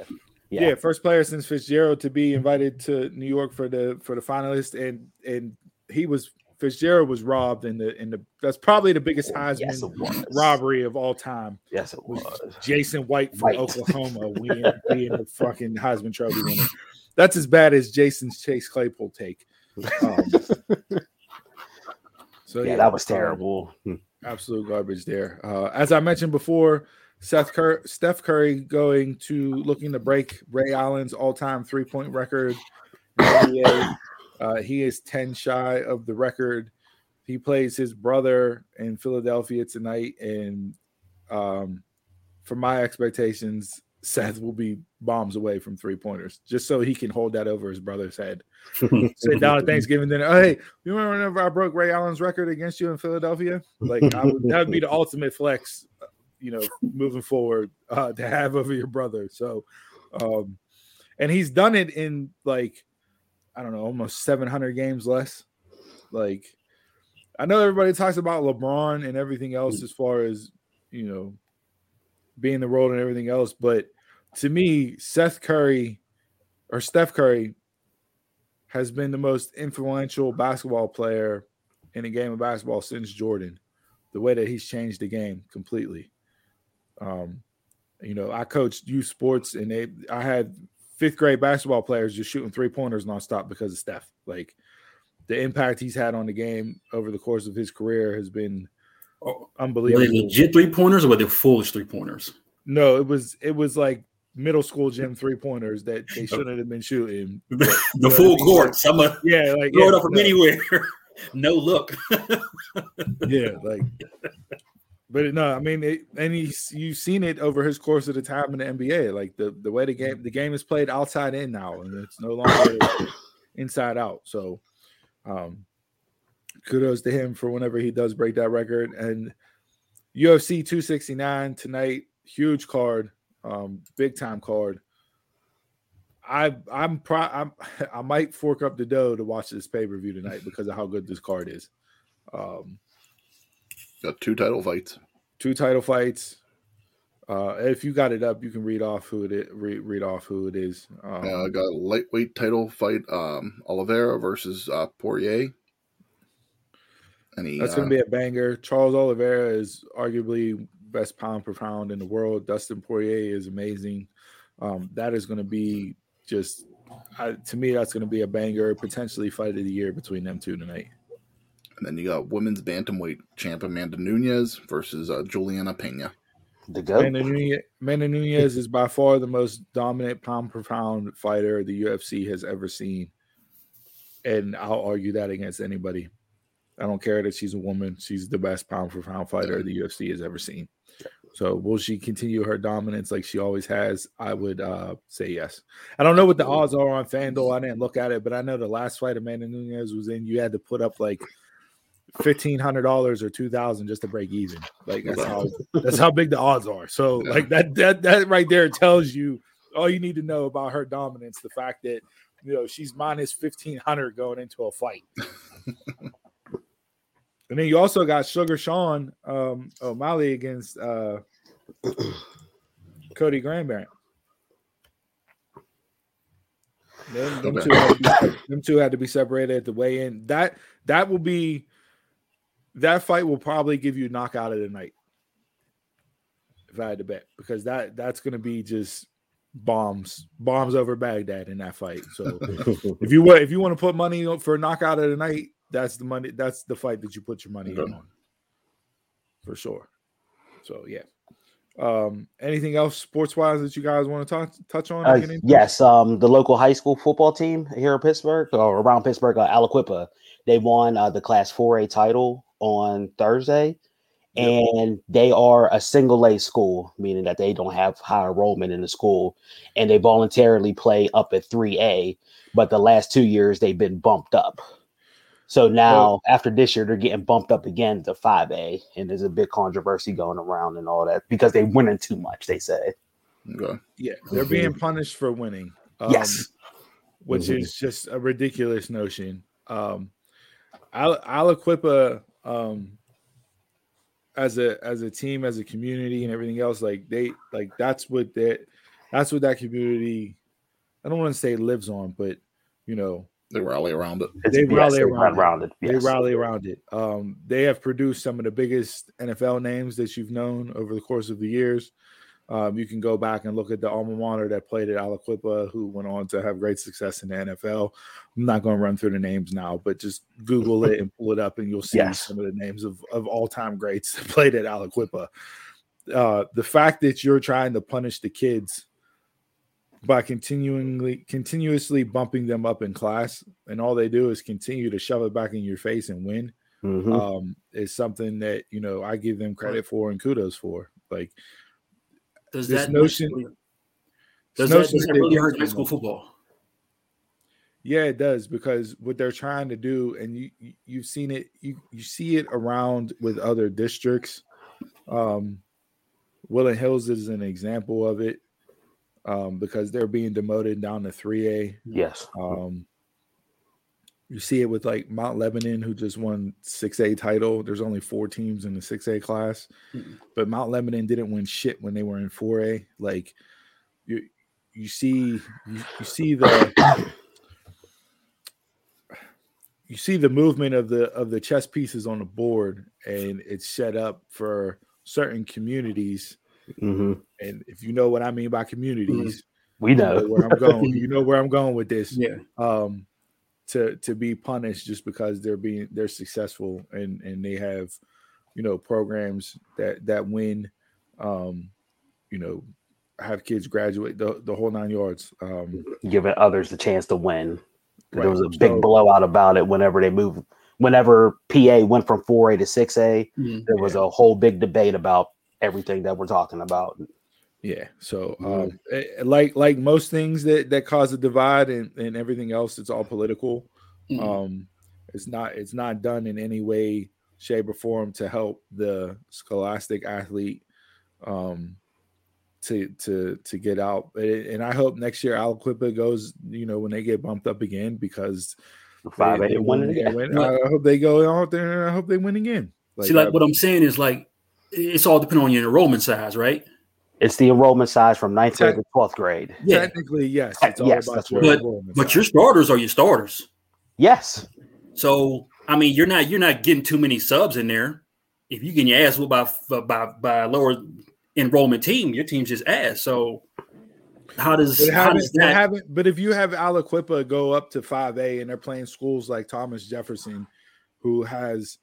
yeah. Yeah. first player since Fitzgerald to be invited to New York for the for the finalist and and he was Fitzgerald was robbed in the in the that's probably the biggest Heisman Yes, robbery of all time. Yes, it was. Jason White from White. Oklahoma being, being the fucking Heisman Trophy winner. That's as bad as Jason's Chase Claypool take. Um, so yeah, that was terrible. Absolute garbage there. Uh, as I mentioned before, Seth Cur- Steph Curry going to looking to break Ray Allen's all-time three-point record. In the NBA. Uh, he is 10 shy of the record. He plays his brother in Philadelphia tonight, and um, for my expectations, Seth will be bombs away from three pointers, just so he can hold that over his brother's head. Sit down at Thanksgiving dinner. Oh, hey, you remember whenever I broke Ray Allen's record against you in Philadelphia? Like I would, that would be the ultimate flex, you know, moving forward uh, to have over your brother. So, um, and he's done it in like I don't know, almost 700 games less. Like I know everybody talks about LeBron and everything else as far as you know being the role and everything else, but to me, Seth Curry or Steph Curry has been the most influential basketball player in the game of basketball since Jordan. The way that he's changed the game completely. Um, you know, I coached youth sports, and they I had fifth grade basketball players just shooting three pointers nonstop because of Steph. Like the impact he's had on the game over the course of his career has been Oh, Were they unbelievable. legit three pointers or were they foolish three pointers? No, it was it was like middle school gym three pointers that they shouldn't have been shooting. the full court. Gonna Yeah, like throw yeah, it up from no. anywhere. no look. yeah, like. But no, I mean, it, and he's you've seen it over his course of the time in the NBA. Like the the way the game the game is played outside in now, and it's no longer inside out. So, um, kudos to him for whenever he does break that record. And UFC 269 tonight, huge card, um, big time card. I I'm pro I'm, I might fork up the dough to watch this pay per view tonight because of how good this card is. Um, Got two title fights. two title fights. Uh, if you got it up, you can read off who it is, read, read off who it is. Um, Uh, I got a lightweight title fight. Um, Oliveira versus uh, Poirier. He, that's uh, going to be a banger. Charles Oliveira is arguably best pound per pound in the world. Dustin Poirier is amazing. Um, that is going to be just I, to me. That's going to be a banger, potentially fight of the year between them two tonight. And then you got women's bantamweight champ Amanda Nunes versus uh, Julianna Peña. The goat. Amanda Nunes, Amanda Nunes is by far the most dominant pound per pound fighter the UFC has ever seen. And I'll argue that against anybody. I don't care that she's a woman. She's the best pound for pound fighter the UFC has ever seen. So will she continue her dominance like she always has? I would uh, say yes. I don't know what the odds are on FanDuel. I didn't look at it, but I know the last fight Amanda Nunes was in, you had to put up like fifteen hundred dollars or two thousand just to break even. Like that's how that's how big the odds are. So like that that that right there tells you all you need to know about her dominance. The fact that you know she's minus fifteen hundred going into a fight. and then you also got Sugar Sean um, O'Malley against uh, Cody Garbrandt. Them, them, two had to be, them two had to be separated at the weigh-in. That that will be that fight will probably give you a knockout of the night. If I had to bet, because that that's going to be just bombs, bombs over Baghdad in that fight. So if you if you want to put money for a knockout of the night, that's the money. That's the fight that you put your money Okay. on, for sure. So yeah. Um, anything else sports wise that you guys want to touch touch on? Uh, yes, um, the local high school football team here in Pittsburgh or around Pittsburgh, uh, Aliquippa, they won uh, the Class 4A title on Thursday, and they are a single A school, meaning that they don't have high enrollment in the school, and they voluntarily play up at 3A, but the last two years they've been bumped up. So now, after this year, they're getting bumped up again to 5A, and there's a big controversy going around and all that because they winning too much. They say, Okay. Yeah, they're being punished for winning. Um, yes, which Mhm. is just a ridiculous notion. Um, Al- Aliquippa, um, as a as a team, as a community, and everything else, like they like that's what that that's what that community. I don't want to say lives on, but you know They rally around it. It's- they yes, rally they around it. around it. they yes. rally around it. Um, they have produced some of the biggest NFL names that you've known over the course of the years. Um, you can go back and look at the alma mater that played at Aliquippa, who went on to have great success in the NFL. I'm not going to run through the names now, but just Google it and pull it up, and you'll see Yes. some of the names of, of all time greats that played at Aliquippa. Uh, the fact that you're trying to punish the kids by continually continuously bumping them up in class, and all they do is continue to shove it back in your face and win Mhm. um, is something that you know I give them credit for and kudos for. Like Does This that notion- does this that, notion does that that really hurt high school football? Yeah, it does because what they're trying to do, and you you- you've seen it, you you see it around with other districts. Um, Woodland Hills is an example of it um, because they're being demoted down to three A. Yes. Um, you see it with like Mount Lebanon, who just won six A title. There's only four teams in the six A class, Mhm. but Mount Lebanon didn't win shit when they were in four A. Like you, you see, you, you see the you see the movement of the of the chess pieces on the board, and it's set up for certain communities. Hmm And if you know what I mean by communities, We you know know. where I'm going. You know where I'm going with this Yeah. um to to be punished just because they're being they're successful and and they have you know programs that that win um you know have kids graduate the, the whole nine yards um Giving others the chance to win. There was a big So- blowout about it whenever they moved. Whenever PA went from 4A to 6A, Mhm. there was a whole big debate about everything that we're talking about. yeah so um eh, like like most things that that cause a divide and and everything else it's all political Mhm. um it's not it's not done in any way shape or form to help the scholastic athlete um to to to get out and i hope next year Aliquippa goes you know when they get bumped up again because they- 5A they winning win- again. win. i hope they go out there i hope they win again See, like I- what I'm saying is like it's all depending on your enrollment size, right? It's the enrollment size from ninth grade to 12th grade. Yeah. technically yes it's all yes, about that's your what- enrollment But your starters are your starters. Yes. So I mean, you're not you're not getting too many subs in there. If you getting your ass whooped by by by a lower enrollment team, your team's just ass. So how does But how does that? haven't, but if you have Aliquippa go up to 5A and they're playing schools like Thomas Jefferson, who has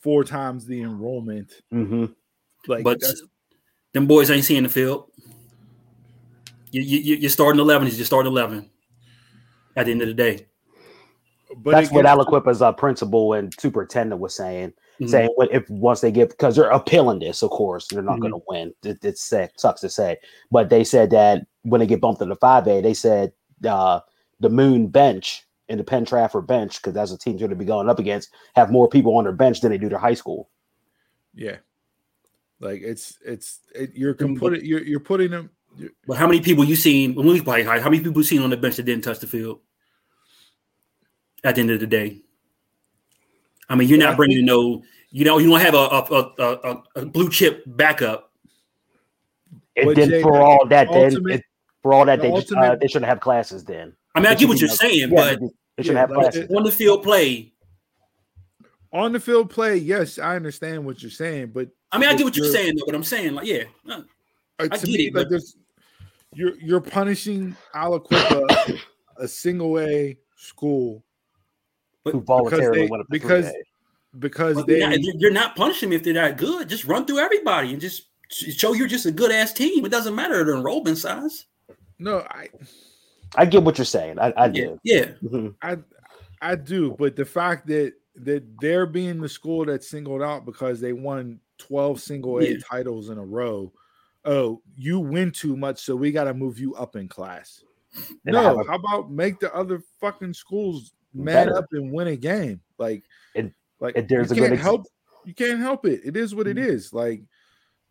four times the enrollment, hmm like but them boys ain't seeing the field. You, you, you're starting eleven is you're starting eleven. At the end of the day, but That's it what gets- Aliquippa's uh, principal and superintendent was saying. Mhm. Saying what if once they get because they're appealing this, of course, they're not Mhm. going to win. It, it's sick, sucks to say, but they said that when they get bumped into five A, they said uh, the Moon bench and the Penn Trafford bench because that's a team's going to be going up against have more people on their bench than they do their high school. Yeah, like it's it's it, you're put you're you're putting them. You're, But how many people you seen when we play high? How many people you seen on the bench that didn't touch the field? At the end of the day, I mean, you're not bringing in no. You know, you don't have a a, a, a, a blue chip backup. And But then Jay, for all that, then it, for all that, the they just, uh, they shouldn't have classes. Then I mean, I get what you're saying, yeah, but they, they shouldn't yeah, have like, classes. on the field play, on the field play, yes, I understand what you're saying, but I mean, I but get what you're you're- saying, though. But I'm saying, like, yeah, uh, I get me, it, like but- there's you're you're punishing Aliquippa, a single A school, who voluntarily they- went up because 3A. because but they you're, not, you're not punishing them if they're that good. Just run through everybody and just show you're just a good ass team. It doesn't matter the enrollment size. no, I I get what you're saying. I, I Yeah, do. yeah. Mhm. I I do, but the fact that that they're being the school that's singled out because they won 12 single A Yeah. titles in a row. Oh, you win too much, so we got to move you up in class. And no, a- how about make the other fucking schools man Better. up and win a game? Like, And- like and there's you a good can't ex- help. You can't help it. It is what it is. Like,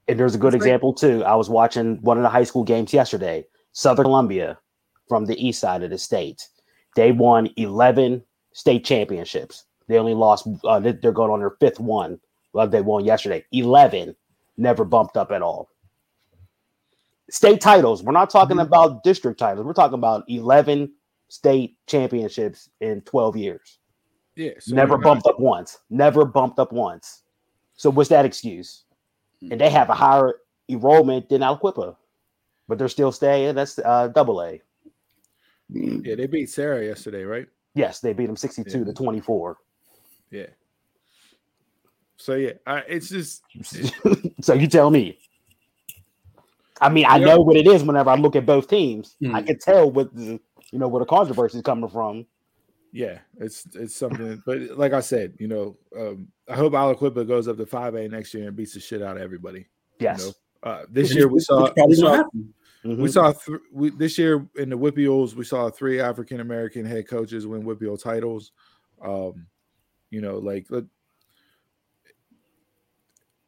And there's a good It's like- example too. I was watching one of the high school games yesterday. Southern Columbia from the east side of the state. They won 11 state championships. They only lost. Uh, they're going on their fifth one. Well, they won yesterday. 11 never bumped up at all. State titles. We're not talking Mhm. about district titles. We're talking about 11 state championships in 12 years. yeah, so never bumped up once. Never bumped up once. So what's that excuse? And they have a higher enrollment than Aliquippa, but they're still staying. That's uh, double A. Yeah, they beat Serra yesterday, right? Yes, they beat them 62 Yeah. to 24. Yeah. So yeah, I, it's just so you tell me. I mean, I know what it is whenever I look at both teams. I Mhm. can tell what the you know where the controversy is coming from. yeah, it's it's something. But like I said, you know, um, I hope Aliquippa goes up to five A next year and beats the shit out of everybody. Yes. You know, uh, this year we saw, we saw happen. Mhm. we saw th- we, this year in the WPIALs we saw three African American head coaches win WPIAL titles. Um, you know, like let-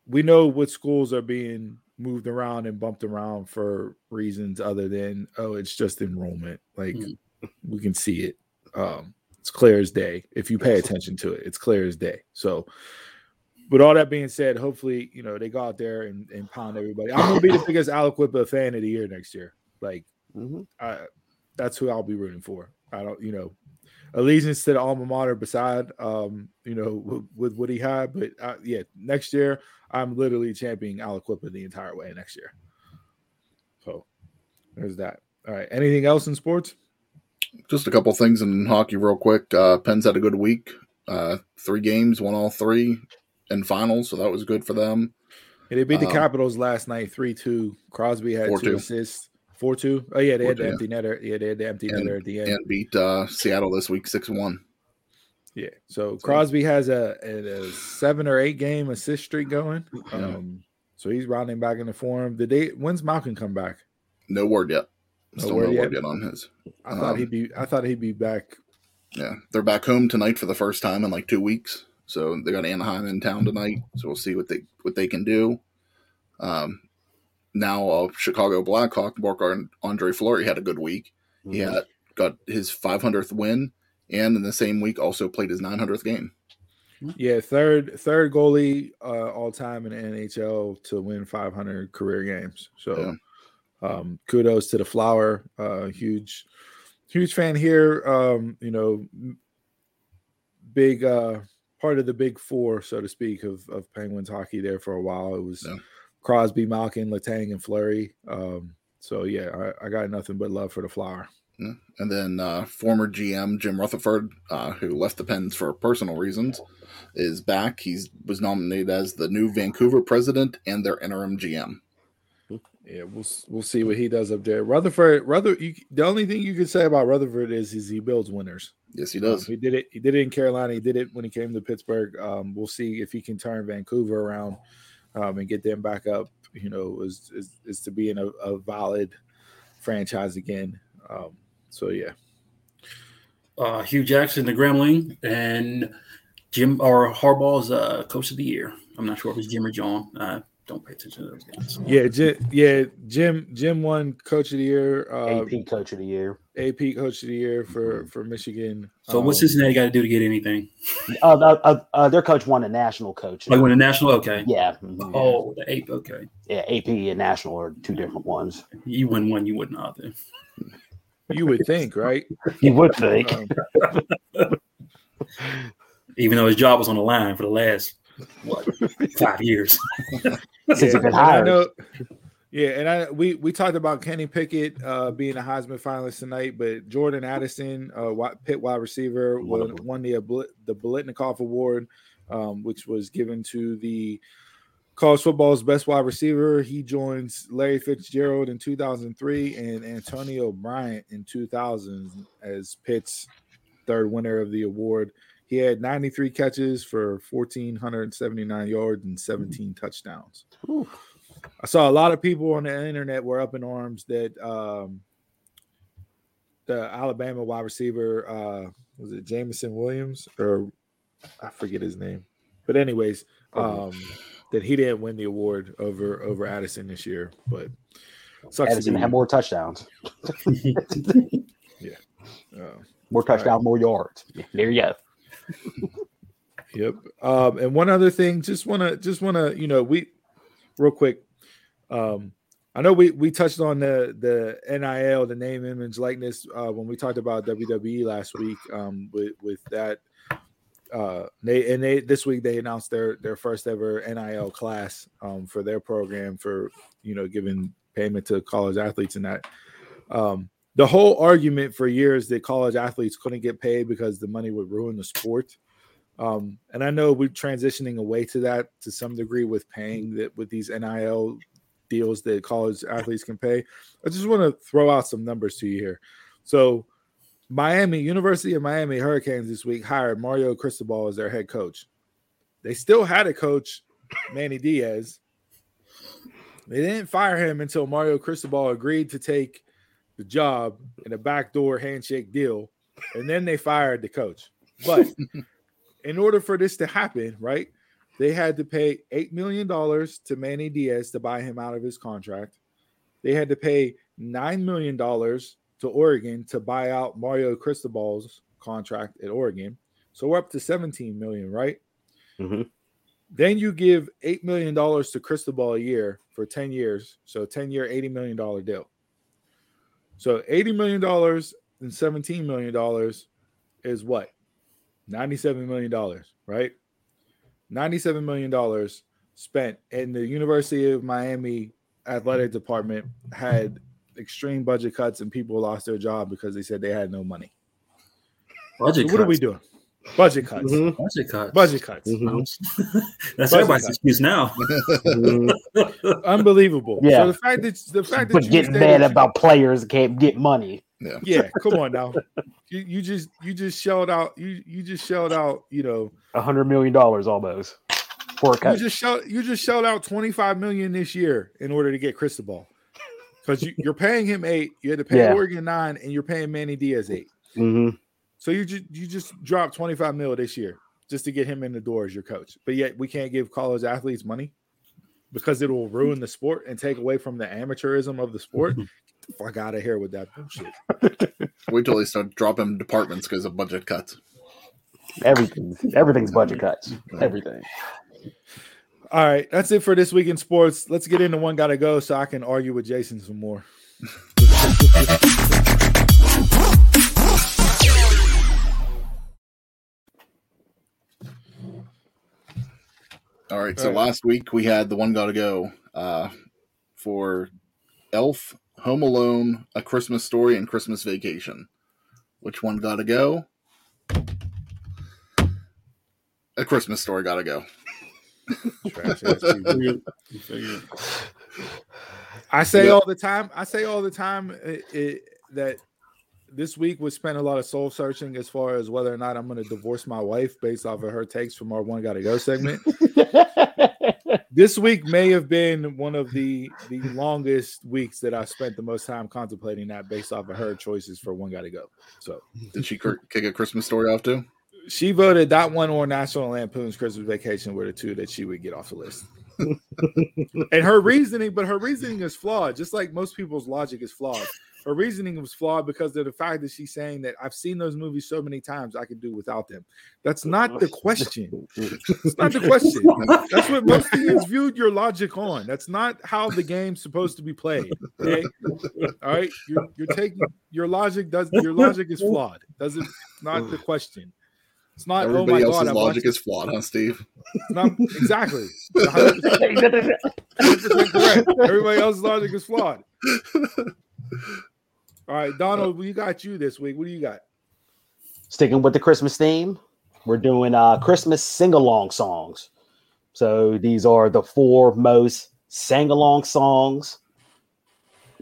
we know what schools are being moved around and bumped around for reasons other than oh it's just enrollment. Like Mhm. we can see it. Um, it's clear as day if you pay attention to it. It's clear as day. So. With all that being said, hopefully, you know, they go out there and, and pound everybody. I'm gonna be the biggest Aliquippa fan of the year next year. Like Mhm. I, that's who I'll be rooting for. I don't, you know, allegiance to the alma mater beside, um, you know, with, with what he had. But uh, yeah, next year I'm literally championing Aliquippa the entire way next year. So there's that. All right. Anything else in sports? Just a couple things in hockey, real quick. Uh, Pens had a good week. Uh, three games, won all three in finals, so that was good for them. Yeah, they beat the Um, Capitals last night, three two. Crosby had 2 4-2. assists, four two. Oh yeah, they had the 4-2, empty netter. Yeah, they had the empty And- netter at the end. And beat uh, Seattle this week six one. Yeah. So Crosby has a, a, seven or eight game assist streak going. Yeah. Um, so he's rounding back into form. Did they? When's Malkin come back? No word yet. No word no yet? word yet on his. I thought Um, he'd be. I thought he'd be back. Yeah, they're back home tonight for the first time in like two weeks. So they got Anaheim in town tonight. So we'll see what they what they can do. Um, now uh, Chicago Blackhawk Mark Andre Fleury had a good week. He Mhm. had got his 500th win, and in the same week also played his 900th game. Yeah, third third goalie uh, all time in the NHL to win 500 career games. So, um, kudos to the Flower. Uh, huge, huge fan here. Um, you know, big uh, part of the big four, so to speak, of of Penguins hockey there for a while. It was Yeah. Crosby, Malkin, Letang, and Fleury. Um, so yeah, I, I got nothing but love for the Flower. Yeah. And then uh, former GM Jim Rutherford, uh, who left the Pens for personal reasons, is back. He's was nominated as the new Vancouver president and their interim GM. Yeah, we'll we'll see what he does up there. Rutherford, Ruther, you, the only thing you can say about Rutherford is is he builds winners. Yes, he Um, does. he did it. He did it in Carolina. He did it when he came to Pittsburgh. Um, we'll see if he can turn Vancouver around um, and get them back up. You know, is is, is to be in a, a valid franchise again. Um, so yeah. uh, Hue Jackson, the Grambling, and Jim or Harbaugh's uh, coach of the year. I'm not sure if it's Jim or John. I don't pay attention to those guys. Yeah, Jim, yeah, Jim Jim won coach of the year, uh, AP coach of the year. AP coach of the year for for Michigan. So what's Um, Cincinnati got to do to get anything? Uh, uh, uh, uh, their coach won a national coach. Like win a national? Okay. Yeah. mhm. Oh, the ape. Okay. Yeah, AP and national are two different ones. You win one, you win another. You would think, right? You would think. Um, Even though his job was on the line for the last what five years. Since he's been and I know- yeah, and I we we talked about Kenny Pickett uh, being a Heisman finalist tonight, but Jordan Addison, uh, Pitt wide receiver, won, won the the Biletnikoff Award, um, which was given to the college football's best wide receiver. He joins Larry Fitzgerald in 2003 and Antonio Bryant in 2000 as Pitt's third winner of the award. He had 93 catches for 1,479 yards and 17 touchdowns. Ooh. I saw a lot of people on the internet were up in arms that um, the Alabama wide receiver uh, was it Jameson Williams or I forget his name, but anyways, um, that he didn't win the award over over Addison this year. But sucks Addison had more touchdowns. uh, More touchdowns, more yards. There you go. Yep. Um, and one other thing, just wanna just wanna, you know, we real quick. Um, I know we we touched on the the NIL, the name, image, likeness, uh, when we talked about WWE last week. Um, with with that, uh, they and they this week they announced their their first ever NIL class um for their program for you know giving payment to college athletes and that. Um, the whole argument for years that college athletes couldn't get paid because the money would ruin the sport. Um, and I know we're transitioning away to that to some degree with paying that with these NIL deals that college athletes can pay. I just want to throw out some numbers to you here. So, Miami, University of Miami Hurricanes this week hired Mario Cristobal as their head coach. They still had a coach, Manny Diaz. They didn't fire him until Mario Cristobal agreed to take the job in a backdoor handshake deal, and then they fired the coach. But in order for this to happen, right, they had to pay $8 million to Manny Diaz to buy him out of his contract. They had to pay $9 million to Oregon to buy out Mario Cristobal's contract at Oregon. So we're up to 17 million, right? Mhm. Then you give $8 million to Cristobal a year for 10 years. So 10 year, $80 million deal. So $80 million and $17 million is what? $97 million, right? $97 million spent. And the University of Miami athletic department had extreme budget cuts and people lost their job because they said they had no money. Budget So what are we doing? Budget cuts. Mhm. Budget cuts. Budget cuts. Mhm. That's Budget everybody's cuts. excuse now. Mhm. Unbelievable. Yeah. So the fact that the fact that But you getting mad about players can't get money. yeah, come on now. You, you just you just shelled out you you just shelled out you know A hundred million dollars almost for a you just shelled you just shelled out 25 million this year in order to get Cristobal because you, you're paying him eight you had to pay Yeah. Oregon nine and you're paying Manny Diaz eight hmm so you just you just dropped 25 mil this year just to get him in the door as your coach but yet we can't give college athletes money because it will ruin the sport and take away from the amateurism of the sport the fuck out of here with that bullshit Wait till they start dropping departments because of budget cuts. Everything, everything's budget cuts. Everything. All right, that's it for this week in sports. Let's get into one gotta go so I can argue with Jason some more. All right. So All right. last week we had the one gotta go uh, for Elf, Home Alone, A Christmas Story, and Christmas Vacation. Which one gotta go? A Christmas Story gotta go. Trash ass TV. You figure- I say all the time. I say all the time uh, it, that this week was spent a lot of soul searching as far as whether or not I'm going to divorce my wife based off of her takes from our one gotta go segment. this week may have been one of the the longest weeks that I spent the most time contemplating that based off of her choices for one got to go. So Did she cr- kick a Christmas story off too? she voted that one or National Lampoon's Christmas Vacation were the two that she would get off the list. and her reasoning, but her reasoning is flawed, just like most people's logic is flawed. Her reasoning was flawed because of the fact that she's saying that I've seen those movies so many times I could do without them. That's not the question. It's not the question. That's what most things viewed your logic on. That's not how the game's supposed to be played. Okay. All right. You're, you're taking your logic does your logic is flawed. Doesn't not the question. It's not oh my Everybody god. else's logic watched, is flawed, huh, Steve? it's not, exactly. 100% 100% correct. Everybody else's logic is flawed. All right, Donald, we got you this week. What do you got? Sticking with the Christmas theme, we're doing uh Christmas sing-along songs. So these are the four most sang-along songs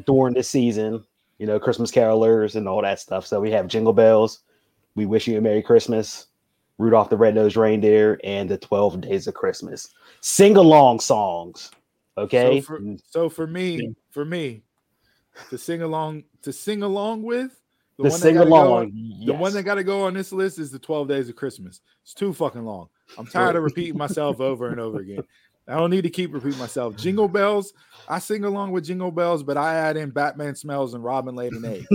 during this season. You know, Christmas carolers and all that stuff. So we have Jingle Bells, We Wish You a Merry Christmas, Rudolph the Red-Nosed Reindeer, and the 12 Days of Christmas. Sing-along songs. Okay. So for, so for me, for me, to sing along, to sing along with the one that sing along. on- The one that got to go on this list is the 12 Days of Christmas. It's too fucking long. I'm tired of repeating myself over and over again. I don't need to keep repeating myself. Jingle bells, I sing along with jingle bells, but I add in Batman smells and Robin laid an egg.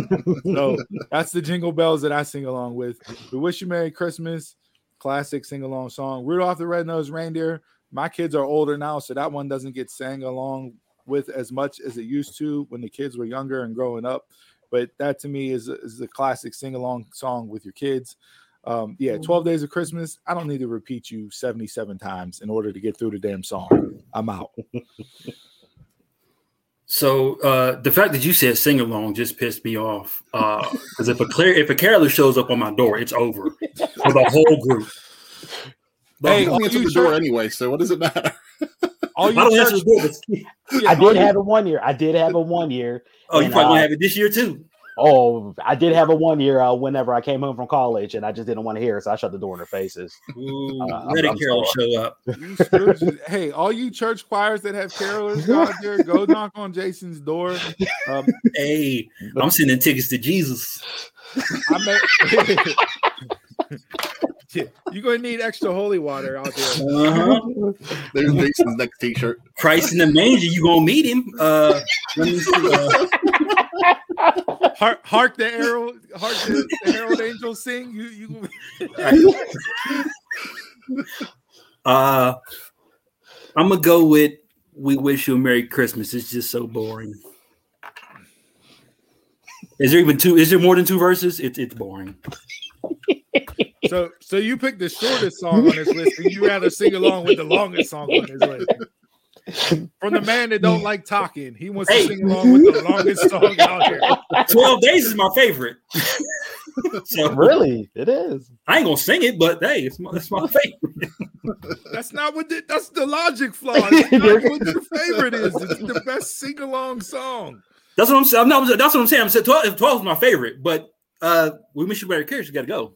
So that's the jingle bells that I sing along with. We wish you Merry Christmas, classic sing along song. Rudolph the Red-Nosed Reindeer. My kids are older now, so that one doesn't get sang along with as much as it used to when the kids were younger and growing up. But that to me is, is a classic sing along song with your kids. Um, yeah, 12 Days of Christmas. I don't need to repeat you 77 times in order to get through the damn song. I'm out. So uh, the fact that you said sing along just pissed me off. Because if a clear if a caroler shows up on my door, it's over for the whole group. The Hey, I'm going to you the door anyway, so what does it matter? All I you church, the door, yeah, I all did you- have it one year. I did have it one year. oh, you probably uh, gonna have it this year too. Oh, I did have it one year uh, whenever I came home from college and I just didn't want to hear it. So I shut the door in their faces. Ooh, Uh, let I'm- a carol I'm show up. You hey, all you church choirs that have carolers go out there, go knock on Jason's door. Um, Hey, I'm sending tickets to Jesus. I may, Yeah, you're gonna need extra holy water out there. Uh-huh. There's Jason's next T-shirt. Christ in the manger, you gonna meet him. Uh, let me see, uh, Hark, hark the arrow, hark the, the herald angels sing. You, you. uh, I'm gonna go with "We Wish You a Merry Christmas." It's just so boring. Is there even two? Is there more than two verses? It's it's boring. So, so you picked the shortest song on this list, and you rather sing along with the longest song on this list. From the man that don't like talking, he wants Hey. to sing along with the longest song out here. Twelve Days is my favorite. so Really? It is. I ain't gonna sing it, but hey, it's my, it's my favorite. That's not what the, that's the logic flaw. It's not what your favorite is. It's the best sing along song. That's what I'm saying. No, that's what I'm saying. I'm saying 12, 12 is my favorite, but uh, we wish you better Christmas. You got to go.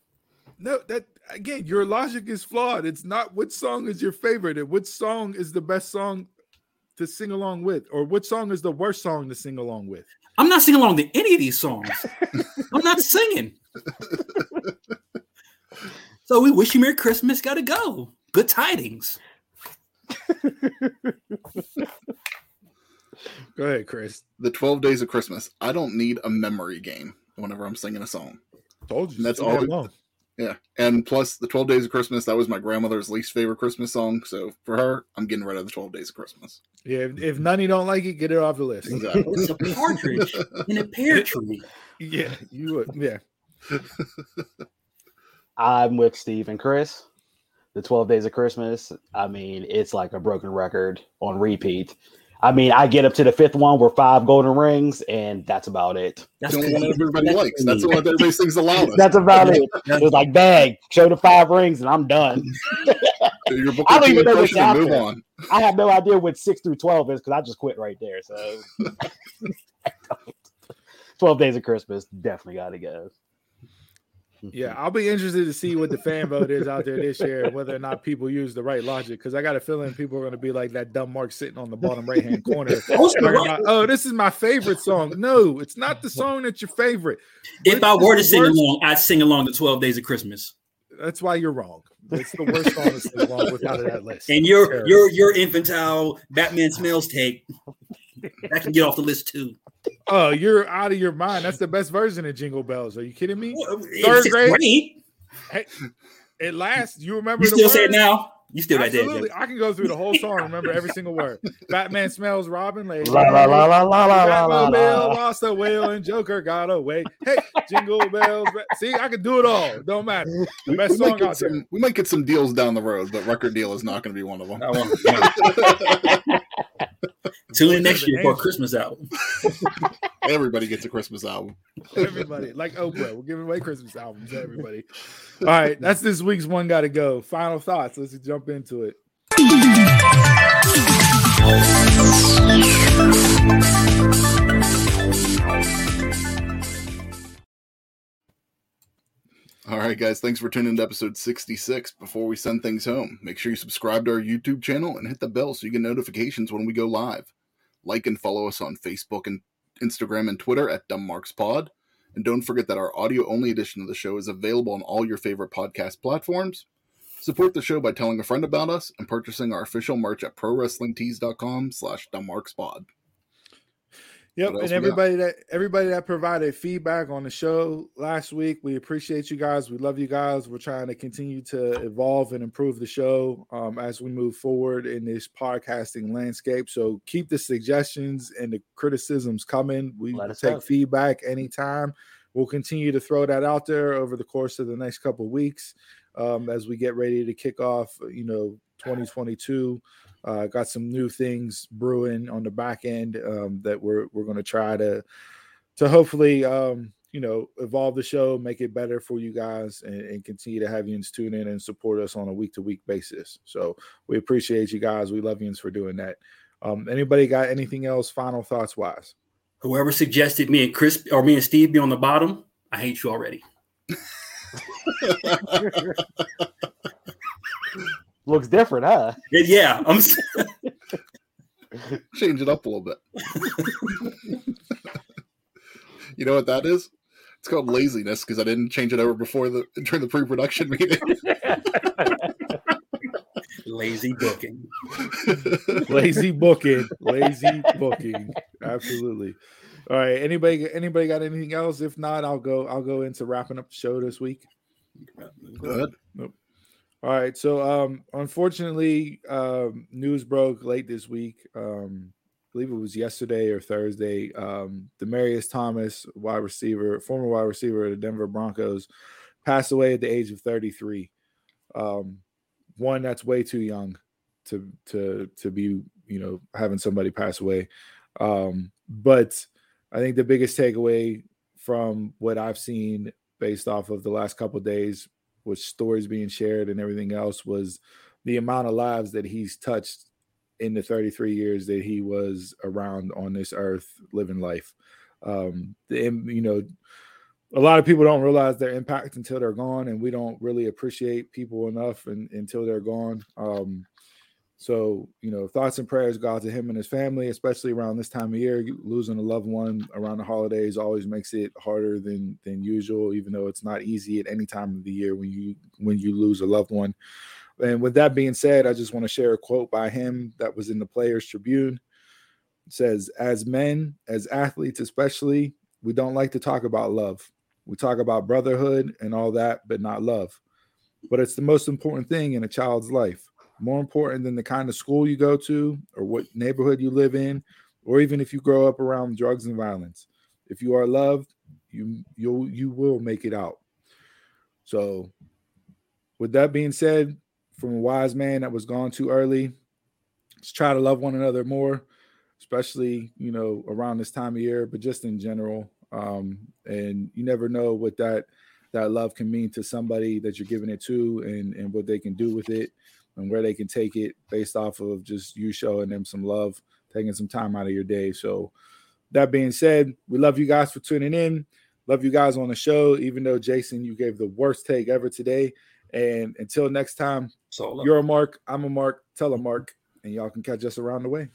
No, that again, your logic is flawed. It's not which song is your favorite, and which song is the best song to sing along with, or which song is the worst song to sing along with. I'm not singing along to any of these songs. I'm not singing. so we wish you Merry Christmas. Got to go. Good tidings. Go ahead, Chris. The 12 Days of Christmas. I don't need a memory game whenever I'm singing a song. Told you. That's all damn it- long. Yeah. And plus, the 12 Days of Christmas, that was my grandmother's least favorite Christmas song. So for her, I'm getting rid of the 12 Days of Christmas. Yeah, if, if none you don't like it, get it off the list. Exactly. It's a partridge in a pear tree. Yeah, you would. Yeah. I'm with Steve and Chris. The 12 Days of Christmas. I mean, it's like a broken record on repeat. I mean, I get up to the fifth one where five golden rings, and that's about it. That's the only one cool. everybody That's likes. That's the one that everybody sings the loudest. That's about it. It was like, bag, show the five rings, and I'm done. I don't even know impression what's and move after. on. I have no idea what six through 12 is because I just quit right there. So 12 Days of Christmas definitely got to go. Yeah, I'll be interested to see what the fan vote is out there this year, and whether or not people use the right logic. Because I got a feeling people are going to be like that dumb Mark sitting on the bottom right hand corner. about, oh, this is my favorite song. No, it's not the song that's your favorite. If But I were to sing worst- along, I'd sing along the 12 Days of Christmas. That's why you're wrong. It's the worst song to sing along with out of that list. And your your your infantile Batman smells take that can get off the list too. Oh, you're out of your mind. That's the best version of Jingle Bells. Are you kidding me? It's Third grade? great. Hey, it lasts. You remember You the still say it now? You still got that? Absolutely. I can go through the whole song and remember every single word. Batman smells Robin lady. La la la la la la la la. Batmobile la. lost a wheel and Joker got away. Hey, jingle bells. See, I can do it all. Don't matter. The We, best we might song get out there. we might get some deals down the road, but record deal is not going to be one of them. I want- yeah. Tune in next Listen, year for a Christmas album. Everybody gets a Christmas album. Everybody, like Oprah, we're giving away Christmas albums to everybody. All right, that's this week's one. Got to go. Final thoughts. Let's jump into it. All right, guys. Thanks for tuning in to episode 66. Before we send things home, make sure you subscribe to our YouTube channel and hit the bell so you get notifications when we go live. Like and follow us on Facebook and Instagram and Twitter at Dumb Marks Pod. And don't forget that our audio only edition of the show is available on all your favorite podcast platforms. Support the show by telling a friend about us and purchasing our official merch at prowrestlingtees.com slash dumbmarkspod. Yep, and everybody that everybody that provided feedback on the show last week, we appreciate you guys. We love you guys. We're trying to continue to evolve and improve the show um, as we move forward in this podcasting landscape. So keep the suggestions and the criticisms coming. We Let take know. feedback anytime. We'll continue to throw that out there over the course of the next couple of weeks um, as we get ready to kick off. You know, 2022. Uh, got some new things brewing on the back end um, that we're we're going to try to to hopefully um, you know evolve the show, make it better for you guys, and, and continue to have you tune in and support us on a week to week basis. So we appreciate you guys. We love you for doing that. Um, anybody got anything else? Final thoughts wise? Whoever suggested me and Chris or me and Steve be on the bottom, I hate you already. Looks different, huh? Yeah, I'm. Change it up a little bit. you know what that is? It's called laziness because I didn't change it over before the during the pre-production meeting. Lazy booking. Lazy booking, lazy booking. Absolutely. All right. Anybody anybody got anything else? If not, I'll go. I'll go into wrapping up the show this week. Good. All right. So um unfortunately, um news broke late this week. Um I believe it was yesterday or Thursday. Um Demaryius Thomas, wide receiver, former wide receiver of the Denver Broncos, passed away at the age of 33. Um one that's way too young to to to be, you know, having somebody pass away. Um but I think the biggest takeaway from what I've seen based off of the last couple days with stories being shared and everything else was the amount of lives that he's touched in the 33 years that he was around on this earth living life. Um the you know a lot of people don't realize their impact until they're gone and we don't really appreciate people enough and, until they're gone. Um so you know thoughts and prayers go out to him and his family especially around this time of year. Losing a loved one around the holidays always makes it harder than than usual even though it's not easy at any time of the year when you when you lose a loved one. And with that being said i just want to share a quote by him that was in the players tribune. It says as men as athletes especially we don't like to talk about love. We talk about brotherhood and all that but not love. But it's the most important thing in a child's life more important than the kind of school you go to or what neighborhood you live in or even if you grow up around drugs and violence. If you are loved you you'll you will make it out. So with that being said from a wise man that was gone too early let's try to love one another more especially you know around this time of year but just in general. Um and you never know what that that love can mean to somebody that you're giving it to and and what they can do with it and where they can take it based off of just you showing them some love, taking some time out of your day. So, that being said, we love you guys for tuning in. Love you guys on the show, even though Jason, you gave the worst take ever today. And until next time, So you're a mark, I'm a mark, tell a mark, and y'all can catch us around the way.